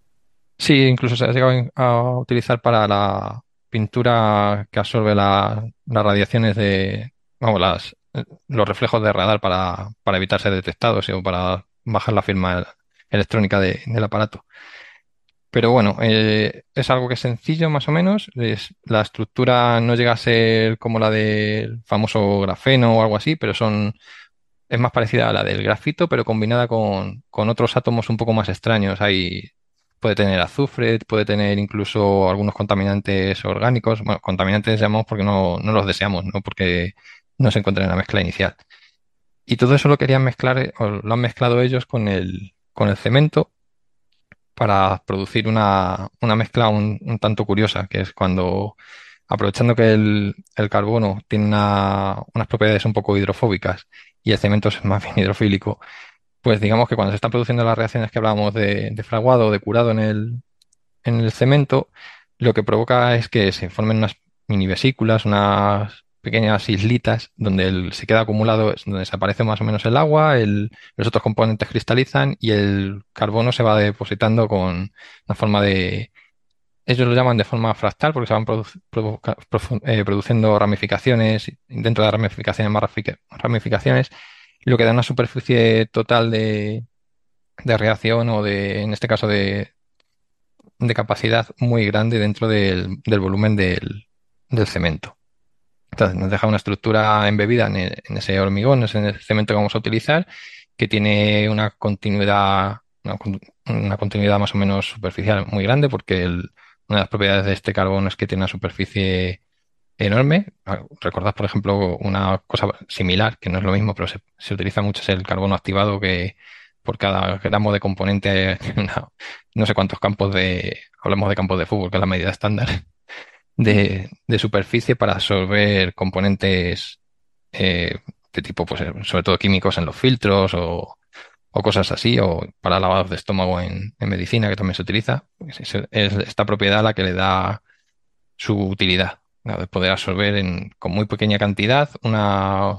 Sí, incluso se ha llegado a utilizar para la pintura que absorbe las radiaciones de, vamos, las, los reflejos de radar para, para evitar ser detectados o para bajar la firma electrónica del aparato. Pero bueno, eh, es algo que es sencillo más o menos. Es, la estructura no llega a ser como la del famoso grafeno o algo así, pero son, es más parecida a la del grafito, pero combinada con, con otros átomos un poco más extraños. Hay, puede tener azufre, puede tener incluso algunos contaminantes orgánicos. Bueno, contaminantes llamamos porque no, no los deseamos, no porque no se encuentran en la mezcla inicial. Y todo eso lo querían mezclar, o lo han mezclado ellos con el, con el cemento para producir una, una mezcla un, tanto curiosa, que es cuando, aprovechando que el, carbono tiene unas propiedades un poco hidrofóbicas y el cemento es más bien hidrofílico, pues digamos que cuando se están produciendo las reacciones que hablábamos de, de fraguado o de curado en el, en el cemento, lo que provoca es que se formen unas mini vesículas, unas pequeñas islitas donde se queda acumulado, donde desaparece más o menos el agua, los otros componentes cristalizan y el carbono se va depositando con una forma de, ellos lo llaman de forma fractal porque se van eh, produciendo ramificaciones, dentro de ramificaciones más ramificaciones, lo que da una superficie total de, reacción o de, en este caso, de, de capacidad muy grande dentro del, volumen del cemento. Entonces nos deja una estructura embebida en, ese hormigón, en el cemento que vamos a utilizar, que tiene una continuidad, una, continuidad más o menos superficial muy grande, porque una de las propiedades de este carbono es que tiene una superficie enorme. Recordad, por ejemplo, una cosa similar, que no es lo mismo, pero se, utiliza mucho, es el carbono activado, que por cada gramo de componente, no sé cuántos campos de, hablamos de campos de fútbol, que es la medida estándar, de, superficie para absorber componentes eh, de tipo, pues, sobre todo químicos en los filtros o, cosas así, o para lavados de estómago en, medicina, que también se utiliza. Es, esta propiedad la que le da su utilidad, de poder absorber con muy pequeña cantidad una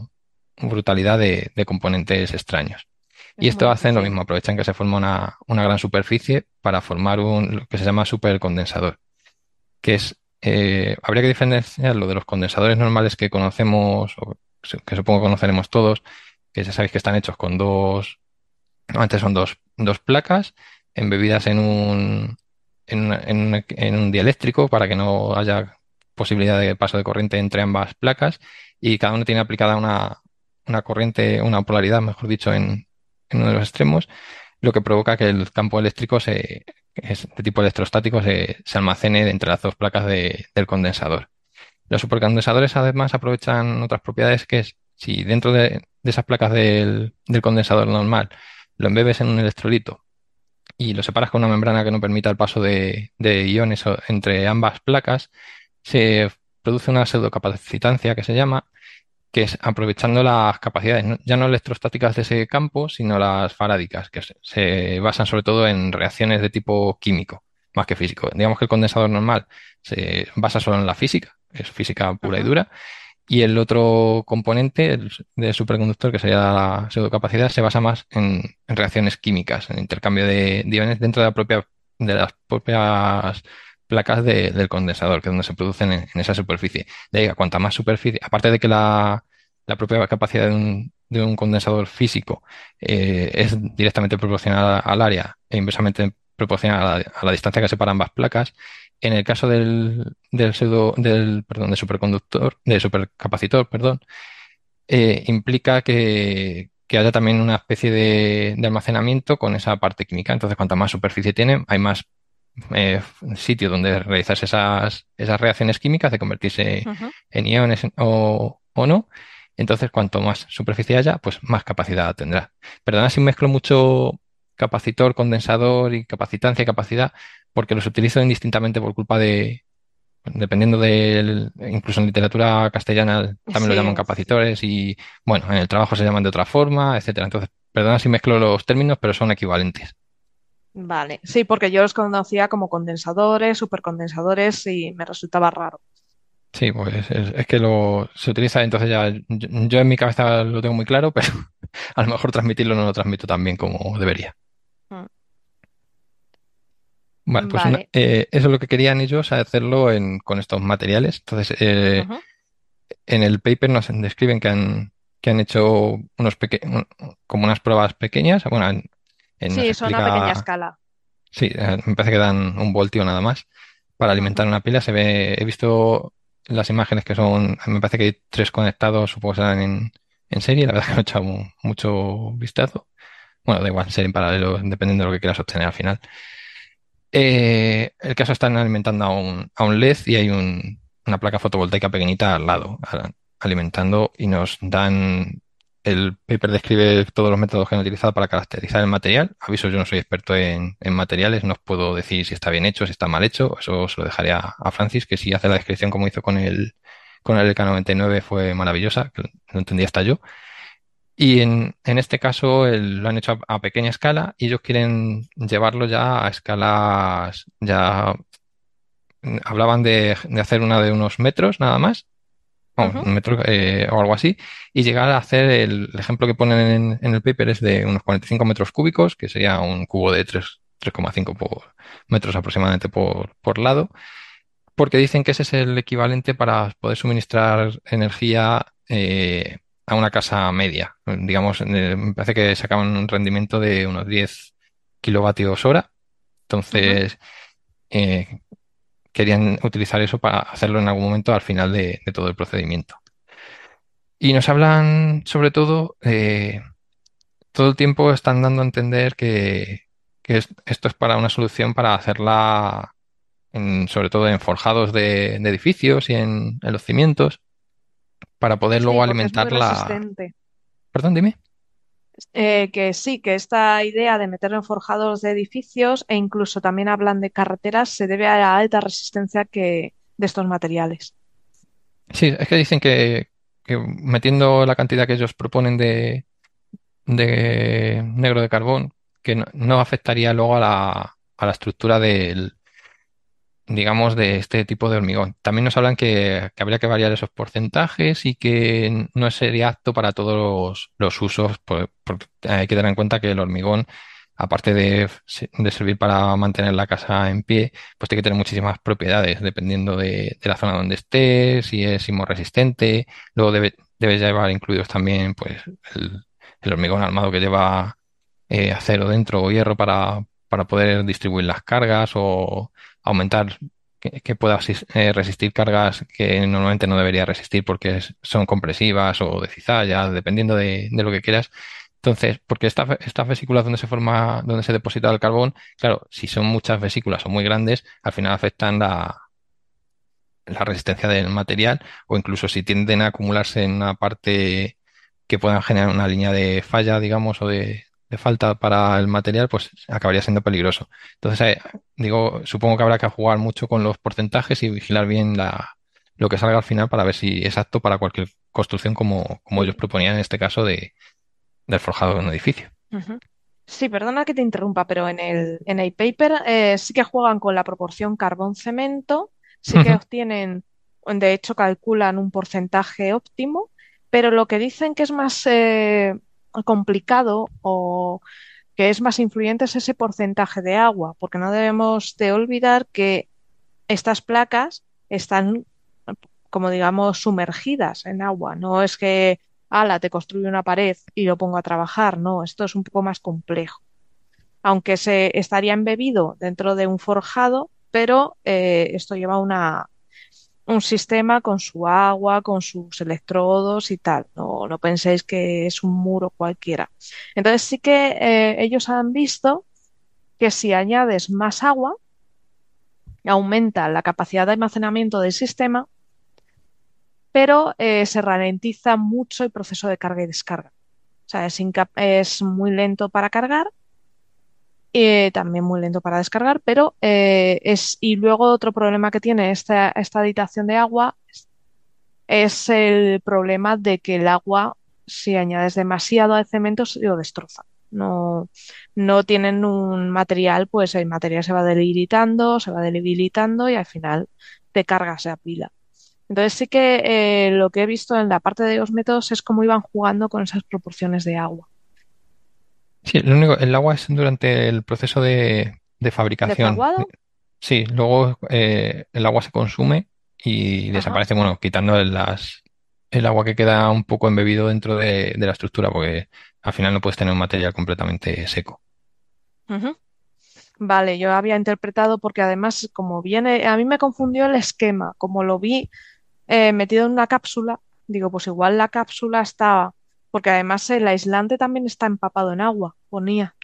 brutalidad de componentes extraños. Y esto hacen lo mismo, aprovechan que se forma una, una, gran superficie para formar un lo que se llama supercondensador, que es, eh, habría que diferenciarlo de los condensadores normales que conocemos, o que supongo que conoceremos todos, que ya sabéis que están hechos con dos, antes son dos, dos placas embebidas en un, en, en, un dieléctrico para que no haya posibilidad de paso de corriente entre ambas placas y cada una tiene aplicada una, una corriente, una polaridad, mejor dicho, en, en uno de los extremos, lo que provoca que el campo eléctrico se, de tipo electrostático se, almacene entre las dos placas del condensador. Los supercondensadores además aprovechan otras propiedades que es si dentro de, esas placas del, condensador normal lo embebes en un electrolito y lo separas con una membrana que no permita el paso de, de iones entre ambas placas, se produce una pseudocapacitancia que se llama, que es aprovechando las capacidades, ya no electrostáticas de ese campo, sino las farádicas, que se, basan sobre todo en reacciones de tipo químico, más que físico. Digamos que el condensador normal se basa solo en la física, es física pura y dura, y el otro componente el, del superconductor, que sería la pseudocapacidad, se basa más en, reacciones químicas, en intercambio de, iones dentro de, la propia, de las propias placas del condensador, que es donde se producen en, esa superficie. De ahí, cuanta más superficie, aparte de que la, propia capacidad de un, de un condensador físico eh, es directamente proporcional al área e inversamente proporcional a la, distancia que separa ambas placas, en el caso del, del pseudo, del, perdón, de superconductor, de supercapacitor, perdón, eh, implica que, que haya también una especie de, de, almacenamiento con esa parte química. Entonces, cuanta más superficie tiene, hay más eh, sitio donde realizar esas, esas reacciones químicas de convertirse en iones o, o, no. Entonces, cuanto más superficie haya, pues más capacidad tendrá. Perdona si mezclo mucho capacitor, condensador y capacitancia y capacidad, porque los utilizo indistintamente por culpa de, dependiendo del, incluso en literatura castellana también lo llaman capacitores y, bueno, en el trabajo se llaman de otra forma, etcétera. Entonces, perdona si mezclo los términos, pero son equivalentes. Vale, sí, porque yo los conocía como condensadores, supercondensadores y me resultaba raro. Sí, pues es, que lo se utiliza, entonces ya yo, en mi cabeza lo tengo muy claro, pero a lo mejor transmitirlo no lo transmito tan bien como debería. Mm. Bueno, pues eh, eso es lo que querían ellos, hacerlo con estos materiales. Entonces, eh, en el paper nos describen que han, que han hecho unos como unas pruebas pequeñas, bueno, sí, son a pequeña escala. Sí, eh, me parece que dan un voltio nada más para alimentar una pila. Se ve, he visto las imágenes que son, me parece que hay tres conectados, supongo que serán en, en serie, la verdad que no he echado mucho vistazo. Bueno, da igual, ser en paralelo, dependiendo de lo que quieras obtener al final. Eh, el caso están alimentando a un, a un LED y hay una placa fotovoltaica pequeñita al lado, alimentando y nos dan el paper describe todos los métodos que han utilizado para caracterizar el material. Aviso, yo no soy experto en, materiales, no os puedo decir si está bien hecho, si está mal hecho. Eso se lo dejaré a, Francis, que si hace la descripción como hizo con el, con el LK99 fue maravillosa, que lo entendí hasta yo. Y en, este caso lo han hecho a, pequeña escala y ellos quieren llevarlo ya a escalas, ya hablaban de, de hacer una de unos metros nada más un metro eh, o algo así, y llegar a hacer el, ejemplo que ponen en, el paper es de unos 45 metros cúbicos, que sería un cubo de 3,5 por metros aproximadamente por, por lado, porque dicen que ese es el equivalente para poder suministrar energía eh, a una casa media. Digamos, eh, me parece que sacaban un rendimiento de unos 10 kilovatios hora. Entonces, querían utilizar eso para hacerlo en algún momento al final de, todo el procedimiento. Y nos hablan sobre todo, eh, todo el tiempo están dando a entender que, esto es para una solución para hacerla, sobre todo en forjados de, edificios y en, los cimientos, para poder luego alimentar la... Resistente. Perdón, dime. Eh, que sí, que esta idea de meter en forjados de edificios e incluso también hablan de carreteras se debe a la alta resistencia que, de estos materiales. Sí, es que dicen que, que metiendo la cantidad que ellos proponen de, de negro de carbón, que no, no afectaría luego a la, a la estructura del, digamos, de este tipo de hormigón. También nos hablan que, que habría que variar esos porcentajes y que no sería apto para todos los, usos, por- porque hay que tener en cuenta que el hormigón, aparte de, servir para mantener la casa en pie, pues tiene que tener muchísimas propiedades, dependiendo de, la zona donde esté, si es sismorresistente, luego debe, debe llevar incluidos también, pues, el, el hormigón armado que lleva eh, acero dentro o hierro para, para poder distribuir las cargas o aumentar que, pueda eh, resistir cargas que normalmente no debería resistir porque son compresivas o de cizalla, dependiendo de, lo que quieras. Entonces, porque esta- estas vesículas donde se forma, donde se deposita el carbón, claro, si son muchas vesículas o muy grandes, al final afectan la, la resistencia del material o incluso si tienden a acumularse en una parte que puedan generar una línea de falla, digamos, o de, de falta para el material, pues acabaría siendo peligroso. Entonces, eh, digo, supongo que habrá que jugar mucho con los porcentajes y vigilar bien la, lo que salga al final para ver si es apto para cualquier construcción como, como ellos proponían en este caso de, del forjado de un edificio. Sí, perdona que te interrumpa, pero en el, en el paper eh, sí que juegan con la proporción carbón-cemento, sí que obtienen, de hecho calculan un porcentaje óptimo, pero lo que dicen que es más eh, complicado o que es más influyente es ese porcentaje de agua, porque no debemos de olvidar que estas placas están, como digamos, sumergidas en agua. No es que, ala, te construyo una pared y lo pongo a trabajar. No, esto es un poco más complejo. Aunque se estaría embebido dentro de un forjado, pero eh, esto lleva una, un sistema con su agua, con sus electrodos y tal. No, no penséis que es un muro cualquiera. Entonces sí que eh, ellos han visto que si añades más agua, aumenta la capacidad de almacenamiento del sistema, pero eh, se ralentiza mucho el proceso de carga y descarga. O sea, es, muy lento para cargar, eh, también muy lento para descargar, pero eh, es. Y luego otro problema que tiene esta, esta aditación de agua es el problema de que el agua, si añades demasiado al cemento, se lo destroza. No, no tienen un material, pues el material se va debilitando, se va debilitando y al final te cargas la pila. Entonces sí que eh, lo que he visto en la parte de los métodos es cómo iban jugando con esas proporciones de agua. Sí, lo único, el agua es durante el proceso de, de ¿De fabricación. fraguado? Sí, luego eh, el agua se consume y Ajá. desaparece, bueno, quitando el- las, el agua que queda un poco embebido dentro de, de la estructura, porque al final no puedes tener un material completamente seco. Vale, yo había interpretado porque además como viene, a mí me confundió el esquema, como lo vi eh, metido en una cápsula, digo, pues igual la cápsula estaba, porque además el aislante también está empapado en agua, ponía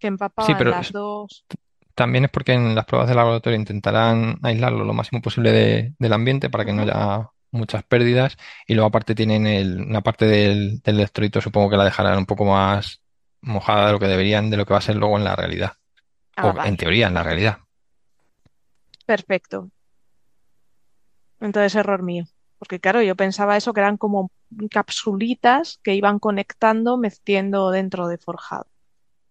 que empapaba Sí, pero las dos. también es porque en las pruebas de laboratorio intentarán aislarlo lo máximo posible de- del ambiente para que no haya muchas pérdidas y luego aparte tienen el- una parte del, del electrolito, supongo que la dejarán un poco más mojada de lo que deberían, de lo que va a ser luego en la realidad, Ah, o en teoría en la realidad. perfecto. Entonces error mío, porque claro, yo pensaba eso que eran como capsulitas que iban conectando, metiendo dentro de forjado.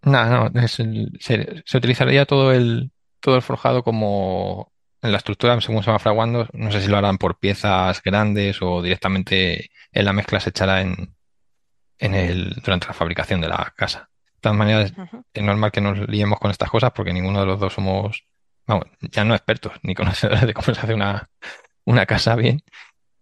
No, no, es el- se, se utilizaría todo el, todo el forjado como en la estructura, según se va fraguando. No sé si lo harán por piezas grandes o directamente en la mezcla se echará en, en el, durante la fabricación de la casa. De todas maneras, es normal que nos liemos con estas cosas porque ninguno de los dos somos, vamos, ya no expertos ni conocedores de cómo se hace una, una casa bien.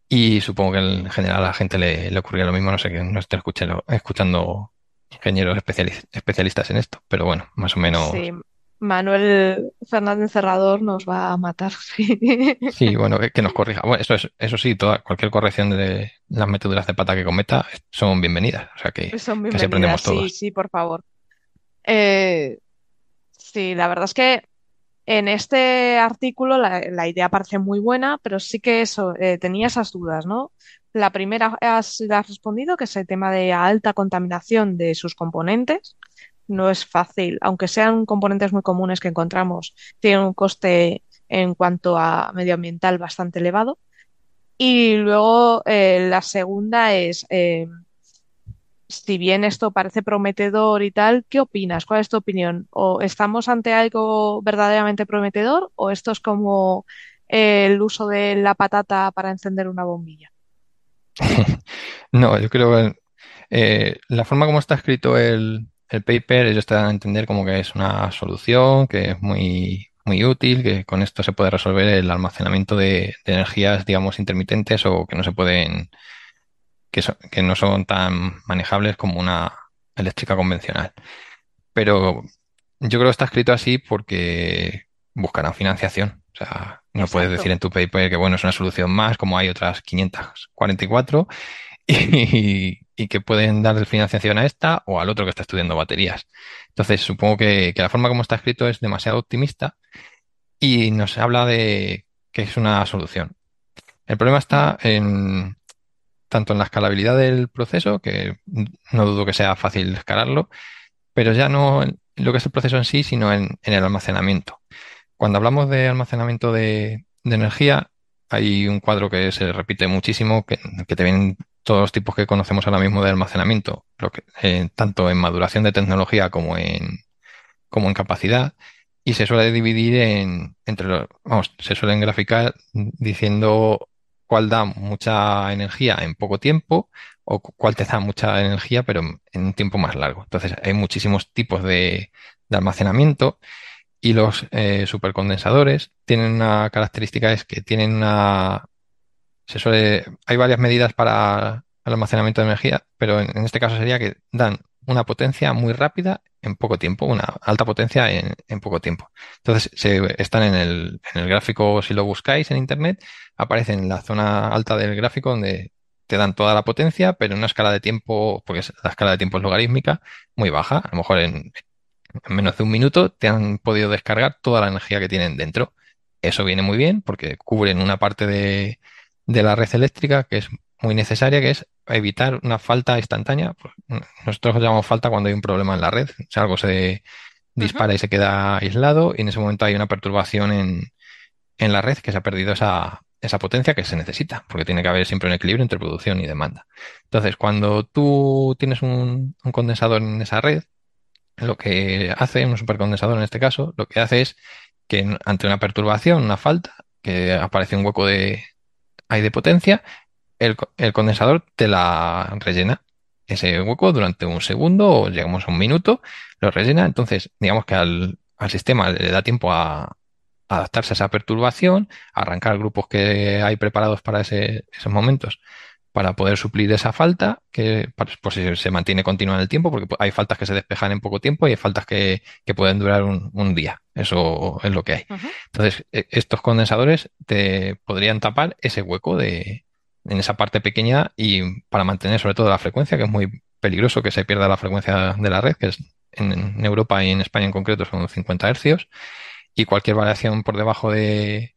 Y supongo que en general a la gente le, le ocurría lo mismo, no sé que no esté escuchando, escuchando ingenieros especiali- especialistas en esto, pero bueno, más o menos. Sí, Manuel Fernández Cerrador nos va a matar. Sí. Sí, bueno, que, que nos corrija. Bueno, eso es, eso sí, toda, cualquier corrección de las meteduras de pata que cometa son bienvenidas. O sea que, Son que así aprendemos bienvenidas, sí, todos. sí, por favor. Eh, sí, la verdad es que en este artículo la, idea parece muy buena, pero sí que eso, eh, tenía esas dudas, ¿no? La primera has, has respondido, que es el tema de alta contaminación de sus componentes. No es fácil, aunque sean componentes muy comunes que encontramos, tienen un coste en cuanto a medioambiental bastante elevado. Y luego eh, la segunda es, eh, si bien esto parece prometedor y tal, ¿qué opinas? ¿Cuál es tu opinión? ¿O estamos ante algo verdaderamente prometedor o esto es como eh, el uso de la patata para encender una bombilla? No, yo creo que la forma como está escrito el, el paper, ellos te dan a entender como que es una solución, que es muy, muy útil, que con esto se puede resolver el almacenamiento de, energías, digamos, intermitentes o que no se pueden, que, que no son tan manejables como una eléctrica convencional. Pero yo creo que está escrito así porque buscarán financiación. O sea, no puedes decir en tu paper que, bueno, es una solución más, como hay otras 544, y, y que pueden dar financiación a esta o al otro que está estudiando baterías. Entonces, supongo que, la forma como está escrito es demasiado optimista y nos habla de que es una solución. El problema está en tanto en la escalabilidad del proceso, que no dudo que sea fácil escalarlo, pero ya no en lo que es el proceso en sí, sino en, el almacenamiento. Cuando hablamos de almacenamiento de, energía, hay un cuadro que se repite muchísimo, que, que te vienen todos los tipos que conocemos ahora mismo de almacenamiento, eh, tanto en maduración de tecnología como en, como en capacidad, y se suele dividir en, entre los, vamos, se suelen graficar diciendo cuál da mucha energía en poco tiempo o cuál te da mucha energía pero en un tiempo más largo. Entonces hay muchísimos tipos de, de almacenamiento y los eh, supercondensadores tienen una característica es que tienen una se suele, hay varias medidas para el almacenamiento de energía, pero en, este caso sería que dan una potencia muy rápida en poco tiempo, una alta potencia en, poco tiempo. Entonces, se, están en el, en el gráfico, si lo buscáis en Internet, aparece en la zona alta del gráfico donde te dan toda la potencia, pero en una escala de tiempo, porque la escala de tiempo es logarítmica, muy baja. A lo mejor en, en menos de un minuto te han podido descargar toda la energía que tienen dentro. Eso viene muy bien porque cubren una parte de, de la red eléctrica que es muy necesaria, que es evitar una falta instantánea. Pues, nosotros llamamos falta cuando hay un problema en la red, o algo se dispara y se queda aislado y en ese momento hay una perturbación en, en la red que se ha perdido esa, esa potencia que se necesita, porque tiene que haber siempre un equilibrio entre producción y demanda. Entonces, cuando tú tienes un, un condensador en esa red, lo que hace, un supercondensador en este caso, lo que hace es que ante una perturbación, una falta, que aparece un hueco de, hay de potencia, el, condensador te la rellena ese hueco durante un segundo o llegamos a un minuto, lo rellena. Entonces, digamos que al, sistema le da tiempo a, adaptarse a esa perturbación, a arrancar grupos que hay preparados para ese, esos momentos para poder suplir esa falta, que pues, se mantiene continua en el tiempo, porque hay faltas que se despejan en poco tiempo y hay faltas que, pueden durar un, día. Eso es lo que hay. Entonces, e, estos condensadores te podrían tapar ese hueco de, en esa parte pequeña y para mantener sobre todo la frecuencia, que es muy peligroso que se pierda la frecuencia de la red, que es en, Europa y en España en concreto son 50 hercios, y cualquier variación por debajo de,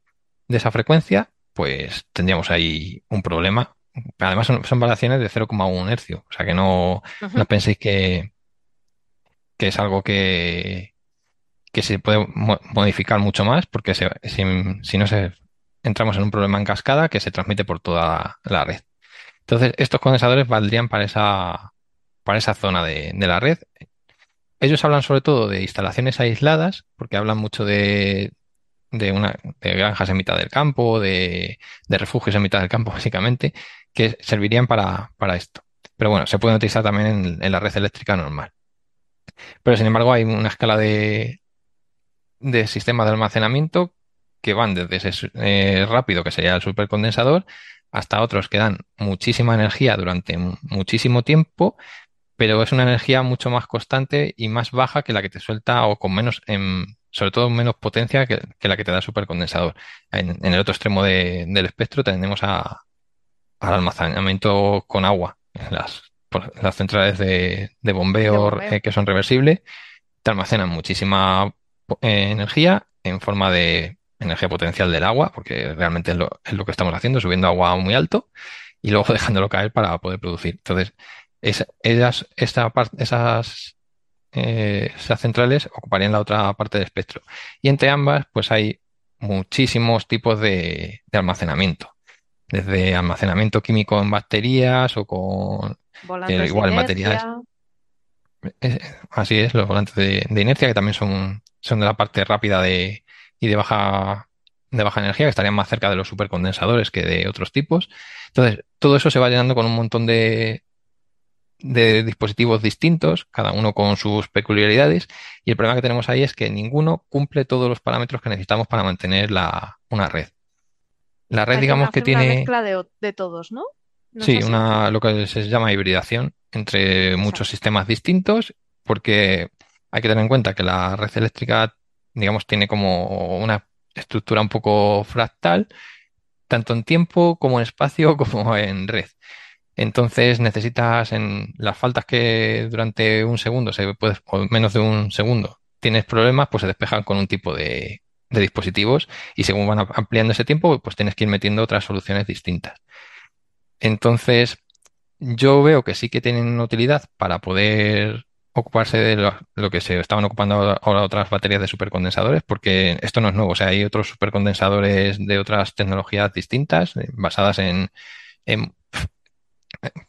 de esa frecuencia, pues tendríamos ahí un problema. Además son, variaciones de 0,1 hercio, o sea que no, no penséis que, que es algo que, que se puede modificar mucho más, porque si, si, no se entramos en un problema en cascada que se transmite por toda la red. Entonces, estos condensadores valdrían para esa, para esa zona de, de la red. Ellos hablan sobre todo de instalaciones aisladas, porque hablan mucho de, de, granjas en mitad del campo, de, de, refugios en mitad del campo, básicamente, que servirían para, para esto. Pero bueno, se pueden utilizar también en, la red eléctrica normal. Pero sin embargo, hay una escala de, de sistemas de almacenamiento que van desde ese eh, rápido, que sería el supercondensador, hasta otros que dan muchísima energía durante muchísimo tiempo, pero es una energía mucho más constante y más baja que la que te suelta o con menos, en, sobre todo menos potencia que, la que te da el supercondensador. En, el otro extremo del espectro tenemos a, al almacenamiento con agua. Las, las centrales de, bombeo, eh, que son reversibles te almacenan muchísima eh, energía en forma de energía potencial del agua, porque realmente es lo, es lo que estamos haciendo, subiendo agua muy alto. y luego dejándolo caer para poder producir. Entonces, ellas, esta esas, eh, esas centrales ocuparían la otra parte del espectro. Y entre ambas, pues hay muchísimos tipos de, almacenamiento. Desde almacenamiento químico en baterías o con igual materiales. así es, los volantes de, inercia que también son, son de la parte rápida de, y de baja, de baja energía, que estarían más cerca de los supercondensadores que de otros tipos. Entonces, todo eso se va llenando con un montón de, de dispositivos distintos, cada uno con sus peculiaridades, y el problema que tenemos ahí es que ninguno cumple todos los parámetros que necesitamos para mantener la, una red. La red, digamos que tiene. Una mezcla de, todos, ¿no? sí, una, lo que se llama hibridación entre muchos sistemas distintos, porque hay que tener en cuenta que la red eléctrica, digamos, tiene como una estructura un poco fractal, tanto en tiempo como en espacio como en red. Entonces necesitas en las faltas que durante un segundo se puede, o menos de un segundo tienes problemas, pues se despejan con un tipo de, dispositivos y según van ampliando ese tiempo, pues tienes que ir metiendo otras soluciones distintas. Entonces, yo veo que sí que tienen utilidad para poder ocuparse de lo, que se estaban ocupando ahora otras baterías de supercondensadores, porque esto no es nuevo, o sea, hay otros supercondensadores de otras tecnologías distintas, eh, basadas en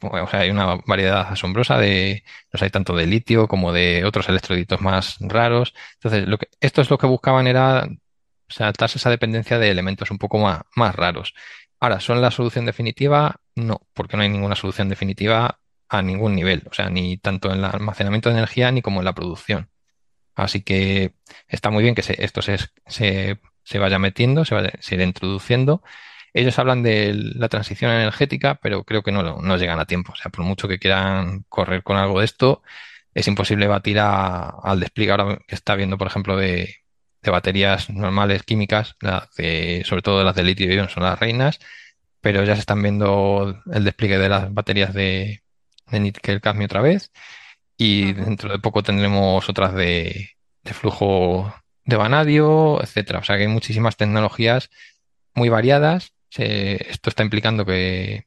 o sea, hay una variedad asombrosa de, los hay tanto de litio como de otros electrolitos más raros. Entonces, lo que, esto es lo que buscaban era saltarse esa dependencia de elementos un poco más, más raros. Ahora, ¿son la solución definitiva? No, porque no hay ninguna solución definitiva a ningún nivel, o sea, ni tanto en el almacenamiento de energía ni como en la producción. Así que está muy bien que esto se, se, se, vaya metiendo, se vaya se irá introduciendo ellos hablan de la transición energética, pero creo que no, no llegan a tiempo. O sea, por mucho que quieran correr con algo de esto, es imposible batir al despliegue ahora que está viendo, por ejemplo, de, baterías normales químicas, sobre todo las de litio-ion son las reinas, pero ya se están viendo el despliegue de las baterías de, de níquel cadmio otra vez y dentro de poco tendremos otras de, de flujo de vanadio, etcétera. O sea que hay muchísimas tecnologías muy variadas esto está implicando que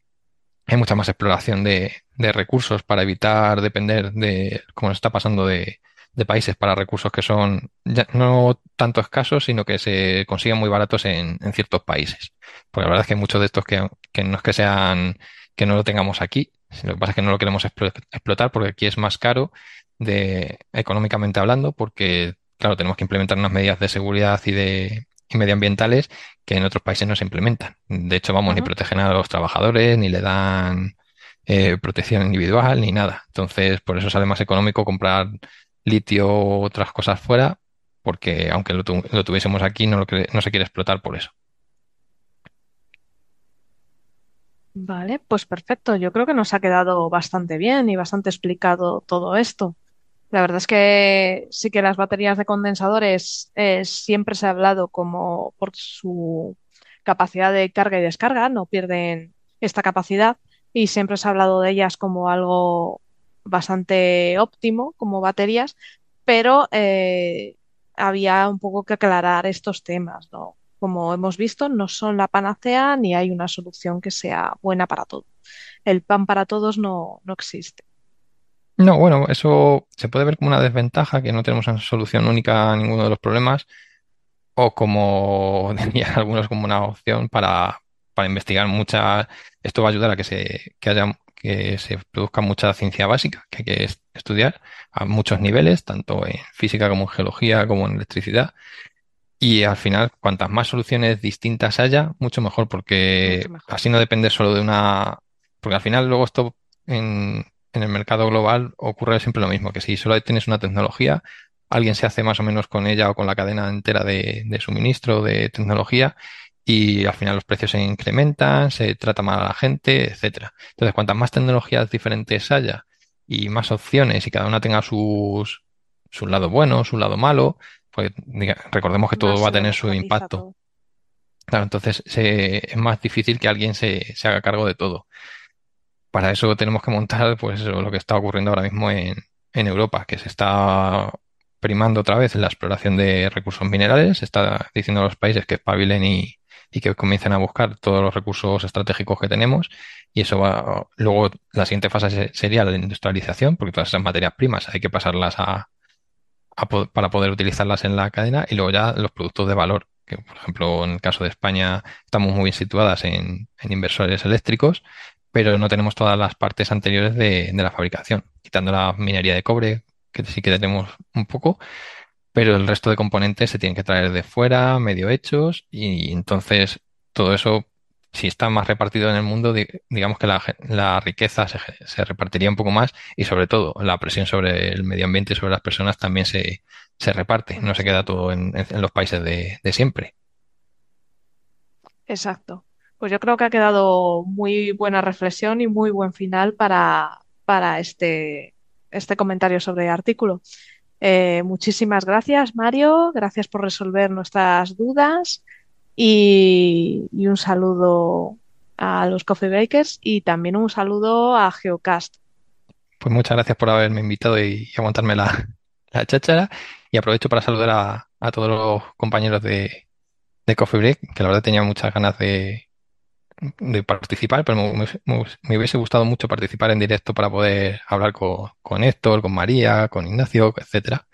hay mucha más exploración de, recursos para evitar depender de, como está pasando, de, países para recursos que son ya no tanto escasos, sino que se consiguen muy baratos en, ciertos países. Porque la verdad es que muchos de estos que, no es que sean, que no lo tengamos aquí, lo que pasa es que no lo queremos explotar porque aquí es más caro de, económicamente hablando, porque claro, tenemos que implementar unas medidas de seguridad y de, y medioambientales que en otros países no se implementan. De hecho, vamos, ni protegen a los trabajadores, ni le dan eh, protección individual, ni nada. Entonces, por eso sale más económico comprar litio u otras cosas fuera, porque aunque lo, tuviésemos aquí, no, lo no se quiere explotar por eso. Vale, pues perfecto. Yo creo que nos ha quedado bastante bien y bastante explicado todo esto. La verdad es que sí que las baterías de condensadores eh, siempre se ha hablado como por su capacidad de carga y descarga, no pierden esta capacidad y siempre se ha hablado de ellas como algo bastante óptimo como baterías, pero eh, había un poco que aclarar estos temas, ¿no? Como hemos visto, no son la panacea ni hay una solución que sea buena para todo. El pan para todos no, no existe. No, bueno, eso se puede ver como una desventaja, que no tenemos una solución única a ninguno de los problemas, o como dirían algunos como una opción para, para investigar mucha. Esto va a ayudar a que se, que haya, que se produzca mucha ciencia básica que hay que estudiar a muchos niveles, tanto en física como en geología, como en electricidad. Y al final, cuantas más soluciones distintas haya, mucho mejor, porque así no depende solo de una. Porque al final, luego esto en, en el mercado global ocurre siempre lo mismo, que si solo tienes una tecnología, alguien se hace más o menos con ella o con la cadena entera de, suministro de tecnología y al final los precios se incrementan, se trata mal a la gente, etcétera. Entonces, cuantas más tecnologías diferentes haya y más opciones y cada una tenga sus, su lado bueno, su lado malo, pues recordemos que todo va a tener su impacto. Claro, entonces es más difícil que alguien se, se haga cargo de todo. Para eso tenemos que montar pues lo que está ocurriendo ahora mismo en, Europa, que se está primando otra vez la exploración de recursos minerales, se está diciendo a los países que espabilen y, y que comiencen a buscar todos los recursos estratégicos que tenemos. Y eso va, luego la siguiente fase sería la industrialización, porque todas esas materias primas hay que pasarlas a, para poder utilizarlas en la cadena y luego ya los productos de valor, que por ejemplo en el caso de España estamos muy bien situadas en, inversores eléctricos, pero no tenemos todas las partes anteriores de, de la fabricación, quitando la minería de cobre, que sí que tenemos un poco, pero el resto de componentes se tienen que traer de fuera, medio hechos, y entonces todo eso, si está más repartido en el mundo, digamos que la, riqueza se, repartiría un poco más y sobre todo la presión sobre el medio ambiente y sobre las personas también se, reparte, no se queda todo en, los países de, siempre. Exacto. Pues yo creo que ha quedado muy buena reflexión y muy buen final para, para este, este comentario sobre el artículo. Eh, muchísimas gracias, Mario. Gracias por resolver nuestras dudas y, un saludo a los Coffee Breakers y también un saludo a Geocast. Pues muchas gracias por haberme invitado y, aguantarme la, la, cháchara. Y aprovecho para saludar a, todos los compañeros de, de Coffee Break, que la verdad tenía muchas ganas de, de participar, pero me, hubiese gustado mucho participar en directo para poder hablar con, con Héctor, con María, con Ignacio, etcétera.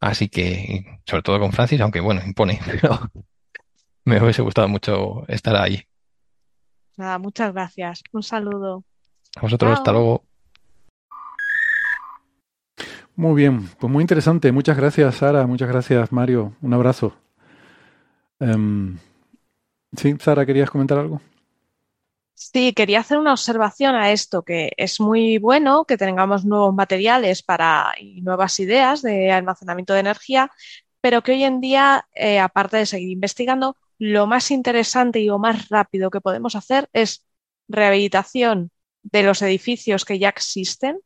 Así que, sobre todo con Francis, aunque bueno, impone, pero me hubiese gustado mucho estar ahí. Nada, muchas gracias. Un saludo. A vosotros, hasta luego. Muy bien, pues muy interesante. Muchas gracias, Sara. Muchas gracias, Mario. Un abrazo. Em, sí, Sara, ¿querías comentar algo? Sí, quería hacer una observación a esto, que es muy bueno que tengamos nuevos materiales para, y nuevas ideas de almacenamiento de energía, pero que hoy en día, eh, aparte de seguir investigando, lo más interesante y lo más rápido que podemos hacer es rehabilitación de los edificios que ya existen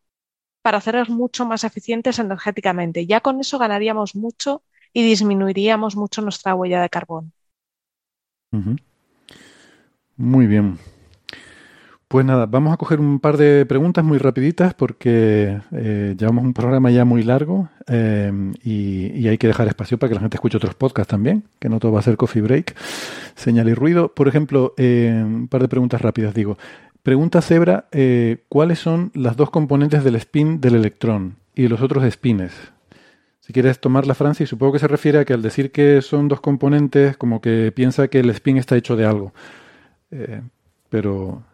para hacerlos mucho más eficientes energéticamente. Ya con eso ganaríamos mucho y disminuiríamos mucho nuestra huella de carbón. Muy bien. Pues nada, vamos a coger un par de preguntas muy rapiditas porque eh, llevamos un programa ya muy largo eh, y, hay que dejar espacio para que la gente escuche otros podcasts también, que no todo va a ser coffee break, señal y ruido. Por ejemplo, eh, un par de preguntas rápidas, digo. Pregunta Zebra, ¿cuáles son las dos componentes del spin del electrón y los otros spines? Si quieres tomarla, Francis, supongo que se refiere a que al decir que son dos componentes, como que piensa que el spin está hecho de algo. pero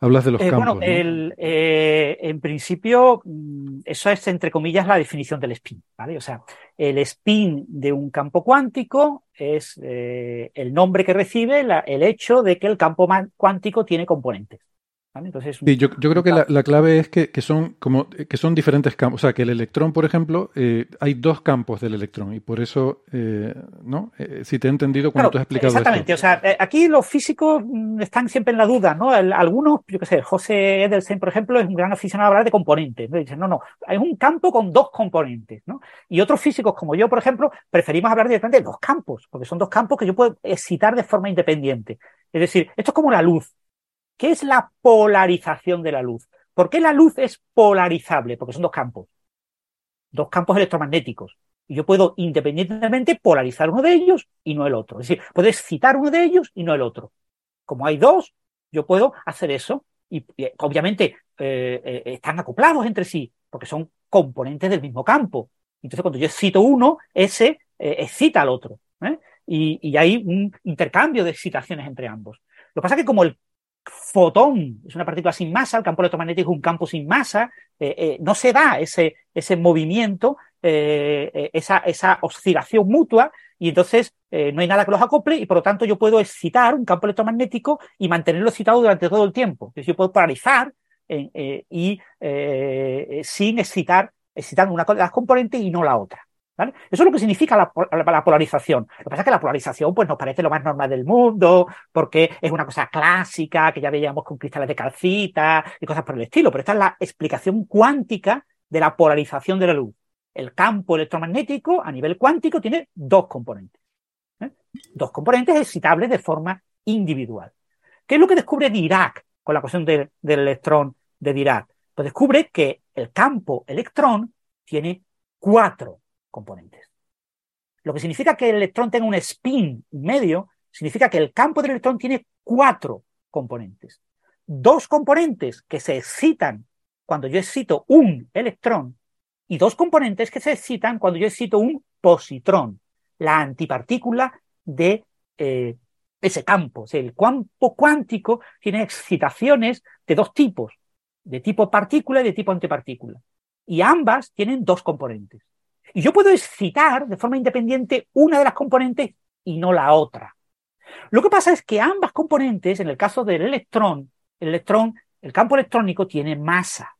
Hablas de los eh, campos. Bueno, eh, en principio, mm, eso es entre comillas la definición del spin, ¿vale? O sea, el spin de un campo cuántico es eh, el nombre que recibe el hecho de que el campo cuántico tiene componentes yo, creo que la, clave es que, son como que son diferentes campos. O sea, que el electrón, por ejemplo, eh, hay dos campos del electrón y por eso, eh, ¿no? Eh, si te he entendido cuando tú has explicado Exactamente. O sea, aquí los físicos mm, están siempre en la duda, ¿no? algunos, yo qué sé, José Edelstein, por ejemplo, es un gran aficionado a hablar de componentes. ¿no? Dicen, no, no, hay un campo con dos componentes, ¿no? Y otros físicos, como yo, por ejemplo, preferimos hablar directamente de dos campos, porque son dos campos que yo puedo excitar de forma independiente. Es decir, esto es como la luz. ¿Qué es la polarización de la luz? ¿Por qué la luz es polarizable? Porque son dos campos, dos campos electromagnéticos. Y yo puedo independientemente polarizar uno de ellos y no el otro. Es decir, puedo excitar uno de ellos y no el otro. Como hay dos, yo puedo hacer eso. Y, obviamente eh, eh, están acoplados entre sí, porque son componentes del mismo campo. Entonces, cuando yo excito uno, ese eh, excita al otro. Y, y, hay un intercambio de excitaciones entre ambos. Lo que pasa es que como el fotón es una partícula sin masa, el campo electromagnético es un campo sin masa, eh, eh, no se da ese, ese movimiento, eh, esa, esa, oscilación mutua, y entonces no hay nada que los acople, y por lo tanto yo puedo excitar un campo electromagnético y mantenerlo excitado durante todo el tiempo. Entonces yo puedo polarizar y sin excitar, excitando una de las componentes y no la otra. Eso es lo que significa la, polarización. Lo que pasa es que la polarización pues, nos parece lo más normal del mundo, porque es una cosa clásica que ya veíamos con cristales de calcita y cosas por el estilo, pero esta es la explicación cuántica de la polarización de la luz. El campo electromagnético a nivel cuántico tiene dos componentes. ¿eh? Dos componentes excitables de forma individual. ¿Qué es lo que descubre Dirac con la cuestión del electrón de Dirac? Pues descubre que el campo electrón tiene cuatro componentes. Lo que significa que el electrón tenga un spin medio significa que el campo del electrón tiene cuatro componentes. Dos componentes que se excitan cuando yo excito un electrón y dos componentes que se excitan cuando yo excito un positrón, la antipartícula de eh, ese campo. el campo cuántico tiene excitaciones de dos tipos, de tipo partícula y de tipo antipartícula. Y ambas tienen dos componentes. Y yo puedo excitar de forma independiente una de las componentes y no la otra. Lo que pasa es que ambas componentes, en el caso del electrón, el electrón, el campo electrónico tiene masa.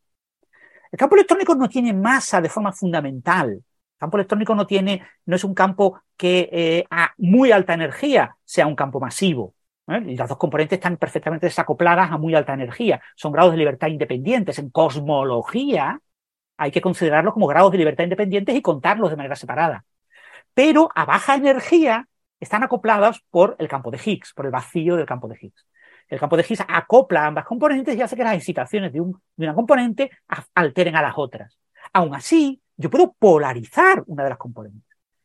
El campo electrónico no tiene masa de forma fundamental. El campo electrónico no tiene, no es un campo que eh, a muy alta energía sea un campo masivo. ¿eh? Y las dos componentes están perfectamente desacopladas a muy alta energía. Son grados de libertad independientes. En cosmología hay que considerarlos como grados de libertad independientes y contarlos de manera separada. Pero a baja energía están acopladas por el campo de Higgs, por el vacío del campo de Higgs. El campo de Higgs acopla ambas componentes y hace que las excitaciones de, una componente alteren a las otras. Aún así, yo puedo polarizar una de las componentes.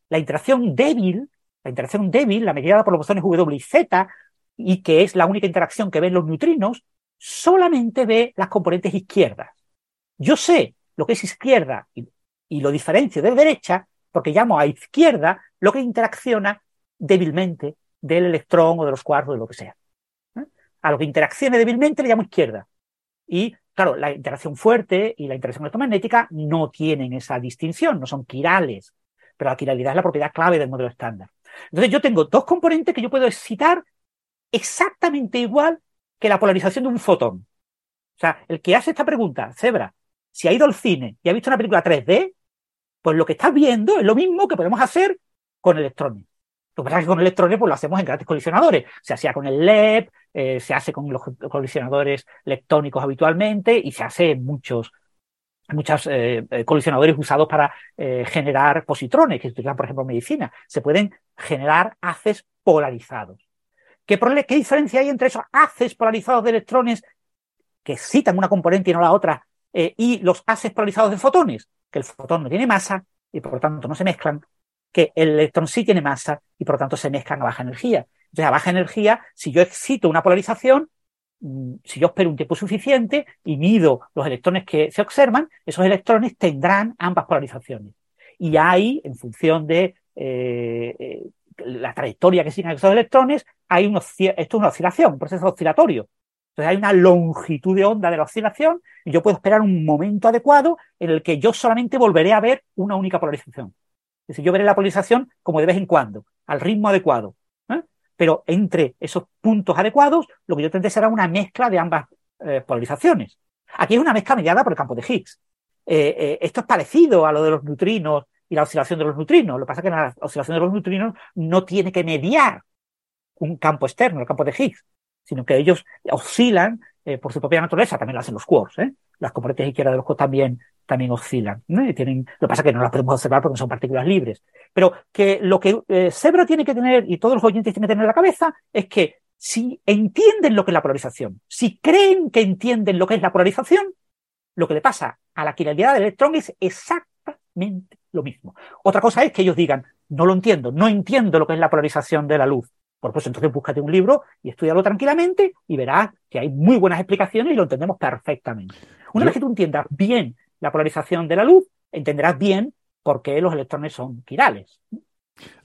La interacción débil, la interacción débil, la mediada por los bosones W y Z, y que es la única interacción que ven los neutrinos, solamente ve las componentes izquierdas. Yo sé lo que es izquierda y, lo diferencio de derecha porque llamo a izquierda lo que interacciona débilmente del electrón o de los quarks o de lo que sea. ¿eh? A lo que interaccione débilmente le llamo izquierda. Y claro, la interacción fuerte y la interacción electromagnética no tienen esa distinción, no son quirales, pero la quiralidad es la propiedad clave del modelo estándar. Entonces yo tengo dos componentes que yo puedo excitar exactamente igual que la polarización de un fotón. O sea, el que hace esta pregunta, Zebra, si ha ido al cine y ha visto una película 3D, pues lo que está viendo es lo mismo que podemos hacer con electrones. Lo que pasa es que con electrones pues, lo hacemos en grandes colisionadores. Se hacía con el LEP, eh, se hace con los colisionadores leptónicos habitualmente y se hace en muchos, muchos eh, eh, colisionadores usados para generar positrones, que se utilizan, por ejemplo, en medicina. Se pueden generar haces polarizados. ¿Qué, ¿Qué diferencia hay entre esos haces polarizados de electrones que excitan una componente y no la otra y los haces polarizados de fotones? Que el fotón no tiene masa y por lo tanto no se mezclan que el electrón sí tiene masa y por lo tanto se mezclan a baja energía. Entonces, a baja energía, si yo excito una polarización, mm, si yo espero un tiempo suficiente y mido los electrones que se observan, esos electrones tendrán ambas polarizaciones. Y ahí, en función de eh, eh, la trayectoria que siguen esos electrones, hay esto es una oscilación, un proceso oscilatorio. Entonces hay una longitud de onda de la oscilación y yo puedo esperar un momento adecuado en el que yo solamente volveré a ver una única polarización. Es decir, yo veré la polarización como de vez en cuando, al ritmo adecuado. ¿eh? Pero entre esos puntos adecuados, lo que yo tendré será una mezcla de ambas eh, polarizaciones. Aquí es una mezcla mediada por el campo de Higgs. Eh, esto es parecido a lo de los neutrinos y la oscilación de los neutrinos. Lo que pasa es que la oscilación de los neutrinos no tiene que mediar un campo externo, el campo de Higgs, sino que ellos oscilan por su propia naturaleza. También lo hacen los quarks. Las componentes izquierdas de los quarks también también oscilan. tienen, lo que pasa es que no las podemos observar porque son partículas libres. Pero que lo que eh, tiene que tener y todos los oyentes tienen que tener en la cabeza es que si entienden lo que es la polarización, si creen que entienden lo que es la polarización, lo que le pasa a la quiralidad del electrón es exactamente lo mismo. Otra cosa es que ellos digan, no lo entiendo, no entiendo lo que es la polarización de la luz. Por pues entonces búscate un libro y estudialo tranquilamente y verás que hay muy buenas explicaciones y lo entendemos perfectamente. Una vez que tú entiendas bien la polarización de la luz, entenderás bien por qué los electrones son quirales.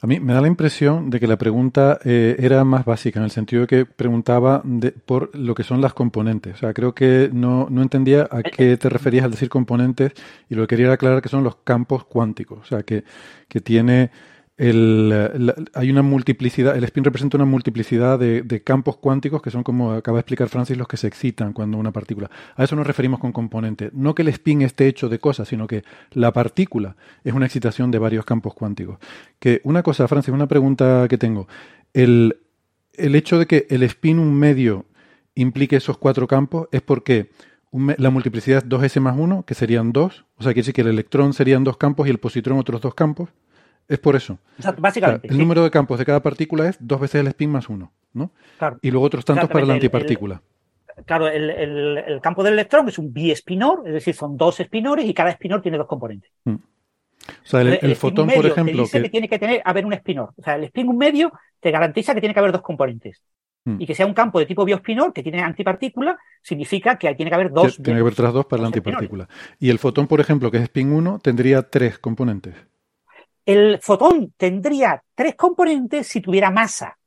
A mí me da la impresión de que la pregunta eh, era más básica, en el sentido de que preguntaba por lo que son las componentes. O sea, creo que no, no entendía a qué te referías al decir componentes y lo que quería aclarar que son los campos cuánticos. O sea, que, que tiene el, hay una multiplicidad, el spin representa una multiplicidad de, campos cuánticos que son, como acaba de explicar Francis, los que se excitan cuando una partícula. A eso nos referimos con componente. No que el spin esté hecho de cosas, sino que la partícula es una excitación de varios campos cuánticos. Que una cosa, Francis, una pregunta que tengo. El, hecho de que el spin un medio implique esos cuatro campos es porque la multiplicidad es 2s más 1, que serían 2. O sea, quiere decir que el electrón serían dos campos y el positrón otros dos campos. Es por eso. básicamente. el número de campos de cada partícula es dos veces el spin más uno, ¿no? Y luego otros tantos para la antipartícula. claro, el, campo del electrón es un biespinor, es decir, son dos espinores y cada espinor tiene dos componentes. Mm. O sea, el, fotón, por ejemplo. Te dice que... tiene que tener, haber un spinor. O sea, el spin un medio te garantiza que tiene que haber dos componentes. Mm. Y que sea un campo de tipo biospinor que tiene antipartícula, significa que tiene que haber dos. Tiene que haber otras dos para la antipartícula. Y el fotón, por ejemplo, que es spin 1, tendría tres componentes. El fotón tendría tres componentes si tuviera masa.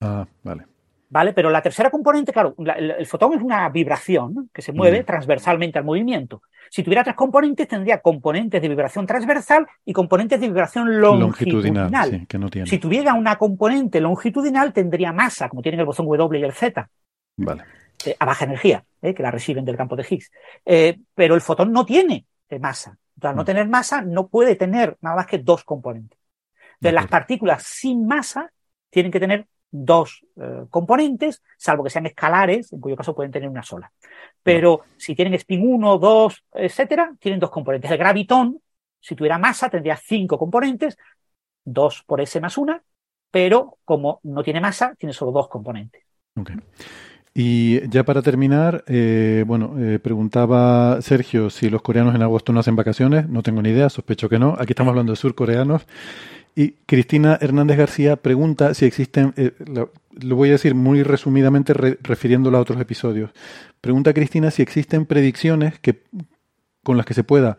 Ah, vale. ¿Vale? Pero la tercera componente, claro, el, fotón es una vibración que se mueve transversalmente al movimiento. Si tuviera tres componentes, tendría componentes de vibración transversal y componentes de vibración longitudinal. que no tiene. Si tuviera una componente longitudinal, tendría masa, como tienen el bosón W y el Z. Vale. Eh, a baja energía, eh, que la reciben del campo de Higgs. Eh, pero el fotón no tiene masa. Al no mm. tener masa, no puede tener nada más que dos componentes. Entonces, las partículas sin masa tienen que tener dos componentes, salvo que sean escalares, en cuyo caso pueden tener una sola. Pero si tienen spin 1, 2, etcétera, tienen dos componentes. El gravitón, si tuviera masa, tendría cinco componentes, dos por S más una, pero como no tiene masa, tiene solo dos componentes. Okay. Y ya para terminar, eh, bueno, eh, preguntaba Sergio si los coreanos en agosto no hacen vacaciones. No tengo ni idea, sospecho que no. Aquí estamos hablando de surcoreanos. Y Cristina Hernández García pregunta si existen, eh, lo, voy a decir muy resumidamente refiriéndolo a otros episodios. Pregunta Cristina si existen predicciones que, con las que se pueda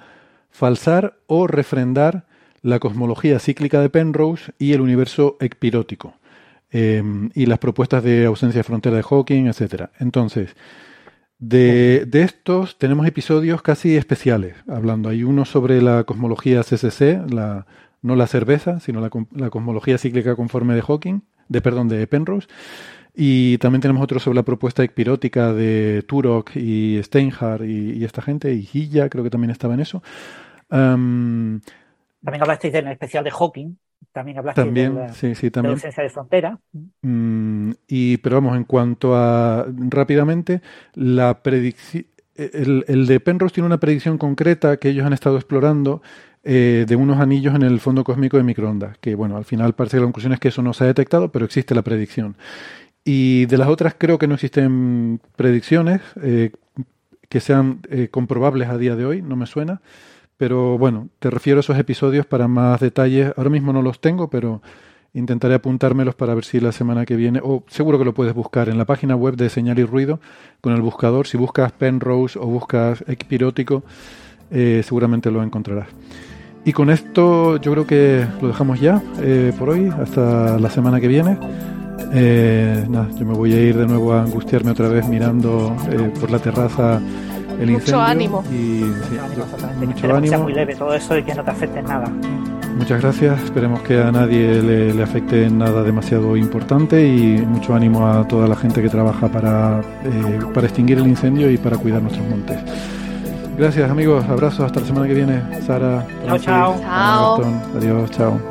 falsar o refrendar la cosmología cíclica de Penrose y el universo ecpirótico, em, y las propuestas de ausencia de frontera de Hawking, etc. Entonces, de, de, estos tenemos episodios casi especiales, hablando. Hay uno sobre la cosmología CCC, la no la cerveza, sino la, la, cosmología cíclica conforme de Hawking, de perdón, de Penrose. Y también tenemos otro sobre la propuesta espirótica de Turok y Steinhardt y, esta gente, y Hilla creo que también estaba en eso. también hablasteis del especial de Hawking, también hablasteis también, de, la, sí, sí, también. ausencia de frontera. Mm, y, pero vamos, en cuanto a rápidamente, la predicción, el, el de Penrose tiene una predicción concreta que ellos han estado explorando eh, de unos anillos en el fondo cósmico de microondas, que bueno, al final parece que la conclusión es que eso no se ha detectado, pero existe la predicción. Y de las otras creo que no existen predicciones eh, que sean eh, comprobables a día de hoy, no me suena, pero bueno, te refiero a esos episodios para más detalles. Ahora mismo no los tengo, pero intentaré apuntármelos para ver si la semana que viene, o seguro que lo puedes buscar en la página web de Señal y Ruido con el buscador. Si buscas Penrose o buscas Equipirótico, seguramente lo encontrarás. Y con esto yo creo que lo dejamos ya eh, por hoy, hasta la semana que viene. Eh, yo me voy a ir de nuevo a angustiarme otra vez mirando eh, por la terraza el mucho Ánimo. Y, mucho ánimo. muy leve todo eso y que no te afecte nada. Muchas gracias, esperemos que a nadie le, le, afecte nada demasiado importante y mucho ánimo a toda la gente que trabaja para, para extinguir el incendio y para cuidar nuestros montes. Gracias amigos, abrazos, hasta la semana que viene. Sara, chao, chao. Adiós, chao.